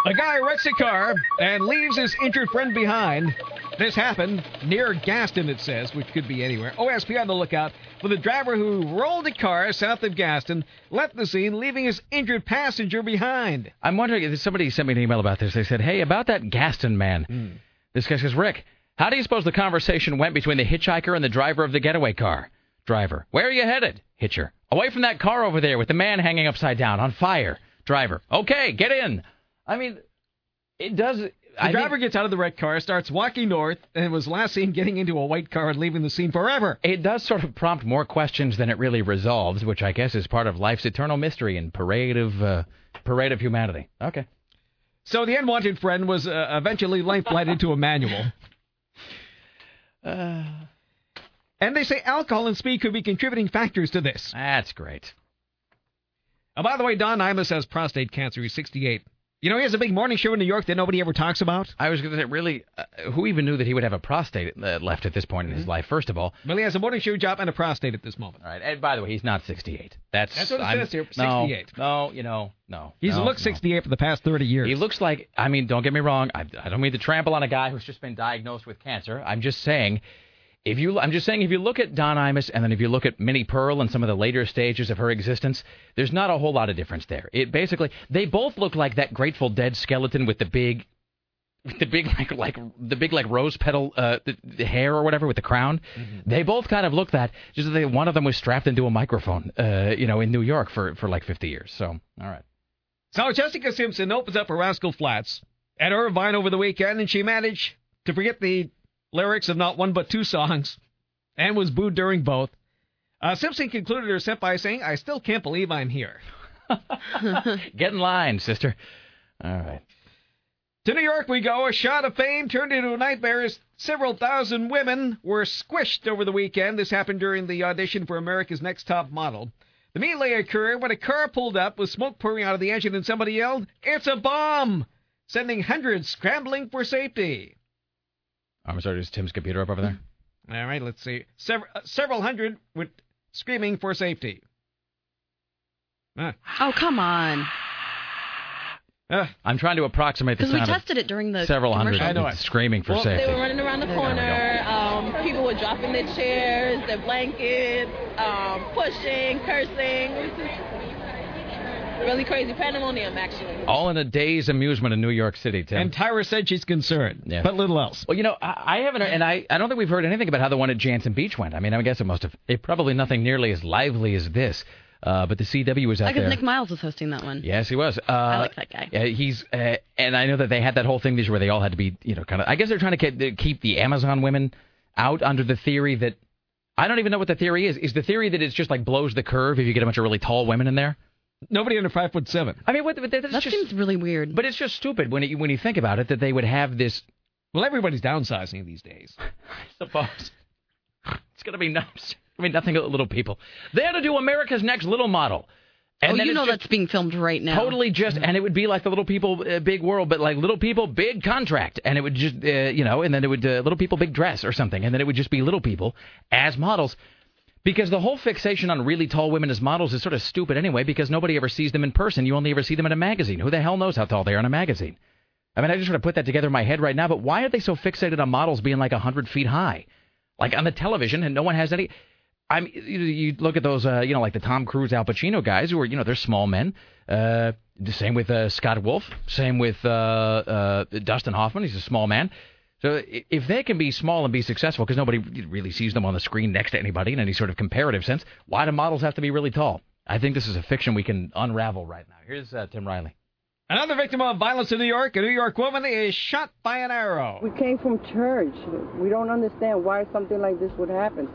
A guy wrecks a car and leaves his injured friend behind. This happened near Gaston, it says, which could be anywhere. OSP on the lookout for the driver who rolled a car south of Gaston, left the scene, leaving his injured passenger behind. I'm wondering if somebody sent me an email about this. They said, "Hey, about that Gaston man." Hmm. This guy says, "Rick, how do you suppose the conversation went between the hitchhiker and the driver of the getaway car?" Driver, "Where are you headed?" Hitcher, "Away from that car over there with the man hanging upside down on fire." Driver, "Okay, get in." I mean, it does. The I driver think- gets out of the wrecked car, starts walking north, and was last seen getting into a white car and leaving the scene forever. It does sort of prompt more questions than it really resolves, which I guess is part of life's eternal mystery and parade of uh, parade of humanity. Okay. So the unwanted friend was uh, eventually life-flighted into Emanuel. Uh, And they say alcohol and speed could be contributing factors to this. That's great. Oh, by the way, Don Imus has prostate cancer. He's 68. You know, he has a big morning show in New York that nobody ever talks about. I was going to say, really, uh, who even knew that he would have a prostate uh, left at this point in his life? First of all, Well, he has a morning show job and a prostate at this moment. all right. And by the way, he's not 68. That's That's what it I'm- says here, no, 68. No, you know, no. He's no, looked no. 68 for the past 30 years. He looks like. I mean, don't get me wrong. I, I don't mean to trample on a guy who's just been diagnosed with cancer. I'm just saying. If you, I'm just saying, if you look at Don Imus and then if you look at Minnie Pearl and some of the later stages of her existence, there's not a whole lot of difference there. It basically, they both look like that Grateful Dead skeleton with the big, with the big like like the big like rose petal uh, the, the hair or whatever with the crown. They both kind of look that. Just that one of them was strapped into a microphone, uh, you know, in New York for for like 50 years. So, all right. So Jessica Simpson opens up for Rascal Flatts at Irvine over the weekend, and she managed to forget the lyrics of not one but two songs, and was booed during both. Uh, Simpson concluded her set by saying, "I still can't believe I'm here." Get in line, sister. All right. To New York we go. A shot of fame turned into a nightmare as several thousand women were squished over the weekend. This happened during the audition for America's Next Top Model. The melee occurred when a car pulled up with smoke pouring out of the engine and somebody yelled, It's a bomb! Sending hundreds scrambling for safety. I'm sorry, is Tim's computer up over there? All right, let's see. Several, uh, several hundred were screaming for safety. Ah. Oh, come on. I'm trying to approximate the Because we sound of tested it during the several hundred commercial. screaming for Well, safety. They were running around the corner. Um, people were dropping their chairs, their blankets, um, pushing, cursing. It was just really crazy pandemonium, actually. All in a day's amusement in New York City, Tim. And Tyra said she's concerned, Yeah. but little else. Well, you know, I, I haven't, and I, I don't think we've heard anything about how the one at Jantzen Beach went. I mean, I guess it must have. It probably nothing nearly as lively as this. Uh, but the CW was out I guess there. Nick Miles was hosting that one. Yes, he was. Uh, I like that guy. Yeah, he's, uh, and I know that they had that whole thing this year where they all had to be, you know, kind of. I guess they're trying to keep, keep the Amazon women out under the theory that I don't even know what the theory is. Is the theory that it's just like blows the curve if you get a bunch of really tall women in there? Nobody under five foot seven. I mean, what, that's That just, seems really weird. but it's just stupid when it, when you think about it that they would have this. Well, everybody's downsizing these days. I suppose it's gonna be nice. I mean, nothing but little people. They had to do America's Next Little Model. And oh, you know that's being filmed right now. Totally just, and it would be like the Little People uh, Big World, but like Little People Big Contract, and it would just, uh, you know, and then it would uh, Little People Big Dress or something, and then it would just be Little People as models. Because the whole fixation on really tall women as models is sort of stupid anyway, because nobody ever sees them in person. You only ever see them in a magazine. Who the hell knows how tall they are in a magazine? I mean, I just sort of put that together in my head right now, but why are they so fixated on models being like 100 feet high? Like on the television, and no one has any. I mean, you, you look at those, uh, you know, like the Tom Cruise, Al Pacino guys, who are, you know, they're small men. Uh, the same with uh, Scott Wolf. Same with uh, uh, Dustin Hoffman. He's a small man. So if they can be small and be successful, because nobody really sees them on the screen next to anybody in any sort of comparative sense, why do models have to be really tall? I think this is a fiction we can unravel right now. Here's uh, Tim Riley. Another victim of violence in New York. A New York woman is shot by an arrow. We came from church. We don't understand why something like this would happen.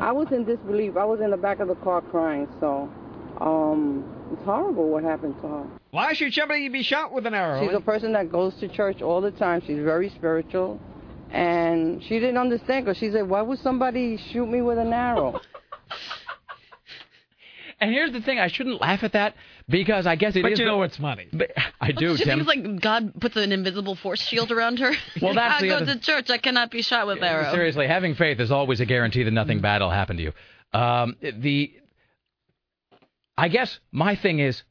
I was in disbelief. I was in the back of the car crying, so um, it's horrible what happened to her. Why should somebody be shot with an arrow? She's a person that goes to church all the time. She's very spiritual. And she didn't understand because she said, Why would somebody shoot me with an arrow? And here's the thing: I shouldn't laugh at that because I guess it is. But you know it's funny. But I do, She Tim. seems like God puts an invisible force shield around her. Well, that's I go other- to church. I cannot be shot with arrow. Seriously, having faith is always a guarantee that nothing bad will happen to you. Um, the, I guess my thing is,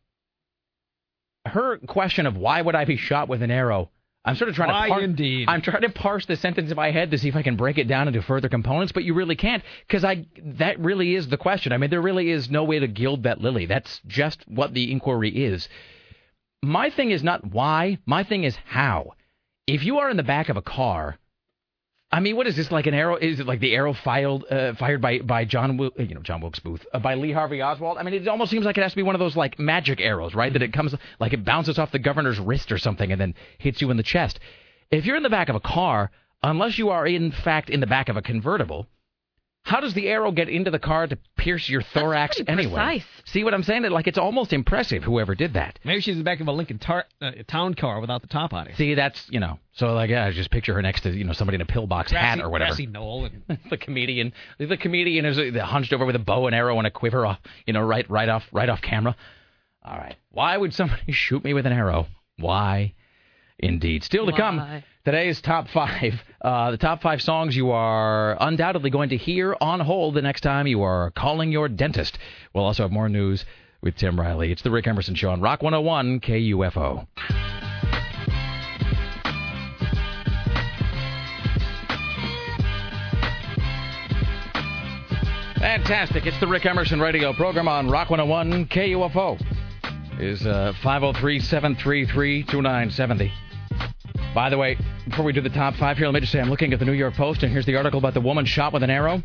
her question of why would I be shot with an arrow? I'm sort of trying Why to par- indeed? I'm trying to parse the sentence in my head to see if I can break it down into further components, but you really can't because I that really is the question. I mean, there really is no way to gild that lily. That's just what the inquiry is. My thing is not why. My thing is how. If you are in the back of a car, I mean, what is this like an arrow? Is it like the arrow fired uh, fired by by John you know John Wilkes Booth uh, by Lee Harvey Oswald? I mean, it almost seems like it has to be one of those like magic arrows, right? That it comes like it bounces off the governor's wrist or something and then hits you in the chest. If you're in the back of a car, unless you are in fact in the back of a convertible, how does the arrow get into the car to pierce your thorax pretty anyway? precise. See what I'm saying? Like it's almost impressive. Whoever did that. Maybe she's in the back of a Lincoln tar- uh, town car without the top on it. See, that's you know. So like, yeah, I just picture her next to you know somebody in a pillbox hat or whatever. Grassy knoll and the comedian, the comedian is uh, hunched over with a bow and arrow and a quiver off, you know, right, right off, right off camera. All right. Why would somebody shoot me with an arrow? Why? Indeed. Still to come, Why? Today's top five. Uh, the top five songs you are undoubtedly going to hear on hold the next time you are calling your dentist. We'll also have more news with Tim Riley. It's the Rick Emerson Show on Rock 101 KUFO. Fantastic. It's the Rick Emerson radio program on Rock 101 KUFO. Is uh, 503 733 2970. By the way, before we do the top five here, let me just say I'm looking at the New York Post, and here's the article about the woman shot with an arrow.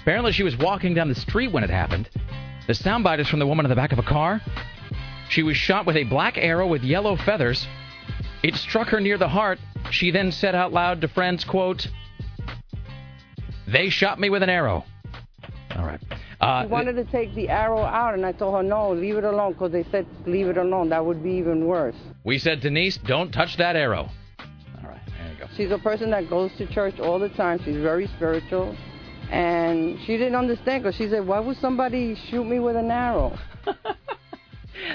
Apparently, she was walking down the street when it happened. The soundbite is from the woman in the back of a car. She was shot with a black arrow with yellow feathers. It struck her near the heart. She then said out loud to friends, quote, They shot me with an arrow. All right. Uh, She wanted to take the arrow out, and I told her, no, leave it alone, because they said, leave it alone. That would be even worse. we said, Denise, don't touch that arrow. She's a person that goes to church all the time. She's very spiritual. And she didn't understand because she said, why would somebody shoot me with an arrow?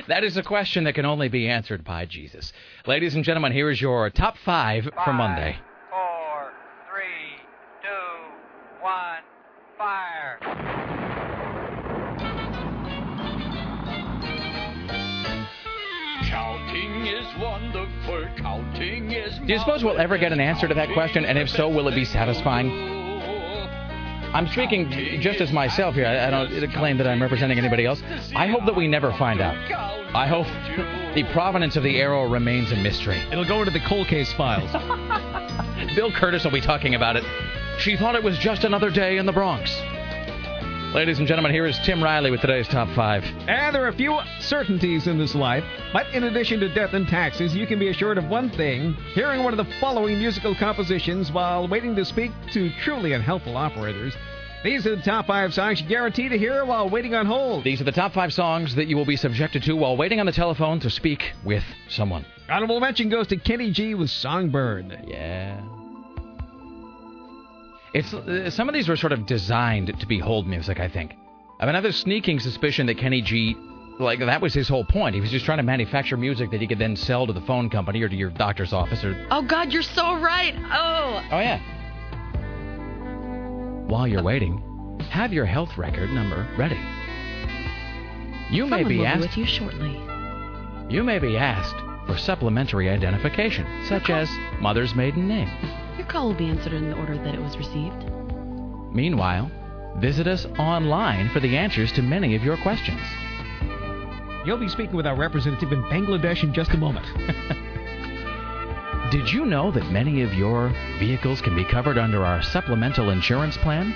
That is a question that can only be answered by Jesus. Ladies and gentlemen, here is your top five for Monday. Four, three, two, one, fire. Counting is wonderful. Counting is. Do you suppose we'll ever get an answer to that question? And if so, will it be satisfying? I'm speaking just as myself here. I don't claim that I'm representing anybody else. I hope that we never find out. I hope the provenance of the arrow remains a mystery. It'll go into the cold case files. Bill Kurtis will be talking about it. She thought it was just another day in the Bronx. Ladies and gentlemen, here is Tim Riley with today's top five. And there are a few certainties in this life, but in addition to death and taxes, you can be assured of one thing hearing one of the following musical compositions while waiting to speak to truly unhelpful operators. These are the top five songs you guarantee to hear while waiting on hold. These are the top five songs that you will be subjected to while waiting on the telephone to speak with someone. Honorable mention goes to Kenny G with Songbird. Yeah. It's uh, some of these were sort of designed to be hold music. I think. I have another sneaking suspicion that Kenny G, like that was his whole point. He was just trying to manufacture music that he could then sell to the phone company or to your doctor's office or. Oh God, you're so right. Oh. Oh yeah. While you're waiting, have your health record number ready. You may be will be asked. with you shortly. You may be asked for supplementary identification, such as mother's maiden name. Your call will be answered in the order that it was received. Meanwhile, visit us online for the answers to many of your questions. You'll be speaking with our representative in Bangladesh in just a moment. Did you know that many of your vehicles can be covered under our supplemental insurance plan?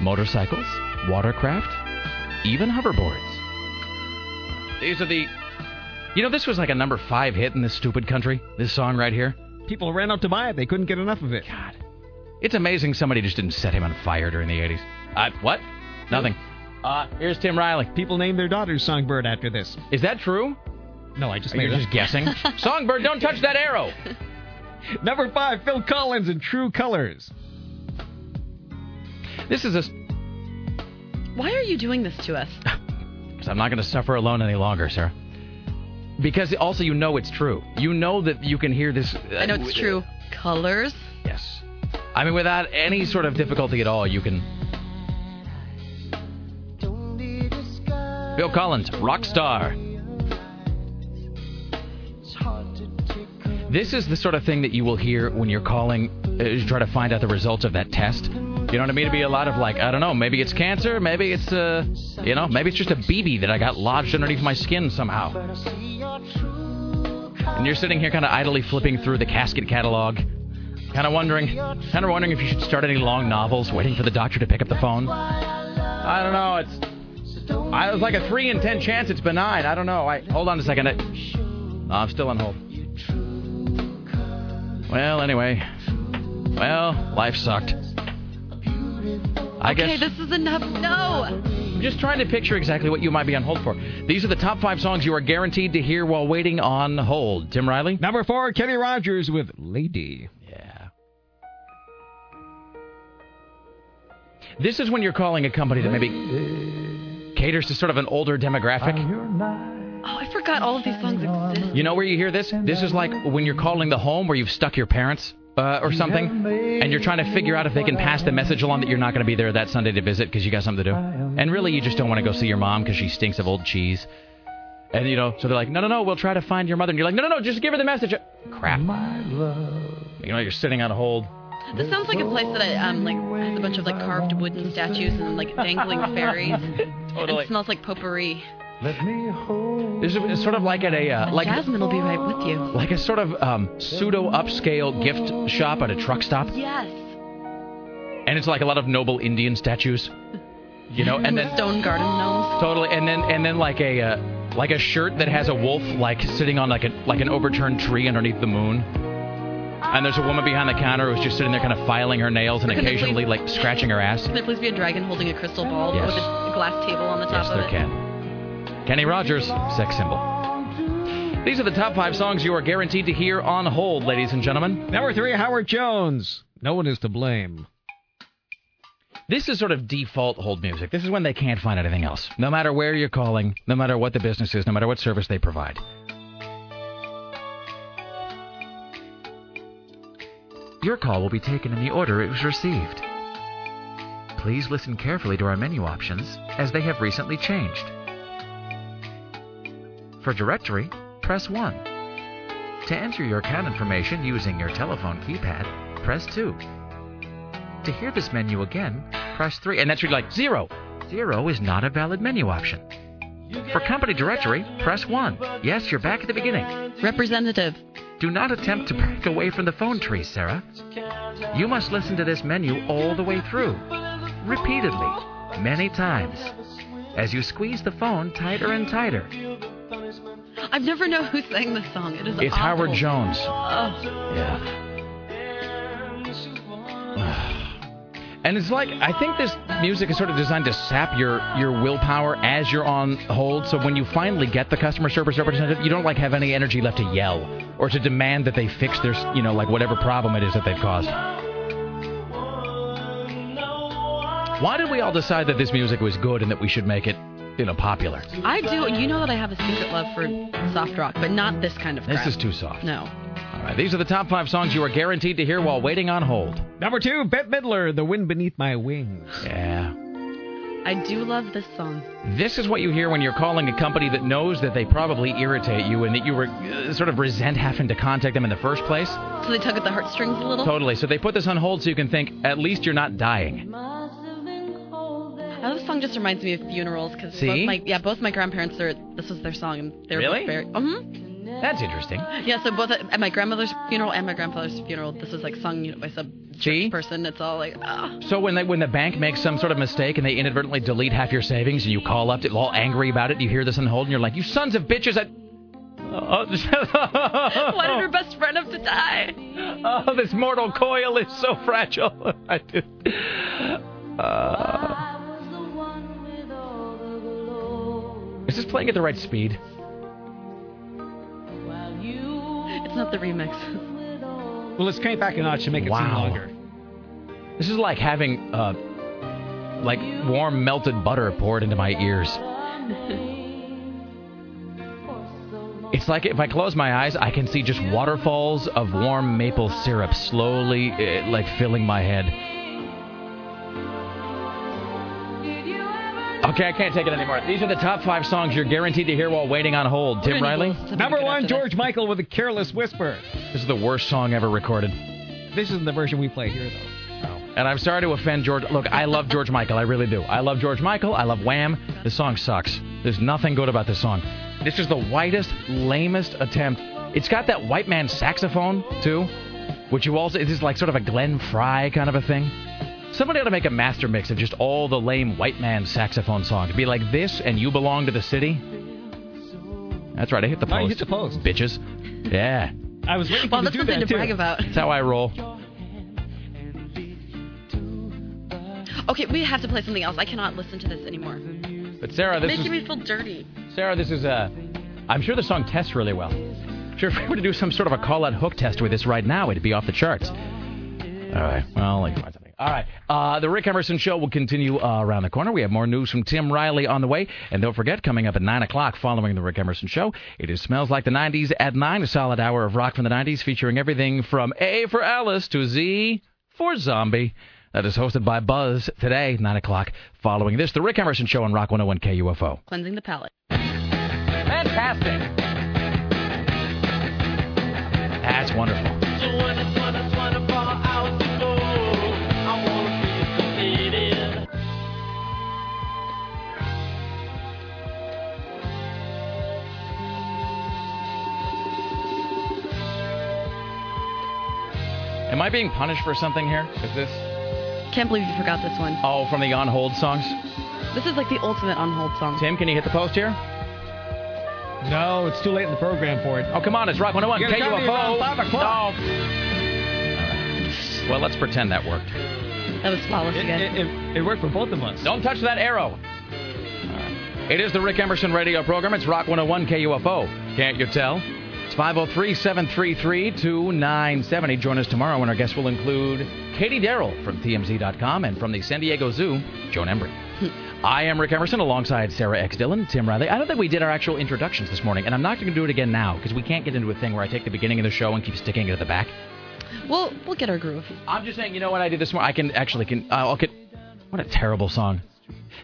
Motorcycles, watercraft, even hoverboards. These are the. You know, this was like a number five hit in this stupid country, this song right here. People ran out to buy it. They couldn't get enough of it. God. It's amazing somebody just didn't set him on fire during the 80s. Uh, what? Nothing. Uh, here's Tim Riley. People named their daughters Songbird after this. Is that true? No, I just You're made it just up. guessing. Songbird, don't touch that arrow. Number five, Phil Collins in True Colors. This is a. Why are you doing this to us? Because I'm not going to suffer alone any longer, Sarah. Because also you know it's true. You know that you can hear this. uh, I know it's true. Colors. Yes. I mean, without any sort of difficulty at all, you can. Phil Collins, rock star. This is the sort of thing that you will hear when you're calling uh, to try to find out the results of that test. You know what I mean? It'd be a lot of like, I don't know, maybe it's cancer, maybe it's, uh, you know, maybe it's just a BB that I got lodged underneath my skin somehow. And you're sitting here kind of idly flipping through the casket catalog, kind of wondering, kind of wondering if you should start any long novels, waiting for the doctor to pick up the phone. I don't know. It's, I was like a three in ten chance it's benign. I don't know. I hold on a second. I, I'm still on hold. Well, anyway, well, life sucked. I okay, guess. this is enough. No. I'm just trying to picture exactly what you might be on hold for. These are the top five songs you are guaranteed to hear while waiting on hold. Tim Riley? Number four, Kenny Rogers with Lady. Yeah. This is when you're calling a company that maybe caters to sort of an older demographic. Oh, I forgot all of these songs exist. You know where you hear this? This is like when you're calling the home where you've stuck your parents uh, or something, and you're trying to figure out if they can pass the message along that you're not going to be there that Sunday to visit because you got something to do. And really, you just don't want to go see your mom because she stinks of old cheese. And, you know, so they're like, no, no, no, we'll try to find your mother. And you're like, no, no, no, just give her the message. Crap. You know, you're sitting on a hold. This sounds like a place that I, um like has a bunch of like carved wooden statues and like dangling fairies. Totally. It smells like potpourri. This is it's sort of like at a uh, like Jasmine will be right with you. like a sort of um, pseudo upscale gift shop at a truck stop, Yes. and it's like a lot of noble Indian statues, you know, and then stone garden gnomes. totally, and then and then like a uh, like a shirt that has a wolf like sitting on like a like an overturned tree underneath the moon. And there's a woman behind the counter who's just sitting there kind of filing her nails and Can they occasionally like scratching her ass. Can there please be a dragon holding a crystal ball Yes. with a glass table on the top Yes, of there it? can. Kenny Rogers, sex symbol. These are the top five songs you are guaranteed to hear on hold, ladies and gentlemen. Number three, Howard Jones. No one is to blame. This is sort of default hold music. This is when they can't find anything else. No matter where you're calling, no matter what the business is, no matter what service they provide. Your call will be taken in the order it was received. Please listen carefully to our menu options as they have recently changed. For directory, press 1. To enter your account information using your telephone keypad, press 2. To hear this menu again, press 3. And that's really like 0. 0 is not a valid menu option. For company directory, press 1. Yes, you're back at the beginning. Representative. Do not attempt to break away from the phone tree, Sarah. You must listen to this menu all the way through, repeatedly, many times, as you squeeze the phone tighter and tighter. I've never known who sang this song. It is It's awful. Howard Jones. Oh. Yeah. And it's like I think this music is sort of designed to sap your your willpower as you're on hold. So when you finally get the customer service representative, you don't like have any energy left to yell or to demand that they fix their you know like whatever problem it is that they've caused. Why did we all decide that this music was good and that we should make it you know popular? I do. You know that I have a secret love for soft rock, but not this kind of This is too soft. No. All right, these are the top five songs you are guaranteed to hear while waiting on hold. Number two, Bette Midler, The Wind Beneath My Wings. Yeah. I do love this song. This is what you hear when you're calling a company that knows that they probably irritate you and that you were uh, sort of resent having to contact them in the first place. So they tug at the heartstrings a little. Totally. So they put this on hold so you can think at least you're not dying. Oh, this song just reminds me of funerals because both my yeah both my grandparents are this was their song and they were Really? both very hmm That's interesting. yeah so both at, my grandmother's funeral and my grandfather's funeral this was like sung you know, by some See? person it's all like ah. So when they, when the bank makes some sort of mistake and they inadvertently delete half your savings and you call up all angry about it, you hear this on hold and you're like, "You sons of bitches!" I... why did her best friend have to die oh, this mortal coil is so fragile. I did. Uh, is this playing at the right speed? it's not the remix Well, let's crank back a notch to make it seem Wow. longer. This is like having uh, like warm melted butter poured into my ears. It's like if I close my eyes, I can see just waterfalls of warm maple syrup slowly, uh, like filling my head. Okay, I can't take it anymore. These are the top five songs you're guaranteed to hear while waiting on hold. Tim Riley? Number one, George Michael with a Careless Whisper. This is the worst song ever recorded. This isn't the version we play here, though. Oh. And I'm sorry to offend George. Look, I love George Michael. I really do. I love George Michael. I love Wham. The song sucks. There's nothing good about this song. This is the whitest, lamest attempt. It's got that white man saxophone, too, which you also, is like sort of a Glenn Frey kind of a thing. Somebody ought to make a master mix of just all the lame white man saxophone songs. Be like this and You Belong to the City. That's right, I hit the post. You hit the post. Bitches. Yeah. I was waiting for Well, you that's to do something that to too. brag about. That's how I roll. Okay, we have to play something else. I cannot listen to this anymore. But Sarah, this Making is me feel dirty. Sarah, this is uh I'm sure the song tests really well. Sure, if we were to do some sort of a call out hook test with this right now, it'd be off the charts. All right. Well, I can find something. All right. Uh, the Rick Emerson Show will continue uh, around the corner. We have more news from Tim Riley on the way. And don't forget, coming up at 9 o'clock following the Rick Emerson Show, it is Smells Like the 90s at 9, a solid hour of rock from the 90s featuring everything from A for Alice to Z for Zombie. That is hosted by Buzz today, 9 o'clock. Following this, the Rick Emerson Show on Rock 101 KUFO. Cleansing the palate. Fantastic. That's wonderful. Am I being punished for something here? Is this? Can't believe you forgot this one. Oh, from the on hold songs? This is like the ultimate on hold song. Tim, can you hit the post here? No, it's too late in the program for it. Oh, come on, it's Rock 101. You gotta come here around KUFO. 5 o'clock. Well, let's pretend that worked. That was flawless It, again. it, it, it worked for both of us. Don't touch that arrow. It is the Rick Emerson radio program. It's Rock 101 KUFO. Can't you tell? It's 503 733 2970. Join us tomorrow when our guests will include Katie Darrell from TMZ.com and from the San Diego Zoo, Joan Embery. I am Rick Emerson alongside Sarah X. Dillon, Tim Riley. I don't think we did our actual introductions this morning, and I'm not going to do it again now because we can't get into a thing where I take the beginning of the show and keep sticking it at the back. We'll we'll get our groove. I'm just saying, you know what I did this morning? I can actually can. Uh, I'll get. What a terrible song.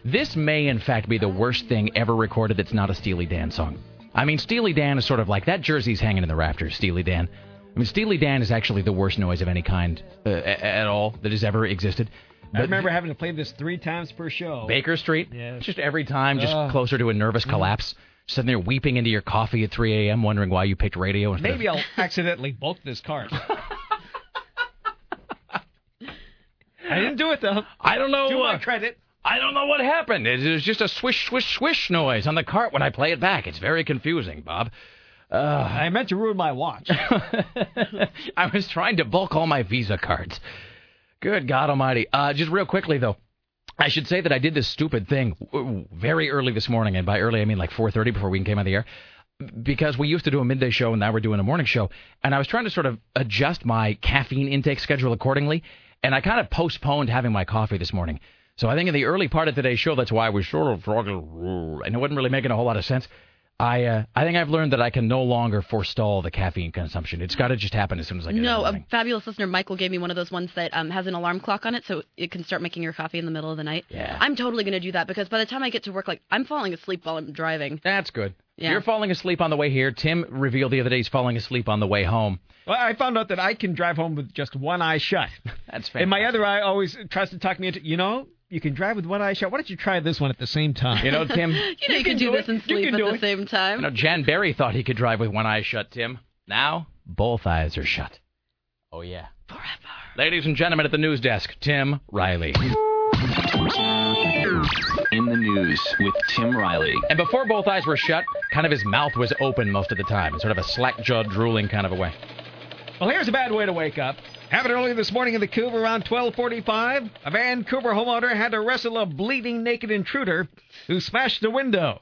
This may, in fact, be the worst thing ever recorded that's not a Steely Dan song. I mean, Steely Dan is sort of like that jersey's hanging in the rafters. Steely Dan. I mean, Steely Dan is actually the worst noise of any kind uh, at all that has ever existed. I remember having to play this three times per show. Baker Street. Yes. Just every time, just Ugh. closer to a nervous collapse. Sitting there weeping into your coffee at 3 a.m., wondering why you picked radio. Maybe of, I'll accidentally bulk this cart. I didn't do it though. I don't know. To my uh, credit. I don't know what happened. It was just a swish, swish, swish noise on the cart when I play it back. It's very confusing, Bob. Uh, I meant to ruin my watch. I was trying to bulk all my Visa cards. Good God Almighty. Uh, just real quickly, though. I should say that I did this stupid thing very early this morning, and by early I mean like 4:30 before we came on the air, because we used to do a midday show and now we're doing a morning show, and I was trying to sort of adjust my caffeine intake schedule accordingly, and I kind of postponed having my coffee this morning. So I think in the early part of today's show, that's why I was sort of struggling, and it wasn't really making a whole lot of sense. I uh, I think I've learned that I can no longer forestall the caffeine consumption. It's got to just happen as soon as I get No, a fabulous listener, Michael, gave me one of those ones that um, has an alarm clock on it, so it can start making your coffee in the middle of the night. Yeah. I'm totally going to do that because by the time I get to work, like I'm falling asleep while I'm driving. That's good. Yeah. You're falling asleep on the way here. Tim revealed the other day he's falling asleep on the way home. Well, I found out that I can drive home with just one eye shut. That's fair. And my other eye always tries to talk me into, you know, you can drive with one eye shut. Why don't you try this one at the same time? You know, Tim. You know, you, can, do, do this it. and sleep at the it. same time. You know, Jan Berry thought he could drive with one eye shut, Tim. Now, both eyes are shut. Oh, yeah. Forever. Ladies and gentlemen at the news desk, Tim Riley. In the news with Tim Riley. And before both eyes were shut, kind of his mouth was open most of the time, in sort of a slack jawed, drooling kind of a way. Well, here's a bad way to wake up. Happened early this morning in the Couve around 1245. A Vancouver homeowner had to wrestle a bleeding naked intruder who smashed a window.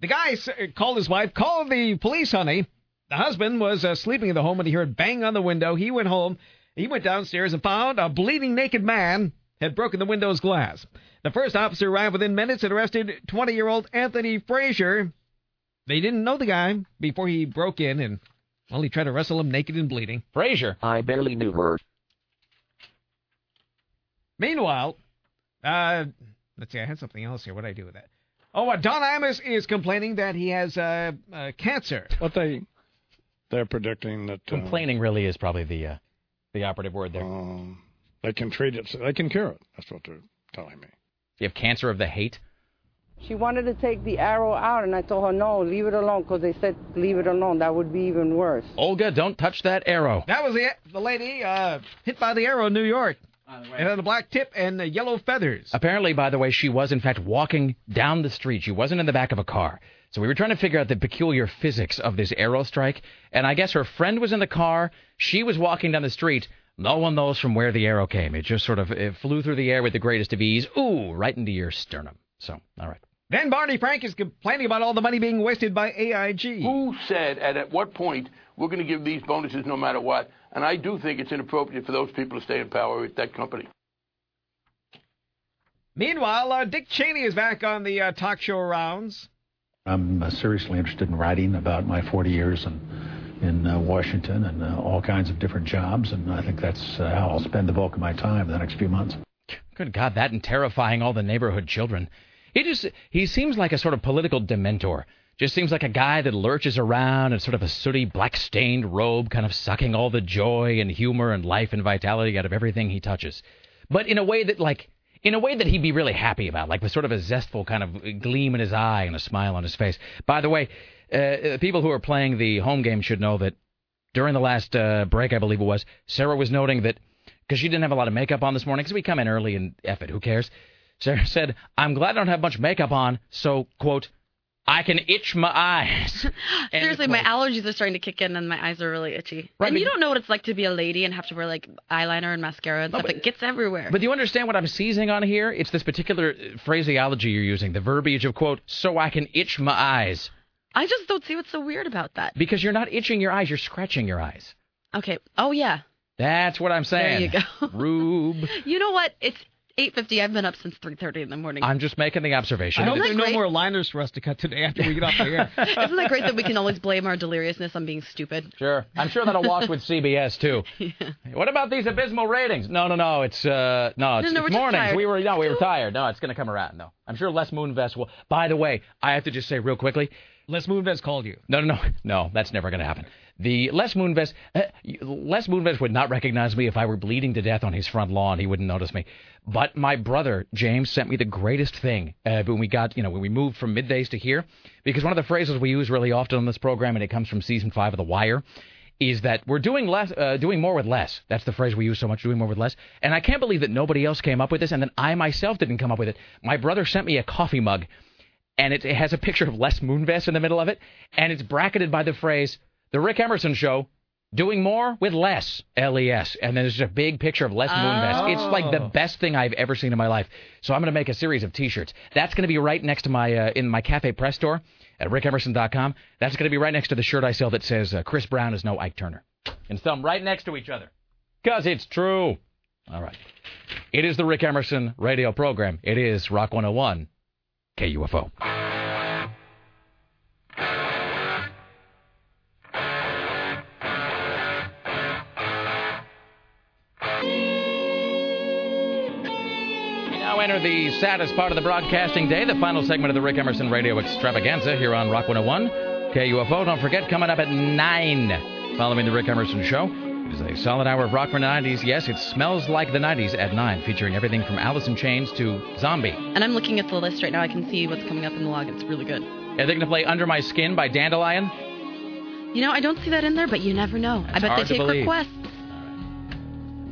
The guy called his wife, called the police, honey. The husband was uh, sleeping in the home when he heard bang on the window. He went home. He went downstairs and found a bleeding naked man had broken the window's glass. The first officer arrived within minutes and arrested 20 year old Anthony Frazier. They didn't know the guy before he broke in and, well, he tried to wrestle him naked and bleeding. Frazier. I barely knew her. Meanwhile, uh, let's see, I had something else here. What did I do with that? Oh, uh, Don Imus is complaining that he has uh, uh, cancer. What they? they're predicting that uh, Complaining really is probably the uh, the operative word there. um, they can treat it. They can cure it. That's what they're telling me. You have cancer of the hate. She wanted to take the arrow out, and I told her, no, leave it alone, because they said leave it alone. That would be even worse. Olga, don't touch that arrow. That was the the lady uh, hit by the arrow in New York. And had a black tip and uh, yellow feathers. Apparently, by the way, she was in fact walking down the street. She wasn't in the back of a car. So we were trying to figure out the peculiar physics of this arrow strike. And I guess her friend was in the car. She was walking down the street. No one knows from where the arrow came. It just sort of it flew through the air with the greatest of ease. Ooh, right into your sternum. So, all right. Then Barney Frank is complaining about all the money being wasted by AIG. Who said and at what point we're going to give these bonuses no matter what? And I do think it's inappropriate for those people to stay in power with that company. Meanwhile, uh, Dick Cheney is back on the uh, talk show rounds. I'm uh, seriously interested in writing about my 40 years in, in uh, Washington and uh, all kinds of different jobs, and I think that's uh, how I'll spend the bulk of my time the next few months. Good God, that and terrifying all the neighborhood children. He just he seems like a sort of political dementor. Just seems like a guy that lurches around in sort of a sooty, black stained robe, kind of sucking all the joy and humor and life and vitality out of everything he touches. But in a way that like in a way that he'd be really happy about, like with sort of a zestful kind of gleam in his eye and a smile on his face. By the way, uh, people who are playing the home game should know that during the last uh, break, I believe it was, Sarah was noting that because she didn't have a lot of makeup on this morning, because we come in early and F it, who cares? Sarah said, I'm glad I don't have much makeup on, so, quote, I can itch my eyes. Seriously, my allergies are starting to kick in and my eyes are really itchy. Right, and you don't know what it's like to be a lady and have to wear like eyeliner and mascara and No, stuff. but- it gets everywhere. But do you understand what I'm seizing on here? It's this particular uh, phraseology you're using, the verbiage of, quote, so I can itch my eyes. I just don't see what's so weird about that. Because you're not itching your eyes, you're scratching your eyes. Okay. Oh yeah. That's what I'm saying. There you go. Rube. You know what? It's 8:50. I've been up since 3:30 in the morning. I'm just making the observation. I hope Isn't there that are no more liners for us to cut today after we get off the air. Isn't that great that we can always blame our deliriousness on being stupid? Sure. I'm sure that'll wash with CBS too. What about these abysmal ratings? No, no, no. It's uh no, it's, No, no, it's we're mornings. We were no, we were tired. No, it's going to come around. No. I'm sure Les Moonves will. By the way, I have to just say real quickly, Les Moonves called you. No, no, no. No, that's never going to happen. The Les Moonves, uh, Les Moonves would not recognize me if I were bleeding to death on his front lawn. He wouldn't notice me. But my brother James sent me the greatest thing uh, when we got, you know, when we moved from middays to here, because one of the phrases we use really often on this program, and it comes from season five of The Wire, is that we're doing less, uh, doing more with less. That's the phrase we use so much, doing more with less. And I can't believe that nobody else came up with this, and that I myself didn't come up with it. My brother sent me a coffee mug and it, it has a picture of Les Moonves in the middle of it, and it's bracketed by the phrase "The Rick Emerson Show." Doing more with less, L-E-S, and then there's just a big picture of Les Moonves. It's like the Oh. best thing I've ever seen in my life. So I'm going to make a series of T-shirts. That's going to be right next to my uh, in my Cafe Press store at rickemerson.com. That's going to be right next to the shirt I sell that says uh, Chris Brown is no Ike Turner, and them right next to each other, cause it's true. All right, it is the Rick Emerson radio program. It is Rock 101, KUFO. Enter the saddest part of the broadcasting day, the final segment of the Rick Emerson Radio Extravaganza here on Rock 101, KUFO. Don't forget, coming up at 9, following the Rick Emerson Show, is a solid hour of rock from the 90s. Yes, it smells like the 90s at 9, featuring everything from Alice in Chains to Zombie. And I'm looking at the list right now. I can see what's coming up in the log. It's really good. And they're going to play Under My Skin by Dandelion. You know, I don't see that in there, but you never know. I bet they take believe. requests.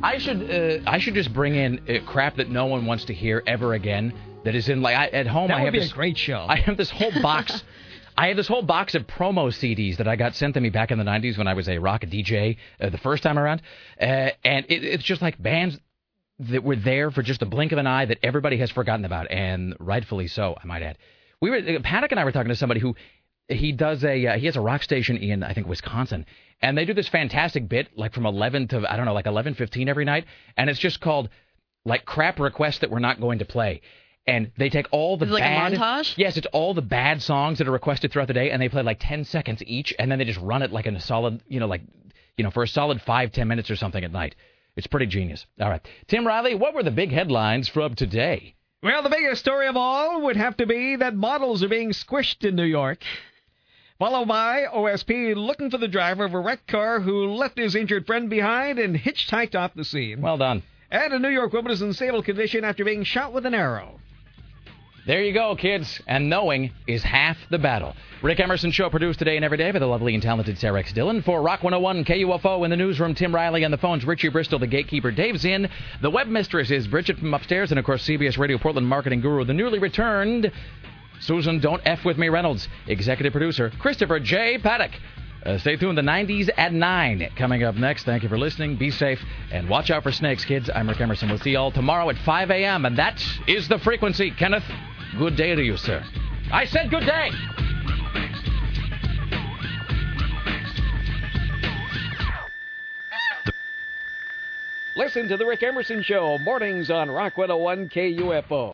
I should uh, I should just bring in uh, crap that no one wants to hear ever again. That is in like I, at home. That I would have be this a great show. I have this whole box. I have this whole box of promo CDs that I got sent to me back in the '90s when I was a rock DJ uh, the first time around, uh, and it, it's just like bands that were there for just a blink of an eye that everybody has forgotten about, and rightfully so, I might add. We were uh, Panic and I were talking to somebody who he does a uh, he has a rock station in I think Wisconsin, and they do this fantastic bit like from 11 to I don't know like 11:15 every night, and it's just called like crap requests that we're not going to play. And they take all the Is it like a bad montage? Yes, it's all the bad songs that are requested throughout the day, and they play like 10 seconds each, and then they just run it like in a solid, you know, like, you know, for a solid five, ten minutes or something at night. It's pretty genius. All right, Tim Riley, what were the big headlines from today? Well, the biggest story of all would have to be that models are being squished in New York. Followed by OSP looking for the driver of a wrecked car who left his injured friend behind and hitchhiked off the scene. Well done. And a New York woman is in stable condition after being shot with an arrow. There you go, kids. And knowing is half the battle. Rick Emerson Show produced today and every day by the lovely and talented Sarah X. Dillon. For Rock 101 KUFO in the newsroom, Tim Riley on the phones, Richie Bristol, the gatekeeper, Dave Zinn. The web mistress is Bridget from upstairs, and of course, CBS Radio Portland marketing guru, the newly returned Susan Don't F With Me Reynolds. Executive producer, Christopher J. Paddock. Uh, stay tuned. The 90s at 9 coming up next. Thank you for listening. Be safe and watch out for snakes, kids. I'm Rick Emerson. We'll see you all tomorrow at 5 a.m. And that is the frequency. Kenneth, good day to you, sir. I said good day. Listen to The Rick Emerson Show, mornings on Rock 101 KUFO.